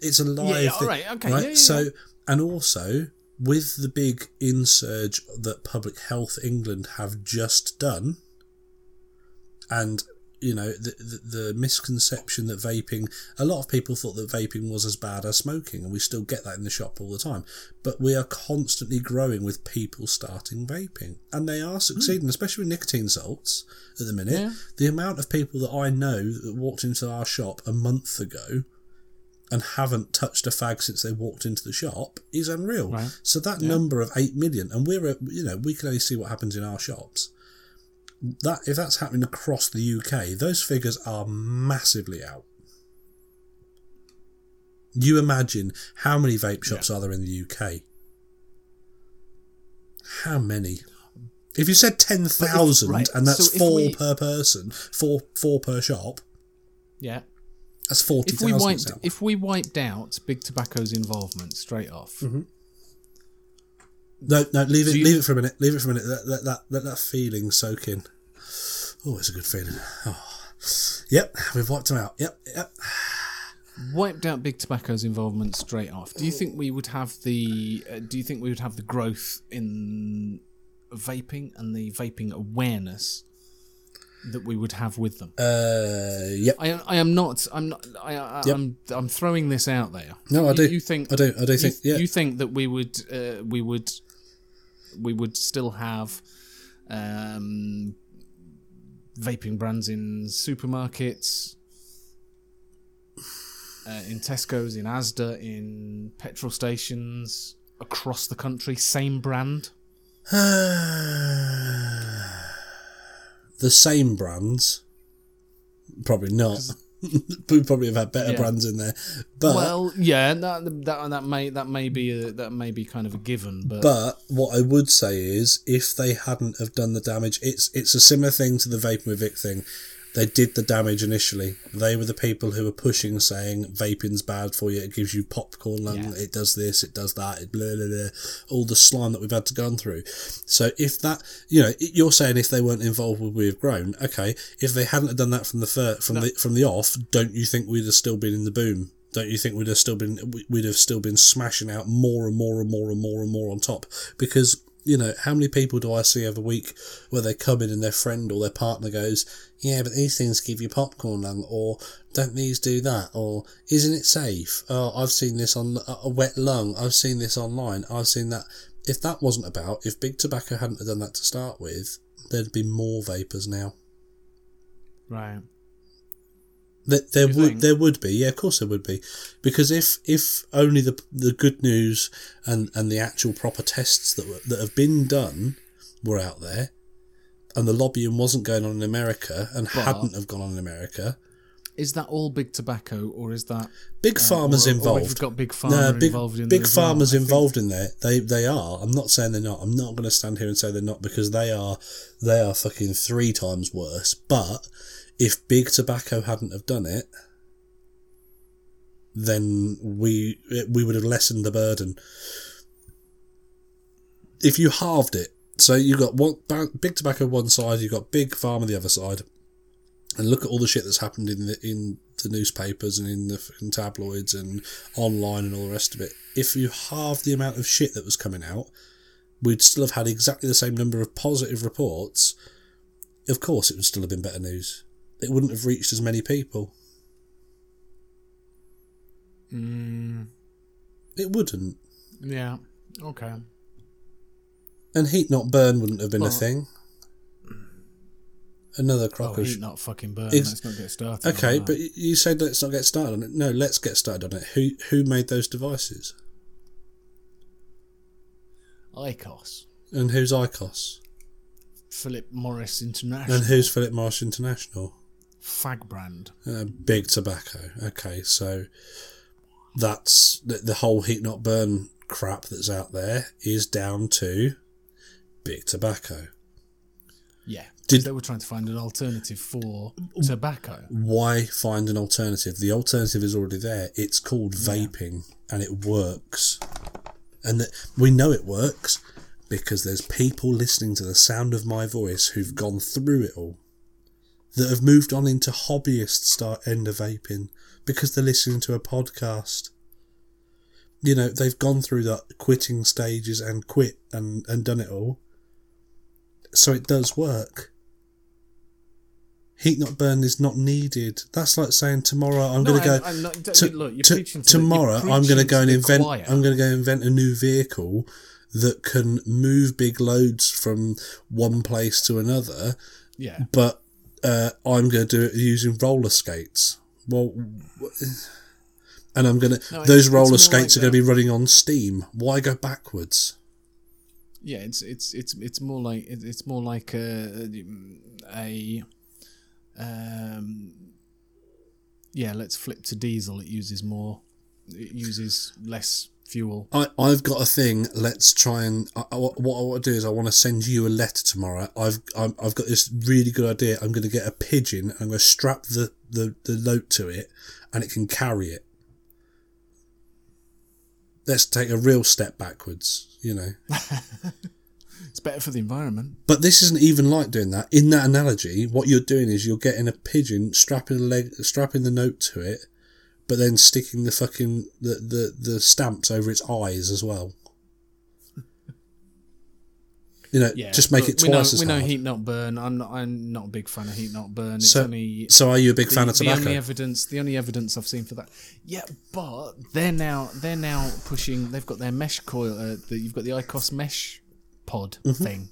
It's a live yeah, thing, alright, okay, right? yeah, yeah, so and also with the big insurge that Public Health England have just done, and you know the, the the misconception that vaping a lot of people thought that vaping was as bad as smoking and we still get that in the shop all the time. But we are constantly growing with people starting vaping and they are succeeding hmm. especially with nicotine salts at the minute. Yeah. the amount of people that i know that walked into our shop a month ago and haven't touched a fag since they walked into the shop is unreal. Right. so that number of 8 million and we're a, you know we can only see what happens in our shops that if that's happening across the UK, those figures are massively out. You imagine how many vape shops are there in the UK? How many? If you said ten thousand right, and that's so four we- per person, four four per shop, yeah. that's forty If we thousand. wiped if we wiped out big tobacco's involvement straight off, Mm-hmm. No, no, leave it, you- leave it for a minute. Leave it for a minute. Let, let that let that feeling soak in. Oh, it's a good feeling. Oh. Yep, we've wiped them out. Yep, yep. wiped out big tobacco's involvement straight off, do you think we would have the uh, do you think we would have the growth in vaping and the vaping awareness that we would have with them? Uh, yep. I, I am not. I'm not. I, I, Yep. I'm. I'm throwing this out there. No, I You- do. You think? I do. I do you, think. Yeah. You think that we would? Uh, we would. We would still have um, vaping brands in supermarkets, uh, in Tesco's, in Asda, in petrol stations across the country. Same brand. the same brands, probably not. we probably have had better Yeah. brands in there, but well, yeah, that, that that may that may be a, that may be kind of a given, but, But what I would say is, if they hadn't have done the damage, it's it's a similar thing to the vaping with Vic thing. They did the damage initially. They were the people who were pushing, saying vaping's bad for you. It gives you popcorn lung. Yeah. It does this. It does that. It blah, blah, blah. All the slime that we've had to go through. So if that, you know, you're saying if they weren't involved, would we have grown? Okay. If they hadn't have done that from the fir- from the from the off, don't you think we'd have still been in the boom? Don't you think we'd have still been we'd have still been smashing out more and more and more and more and more on top? Because you know how many people do I see every week where they come in and their friend or their partner goes, yeah, but these things give you popcorn lung, or don't these do that, or isn't it safe? Oh, I've seen this on a a wet lung. I've seen this online. I've seen that. If that wasn't about, if big tobacco hadn't done that to start with, there'd be more vapors now. Right. There, there would think? there would be yeah of course there would be because if if only the the good news and and the actual proper tests that were, that have been done were out there and the lobbying wasn't going on in America and But- hadn't have gone on in America Is that all big tobacco, or is that big uh, farmers or, Or involved have got big pharma no, big, involved in that? big as well? farmers think- involved in there. They they are. I'm not saying they're not. I'm not going to stand here and say they're not because they are. They are fucking three times worse. But if big tobacco hadn't have done it, then we we would have lessened the burden. If you halved it, so you got one big tobacco one side, you got big on the other side, and look at all the shit that's happened in the in the newspapers and in the fucking tabloids and online and all the rest of it. If you halved the amount of shit that was coming out, we'd still have had exactly the same number of positive reports. Of course, it would still have been better news. It wouldn't have reached as many people. Mm, It wouldn't. yeah. Okay. And heat not burn wouldn't have been Well- a thing. Another Oh, crock of heat sh- not fucking burn. Ex- Let's not get started. Okay, but you said let's not get started on it. No, let's get started on it. Who who made those devices? IQOS, And who's IQOS? Philip Morris International, And who's Philip Morris International? Fag brand. Uh, big tobacco. Okay, so that's the, the whole heat not burn crap that's out there is down to big tobacco. Yeah. Did- they were trying to find an alternative for tobacco. Why find an alternative? The alternative is already there. It's called vaping and it works. And that we know it works because there's people listening to the sound of my voice who've gone through it all. That have moved on into hobbyist start end of vaping because they're listening to a podcast. You know, they've gone through the quitting stages and quit and, and done it all. So it does work. Heat not burn is not needed. That's like saying tomorrow I'm No, going to go. I'm- not- to- look, you're to- preaching to the- tomorrow I'm going to go and invent. choir. I'm going to go invent a new vehicle that can move big loads from one place to another. Yeah. But uh, I'm going to do it using roller skates. Well, and I'm going to. No, those roller skates like are going to be running on steam. Why go backwards? Yeah, it's it's it's it's more like it's more like a a um yeah. Let's flip to diesel. It uses more. It uses less fuel. I, I've got a thing. Let's try and I, I- what I want to do is I want to send you a letter tomorrow. I've I'm, I've got this really good idea. I'm going to get a pigeon. and I'm going to strap the, the, the note to it, and it can carry it. Let's take a real step backwards, you know. It's better for the environment. But this isn't even like doing that. In that analogy, what you're doing is you're getting a pigeon, strapping a leg, strapping the note to it, but then sticking the fucking the, the, the stamps over its eyes as well. You know, Yeah, just make it we know, twice as We know hard. heat not burn. I'm not. I'm not a big fan of heat not burn. It's so, only so are you a big the, fan of tobacco? the only evidence. The only evidence I've seen for that. Yeah, but they're now they're now pushing. They've got their mesh coil. Uh, the, you've got the IQOS mesh pod Mm-hmm. thing,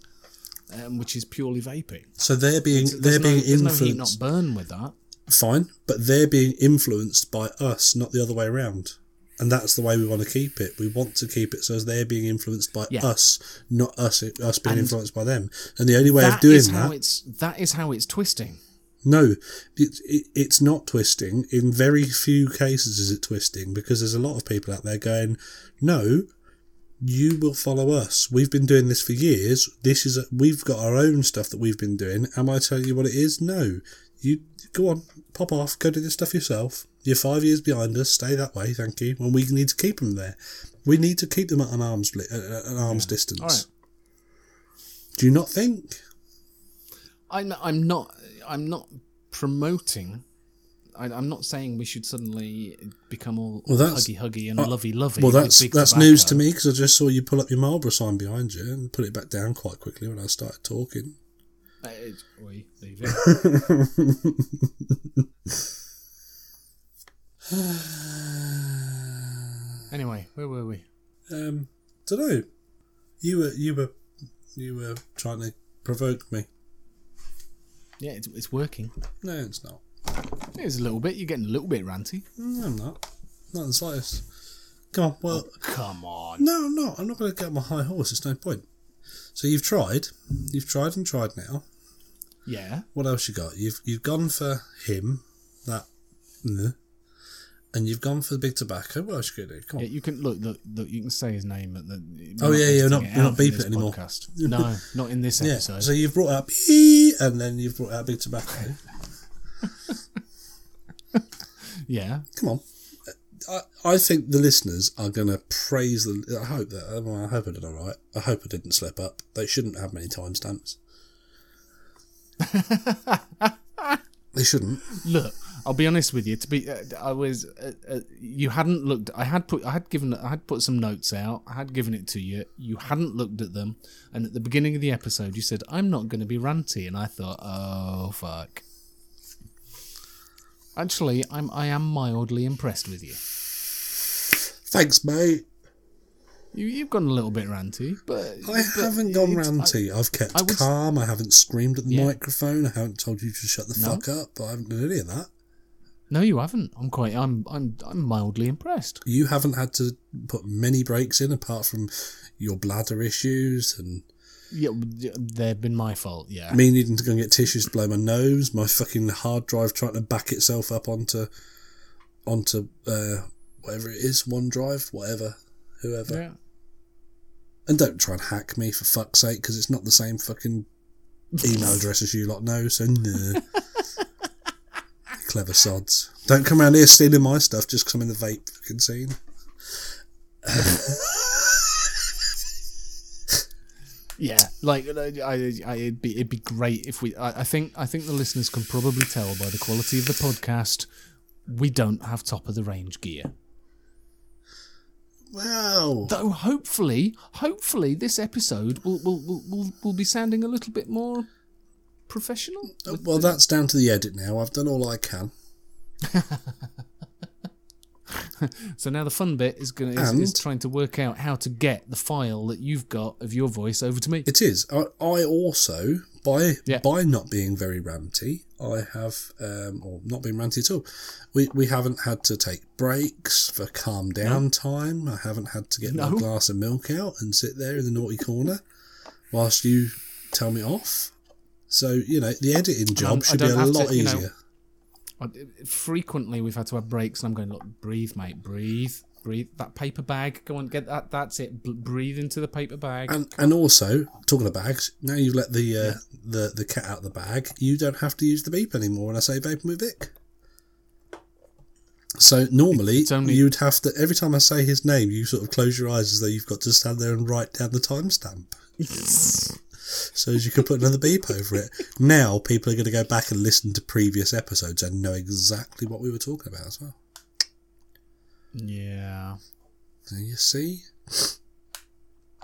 um, which is purely vaping. so they're being they're no, being there's no heat not burn with that. Fine, but they're being influenced by us, not the other way around. And that's the way we want to keep it. We want to keep it so as they're being influenced by Yeah. us, not us us being And influenced by them. And the only way of doing is how that it's that is how it's twisting. No, it, it, it's not twisting. In very few cases is it twisting because there's a lot of people out there going, no, you will follow us. We've been doing this for years. This is a, we've got our own stuff that we've been doing. Am I telling you what it is? No. You go on, pop off, go do this stuff yourself. You're five years behind us. Stay that way, thank you. And we need to keep them there. We need to keep them at an arm's li- at an arm's distance. All right. Do you not think? I'm I'm not I'm not promoting. I, I'm not saying we should suddenly become all Well, huggy huggy and uh, lovey lovey. Well, that's that's news to me because I just saw you pull up your Marlboro sign behind you and put it back down quite quickly when I started talking. It. anyway, where were we? Um, don't know. You were you were you were trying to provoke me. Yeah, it's, it's working. No, it's not. It's a little bit. You're getting a little bit ranty. No, I'm not. Not the slightest. Come on. Well, Come on. no, I'm not. I'm not going to get my high horse. There's no point. So you've tried. You've tried and tried now. Yeah. What else you got? You've you've gone for him, that, and you've gone for the big tobacco. What else you to do? Come on. Yeah, you can look, look, look. You can say his name at the. Oh, we're yeah, yeah, editing not- you're not beeping it anymore. podcast. No, not in this Yeah. episode. So you've brought up he, and then you've brought out big tobacco. yeah. Come on. I, I think the listeners are going to praise the. I hope that. Well, I hope I did all right. I hope I didn't slip up. They shouldn't have many timestamps. they shouldn't. Look, I'll be honest with you. To be, uh, I was. Uh, uh, you hadn't looked. I had put. I had given. I had put some notes out. I had given it to you. You hadn't looked at them. And at the beginning of the episode, you said, "I'm not going to be ranty," and I thought, "Oh fuck." Actually, I'm. I am mildly impressed with you. Thanks, mate. You, you've gone a little bit ranty, but I but haven't gone ranty. I've kept I was- calm. I haven't screamed at the Yeah. microphone. I haven't told you to shut the No. fuck up. I haven't done any of that. No, you haven't. I'm quite. I'm. I'm. I'm mildly impressed. You haven't had to put many breaks in apart from your bladder issues and Yeah, they've been my fault. Yeah. me needing to go and get tissues to blow my nose, my fucking hard drive trying to back itself up onto onto uh, whatever it is, OneDrive, whatever, whoever. yeah. And don't try and hack me for fuck's sake, because it's not the same fucking email address as you lot know. So no. Clever sods. Don't come around here stealing my stuff just 'cause I'm in the vape fucking scene. Yeah, like uh, I, I, it'd be it'd be great if we. I, I think I think the listeners can probably tell by the quality of the podcast, we don't have top of the range gear. Wow. Though hopefully, hopefully this episode will will will, will, will be sounding a little bit more professional. Uh, well, that's down to the edit now. I've done all I can. So now the fun bit is gonna is, is trying to work out how to get the file that you've got of your voice over to me. It is. I, I also, by Yeah. by not being very ranty, I have, um, or not being ranty at all, we, we haven't had to take breaks for calm down time. I haven't had to get No. my glass of milk out and sit there in the naughty corner whilst you tell me off. So, you know, the editing job should be a have to, lot you know, easier. Frequently, we've had to have breaks, and I'm going, look, breathe, mate, breathe, breathe. That paper bag, go on, get that. That's it. B- breathe into the paper bag. And and also talking of bags, now you've let the uh, the the cat out of the bag. You don't have to use the beep anymore when I say vaping with Vic. So normally only- you'd have to every time I say his name, you sort of close your eyes as though you've got to stand there and write down the timestamp, so as you can put another beep over it. Now people are going to go back and listen to previous episodes and know exactly what we were talking about as well. yeah. There you see.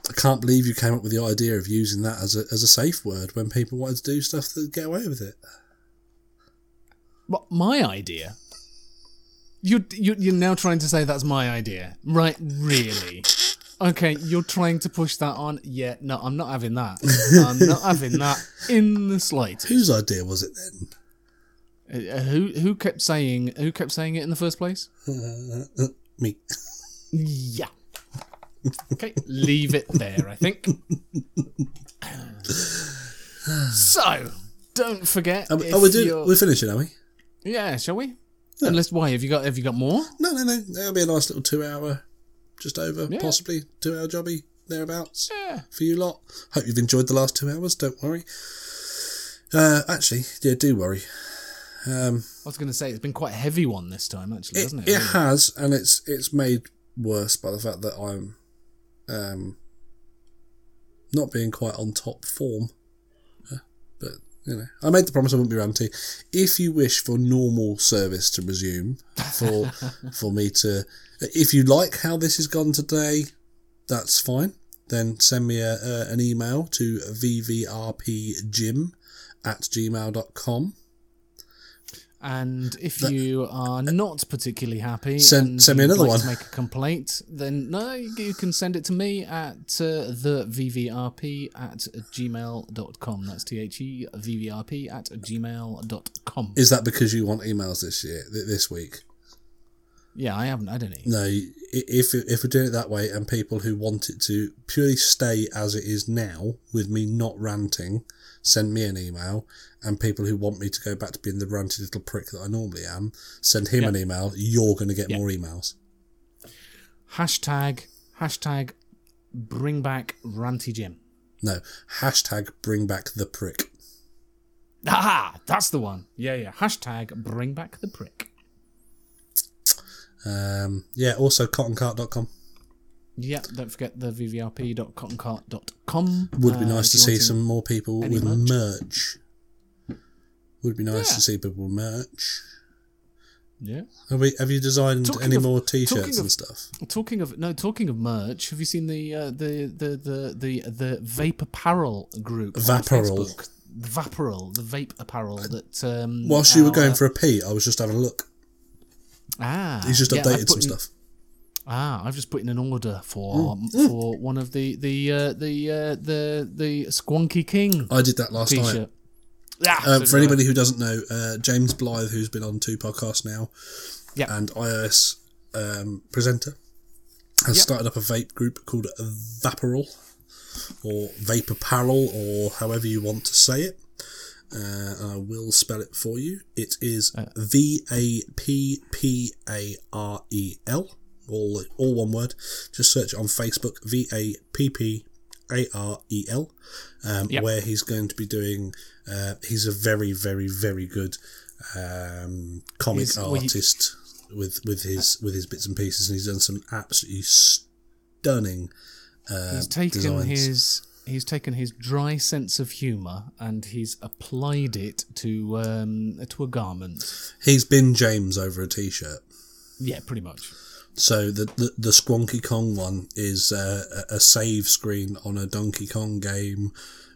I can't believe you came up with the idea of using that as a as a safe word when people wanted to do stuff that get away with it. What, my idea? You, you, you're now trying to say that's my idea. Right, really? Okay, you're trying to push that on. Yeah, no, I'm not having that. I'm not having that in the slightest. Whose idea was it then? Uh, who who kept saying who kept saying it in the first place? Me. Yeah. Okay, leave it there, I think. so, don't forget. Oh, we- oh, we're doing, we're finishing, are we? Yeah, shall we? Unless why have you got have you got more? No, no, no. That'll be a nice little two hour, just over, Yeah. possibly two hour jobby thereabouts Yeah. for you lot. Hope you've enjoyed the last two hours. Don't worry. Uh, actually, yeah, do worry. Um, I was going to say it's been quite a heavy one this time, actually, it, hasn't it? it really? has, and it's it's made worse by the fact that I'm um, not being quite on top form. Uh, But you know, I made the promise I wouldn't be ranty. If you wish for normal service to resume, for for me to, if you like how this has gone today, that's fine. Then send me a, a, an email to vvrpgym at gmail.com. And if you are not particularly happy, Send- and send me another like one. To make a complaint, then no, you can send it to me at uh, the vvrp at gmail.com. That's T H E vvrp at gmail.com. Is that because you want emails this year, th- this week? Yeah, I haven't had any. No, if if we're doing it that way, and people who want it to purely stay as it is now, with me not ranting, send me an email. And people who want me to go back to being the ranty little prick that I normally am, send him an email. You're going to get more emails. Hashtag, hashtag, bring back Ranty Jim. No, hashtag bring back the prick. Ah, that's the one. Yeah, yeah. Hashtag, bring back the prick. Um, yeah, also cottoncart.com. Yeah, don't forget the vvrp.cottoncart.com. Would be Uh, nice if to see some more people with merch? merch. Would be nice Yeah. to see people with merch. Yeah. Have, we, have you designed Talking any of- more t-shirts of- and stuff? Talking of no, talking of merch, have you seen the uh, the, the the the the vape apparel group? on Vapparel. The vape apparel that. Um, Whilst you were going for a pee, I was just having a look. Ah, He's just yeah, updated put some in- stuff. Ah, I've just put in an order for for one of the the uh, the uh, the the Squonky King I did that last night. t-shirt. Ah, Um, so for did I. anybody who doesn't know, uh, James Blythe, who's been on two podcasts now, Yeah. and iOS um, presenter, has Yep. started up a vape group called Vapparel, or Vape Apparel, or however you want to say it. Uh, I will spell it for you. It is Uh. V A P P A R E L, all all one word. Just search on Facebook. V A P P A R E L, um, Yep. where he's going to be doing. Uh, he's a very, very, very good um, comic He's- well, he- artist with with his with his bits and pieces, and he's done some absolutely stunning. Uh, He's taken designs. his he's taken his dry sense of humour and he's applied it to um to a garment. He's been James over a t-shirt. Yeah, pretty much. So the the, the Squonky Kong one is uh, a a save screen on a Donkey Kong game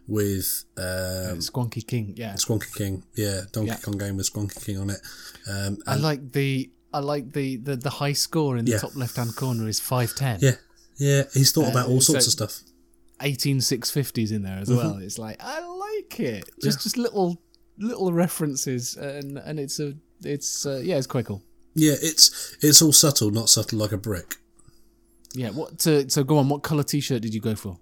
with um, Squonky King. Yeah, Squonky King. Yeah, Donkey Yeah. Kong game with Squonky King on it. Um, I like the I like the the, the high score in the Yeah. top left hand corner is five ten. yeah, yeah. He's thought about all Uh, so- sorts of stuff. 18 650s in there as Mm-hmm. well. It's like I like it. Just just little little references and and it's a it's uh, yeah it's quite cool. Yeah, it's it's all subtle, not subtle like a brick. Yeah. What? So, so go on. What color T-shirt did you go for?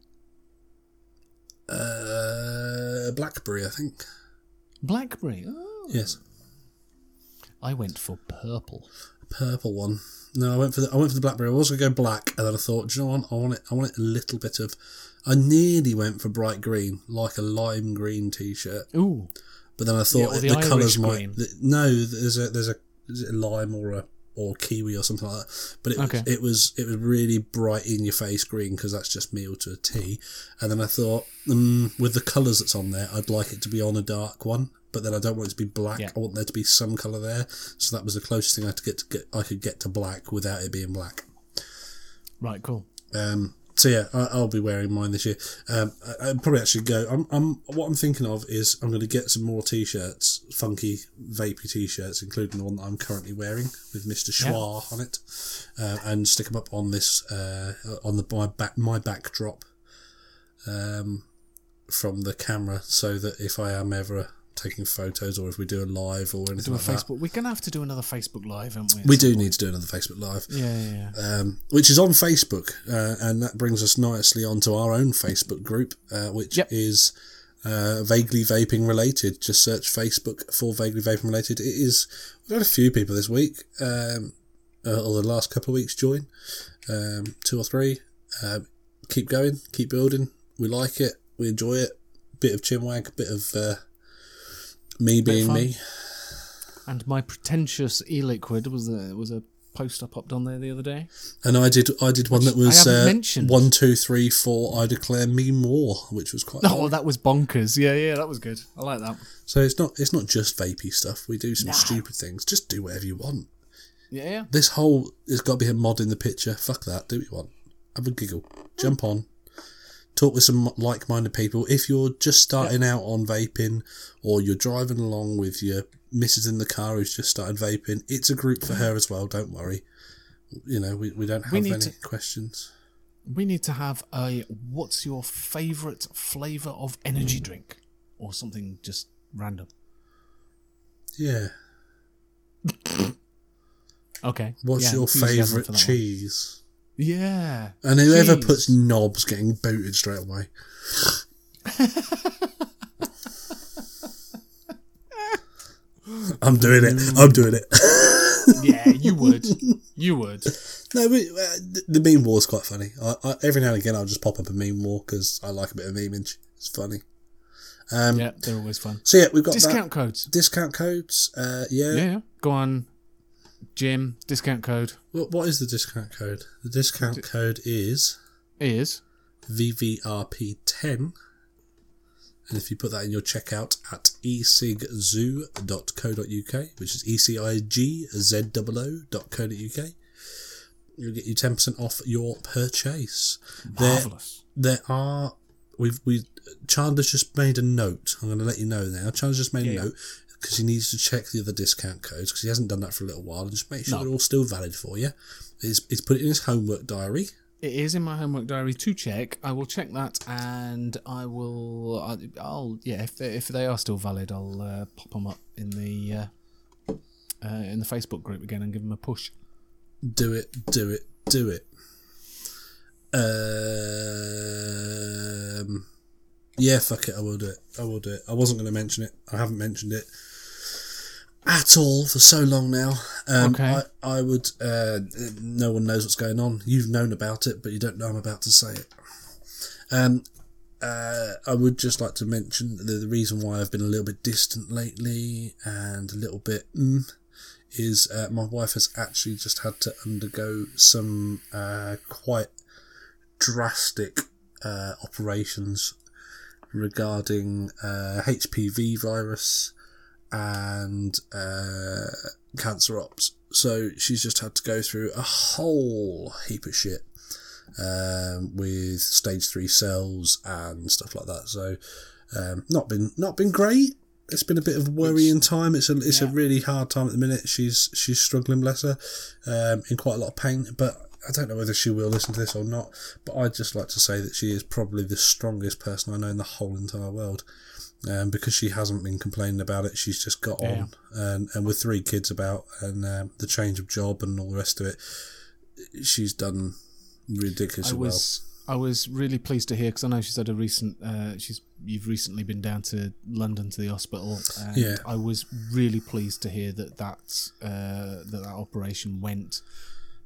Uh, Blackberry, I think. Blackberry. Oh. Yes, I went for purple. purple one. No, I went for the I went for the Blackberry. I was gonna go black, and then I thought, do you know what? I want it. I want it a little bit of. I nearly went for bright green, like a lime green t-shirt. Ooh. But then I thought or the the, colours might. The, no, there's a there's a, is it a lime or a or kiwi or something like that. But it Okay. it was it was really bright in your face green because that's just meal to a T. And then I thought, mm, with the colours that's on there, I'd like it to be on a dark one. But then I don't want it to be black. Yeah. I want there to be some colour there. So that was the closest thing I had to get to get I could get to black without it being black. Right. Cool. Um, so yeah, I, I'll be wearing mine this year. Um, I, I'll probably actually go. I'm, I'm. What I'm thinking of is I'm going to get some more t-shirts, funky, vapey t-shirts, including the one that I'm currently wearing with Mister Schwa on it, uh, and stick them up on this uh, on the my back my backdrop um, from the camera, so that if I am ever taking photos or if we do a live or anything Do a like that, Facebook. We're gonna have to do another Facebook live, aren't we? we do point? need to do another Facebook live Yeah, yeah, yeah. um, which is on Facebook, uh, and that brings us nicely onto our own Facebook group, uh, which Yep. is uh, vaguely vaping related. Just search Facebook for vaguely vaping related. It is. We've had a few people this week, um, uh, or the last couple of weeks join, um, two or three. Um, keep going, keep building. We like it. We enjoy it. Bit of chinwag, bit of uh, me being me. And my pretentious e-liquid was a was a post I popped on there the other day. And I did I did one that was uh, one, two, three, four. I declare me more, which was quite. Oh, that was bonkers. Yeah, yeah, that was good. I like that. So it's not it's not just vapey stuff. We do some stupid things. Just do whatever you want. Yeah, yeah. This whole there's got to be a mod in the picture. Fuck that. Do what you want. Have a giggle. Jump on. Talk with some like-minded people. If you're just starting out on vaping, or you're driving along with your missus in the car who's just started vaping, it's a group for her as well. Don't worry. You know we, we don't have We any to- questions. We need to have a what's your favourite flavour of energy mm. drink? Or something just random. Yeah. Okay. What's yeah, your favourite cheese? Yeah. And whoever Cheese. puts knobs getting booted straight away. I'm doing it. I'm doing it. Yeah, you would. You would. no, but uh, the- meme war is quite funny. I, I, every now and again, I'll just pop up a meme war because I like a bit of memeage. It's funny. Um, Yeah, they're always fun. So yeah, we've got Discount codes. discount codes. Uh. Yeah, yeah. Go on, Jim. Discount code What, what is the discount code? The discount code is is VVRP10. And if you put that in your checkout at ecigzoo.co.uk, which is E-C-I-G-Z-O-O.co.uk, you'll get you 10% off your purchase. There, marvelous. there are, we've, we, Chandler's just made a note. I'm going to let you know now. Chandler's just made a note because he needs to check the other discount codes because he hasn't done that for a little while and just make sure No. they're all still valid for you. He's, he's put it in his homework diary. It is in my homework diary to check. I will check that, and I will. I- I'll yeah. If they, if they are still valid, I'll uh, pop them up in the uh, uh, in the Facebook group again and give them a push. Do it, do it, do it. Um, yeah, fuck it, I will do it. I will do it. I wasn't going to mention it. I haven't mentioned it at all for so long now. Um, Okay. I, I would. Uh, no one knows what's going on. You've known about it, but you don't know I'm about to say it. Um, uh, I would just like to mention the, the reason why I've been a little bit distant lately and a little bit mm, is uh, my wife has actually just had to undergo some uh, quite drastic uh, operations regarding uh, HPV virus and uh, cancer ops. So she's just had to go through a whole heap of shit um, with stage three cells and stuff like that. So um, not been not been great. It's been a bit of a worrying time. It's a it's a really hard time at the minute. She's she's struggling, bless her, um, in quite a lot of pain. But I don't know whether she will listen to this or not. But I'd just like to say that she is probably the strongest person I know in the whole entire world. Um, because she hasn't been complaining about it, she's just got on, and and with three kids about, and um, the change of job and all the rest of it, she's done ridiculously I was I was really pleased to hear because I know she's had a recent. Uh, she's you've recently been down to London to the hospital. And Yeah. I was really pleased to hear that that uh, that that operation went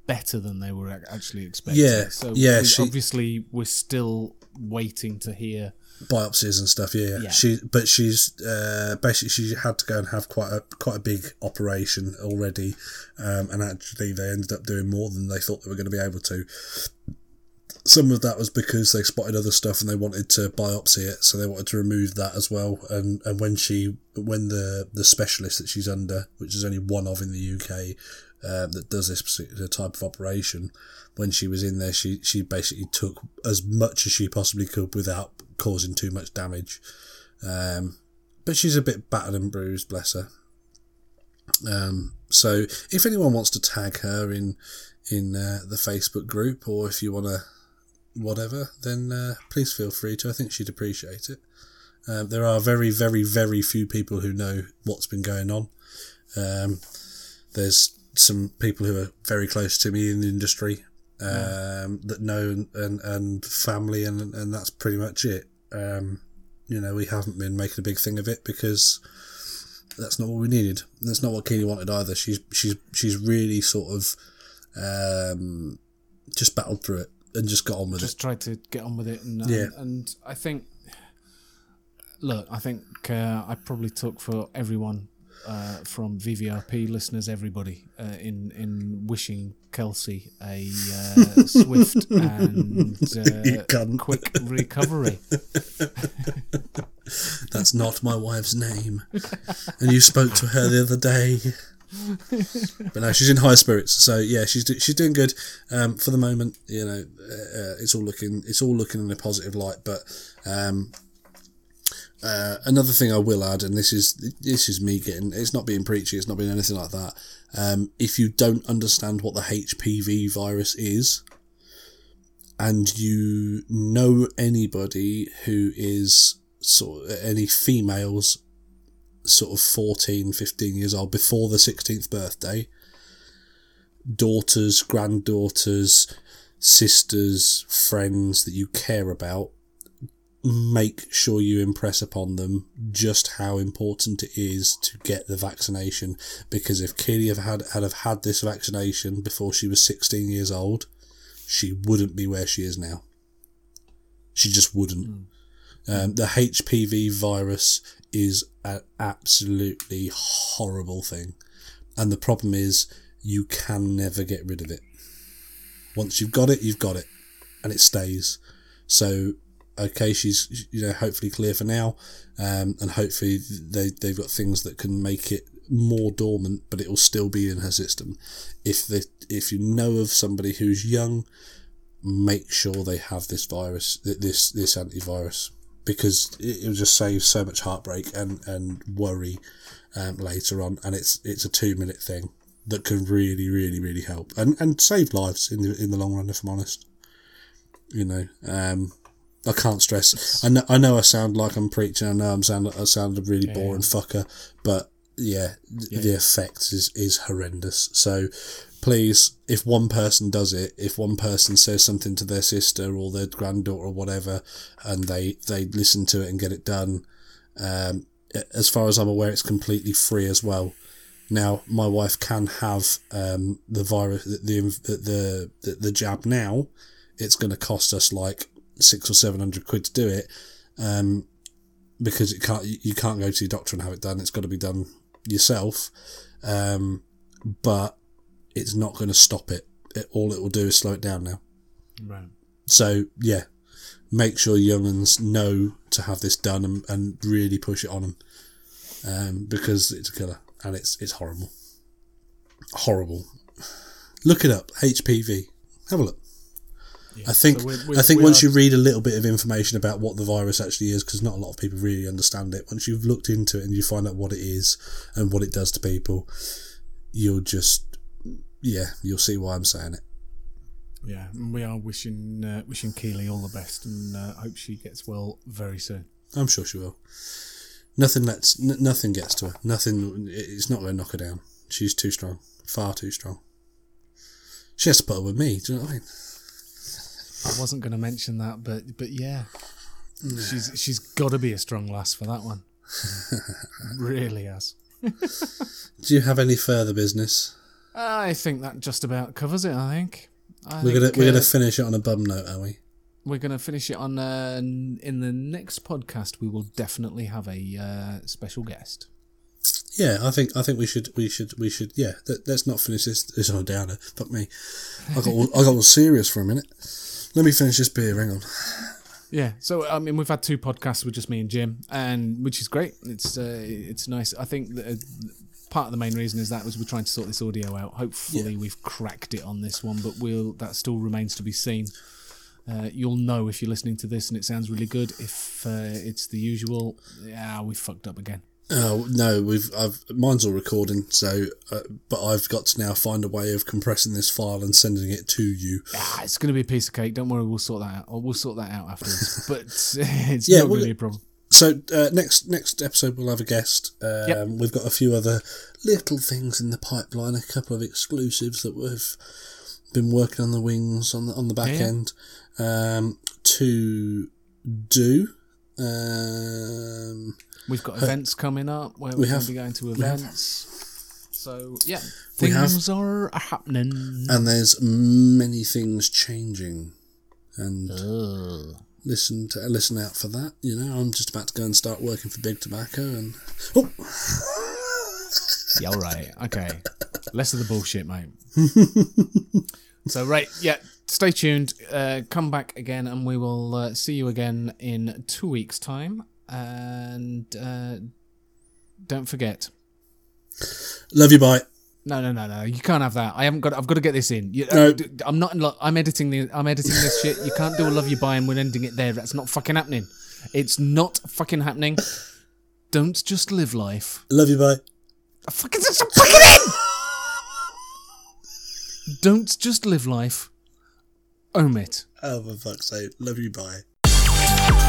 better than they were actually expecting. Yeah, So yeah, we- she- obviously we're still waiting to hear. Biopsies and stuff. Yeah, Yeah. she but she's uh, basically she had to go and have quite a quite a big operation already, um, and actually they ended up doing more than they thought they were going to be able to. Some of that was because they spotted other stuff and they wanted to biopsy it, so they wanted to remove that as well. And and when she when the the specialist that she's under, which is only one of in the UK, um, that does this particular type of operation, when she was in there, she she basically took as much as she possibly could without causing too much damage. Um, but she's a bit battered and bruised, bless her. Um, so if anyone wants to tag her in in uh, the Facebook group, or if you want to whatever, then uh, please feel free to. I think she'd appreciate it. Um, there are very, very, very few people who know what's been going on. Um, there's some people who are very close to me in the industry um, that know and, and family, and, and that's pretty much it. Um, you know, we haven't been making a big thing of it because that's not what we needed. That's not what Keely wanted either. She's she's she's really sort of um, just battled through it and just got on with Just it. Just tried to get on with it, and Yeah. and, and I think. Look, I think uh, I probably took for everyone uh, from VVRP listeners, everybody, uh, in in wishing Kelsey a uh, swift and uh, quick recovery. That's not my wife's name. And you spoke to her the other day. But no, she's in high spirits. So yeah, she's do- she's doing good um, for the moment. You know, uh, uh, it's all looking it's all looking in a positive light. But um, uh, another thing I will add, and this is this is me getting it's not being preachy, it's not being anything like that. Um, if you don't understand what the HPV virus is, and you know anybody who is sort of any females sort of 14 15 years old before the 16th birthday daughters granddaughters sisters friends that you care about make sure you impress upon them just how important it is to get the vaccination because if Keely have had had have had this vaccination before she was 16 years old she wouldn't be where she is now she just wouldn't um, the HPV virus is an absolutely horrible thing. And the problem is, you can never get rid of it. Once you've got it, you've got it. And it stays. So, okay, she's, you know, hopefully clear for now. Um, and hopefully they, they've got things that can make it more dormant, but it will still be in her system. If the, if you know of somebody who's young, make sure they have this virus, this, this antivirus because it, it will just save so much heartbreak and and worry um, later on. And it's it's a two minute thing that can really really really help and and save lives in the in the long run. If I'm honest, you know. Um, I can't stress. I know. I know. I sound like I'm preaching. I know I'm sound. I sound a really boring fucker. But yeah, th- the effect is is horrendous. So please, if one person does it, if one person says something to their sister or their granddaughter or whatever, and they they listen to it and get it done, um, as far as I'm aware, it's completely free as well. Now, my wife can have um, the virus, the the, the, the jab now. It's going to cost us like six or seven hundred quid to do it, um, because it can't you can't go to your doctor and have it done. It's got to be done yourself. Um, but it's not going to stop it. it. All it will do is slow it down now. Right. So yeah, make sure young uns know to have this done and, and really push it on them, um, because it's a killer and it's it's horrible, horrible. Look it up, HPV. Have a look. I think So we- we- I think once are- you read a little bit of information about what the virus actually is, because not a lot of people really understand it. Once you've looked into it and you find out what it is and what it does to people, you'll just yeah, you'll see why I'm saying it. Yeah, and we are wishing uh, wishing Keely all the best, and uh, hope she gets well very soon. I'm sure she will. Nothing lets n- nothing gets to her. Nothing. It's not going to knock her down. She's too strong. Far too strong. She has to put up with me. Do you know what I mean? I wasn't going to mention that, but but yeah, she's she's got to be a strong lass for that one. really has. Do you have any further business? I think that just about covers it. I think. I We're gonna we're uh, gonna finish it on a bum note, are we? we're gonna finish it on uh, in the next podcast. We will definitely have a uh, special guest. Yeah, I think I think we should we should we should yeah. Let, let's not finish this this on a downer. Fuck me. I got all, I got all serious for a minute. Let me finish this beer. Hang on. Yeah, so I mean, we've had two podcasts with just me and Jim, and which is great. It's uh, it's nice. I think that, uh, part of the main reason is that was we're trying to sort this audio out. Hopefully, we've cracked it on this one, but we'll that still remains to be seen. Uh, you'll know if you're listening to this and it sounds really good. If uh, it's the usual, yeah, we fucked up again. Oh no, we've I've mine's all recording. So, uh, but I've got to now find a way of compressing this file and sending it to you. Ah, it's going to be a piece of cake. Don't worry, we'll sort that out. Or we'll sort that out afterwards. but it's Yeah, not we'll going to be a problem. So uh, next next episode we'll have a guest. Um, Yep. We've got a few other little things in the pipeline. A couple of exclusives that we've been working on the wings on the on the back yeah. end um, to do. Um, We've got events coming up where we we're going to be going to events. So yeah, We have- things are happening. and there's many things changing, and Ugh. listen to listen out for that. You know, I'm just about to go and start working for Big Tobacco, and oh, Yeah, all right. Okay. Less of the bullshit, mate. so, right, yeah, stay tuned. Uh, come back again, and we will uh, see you again in two weeks' time. And uh, don't forget. Love you, bye. No, no, no, no. You can't have that. I haven't got. I've got to get this in. You, No. d- I'm not. in I'm editing the. I'm editing this shit. You can't do a love you bye and we're ending it there. That's not fucking happening. It's not fucking happening. Don't just live life. Love you, bye. I fucking just fucking in. Don't just live life. Own it. Oh, for fuck's sake. Love you, bye.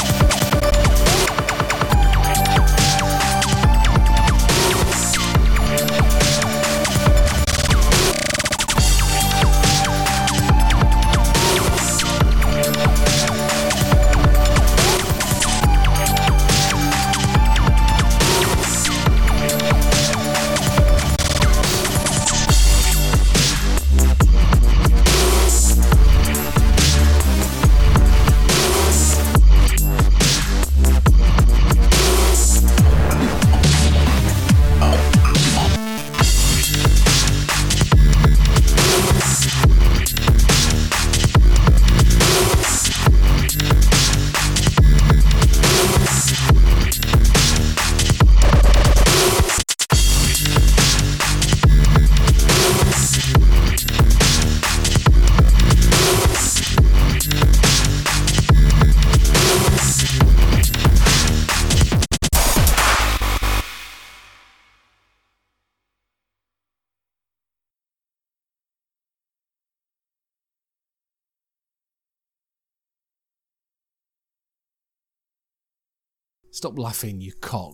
Stop laughing, you cock.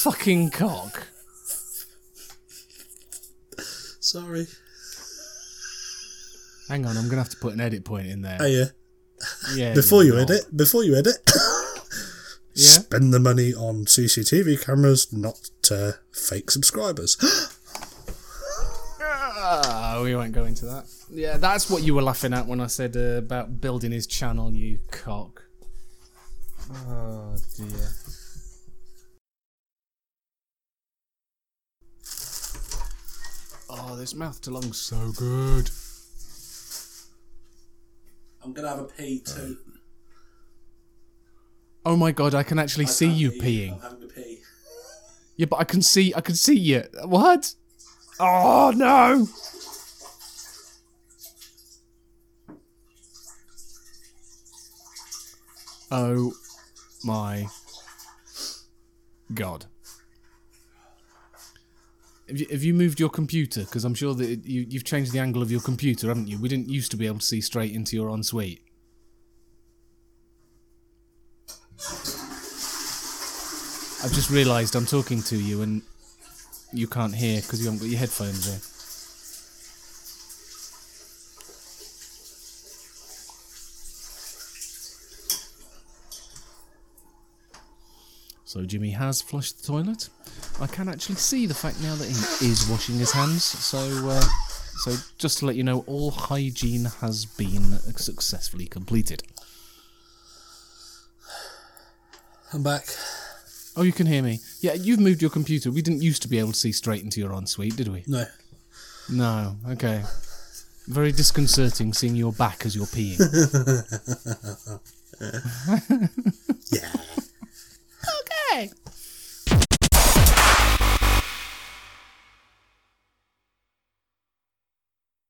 fucking cock. Sorry. Hang on, I'm gonna have to put an edit point in there. Oh, yeah. yeah. Before you edit, before you edit, Yeah. spend the money on CCTV cameras, not uh, fake subscribers. Ah, we won't go into that. Yeah, that's what you were laughing at when I said uh, about building his channel, you cock. Oh dear. Oh, this mouth to lung's so good. I'm gonna have a pee too. Oh my god, I can actually see you peeing. having a pee. Yeah, but I can see, I can see you. What? Oh no! Oh my god. Have you, have you moved your computer? Because I'm sure that it, you, you've changed the angle of your computer, haven't you? We didn't used to be able to see straight into your ensuite. I've just realised I'm talking to you and you can't hear because you haven't got your headphones in. So Jimmy has flushed the toilet. I can actually see the fact now that he is washing his hands. So, uh, so just to let you know, all hygiene has been successfully completed. I'm back. Oh, you can hear me. Yeah, you've moved your computer. We didn't used to be able to see straight into your ensuite, did we? No. No. Okay. Very disconcerting seeing your back as you're peeing. Yeah day.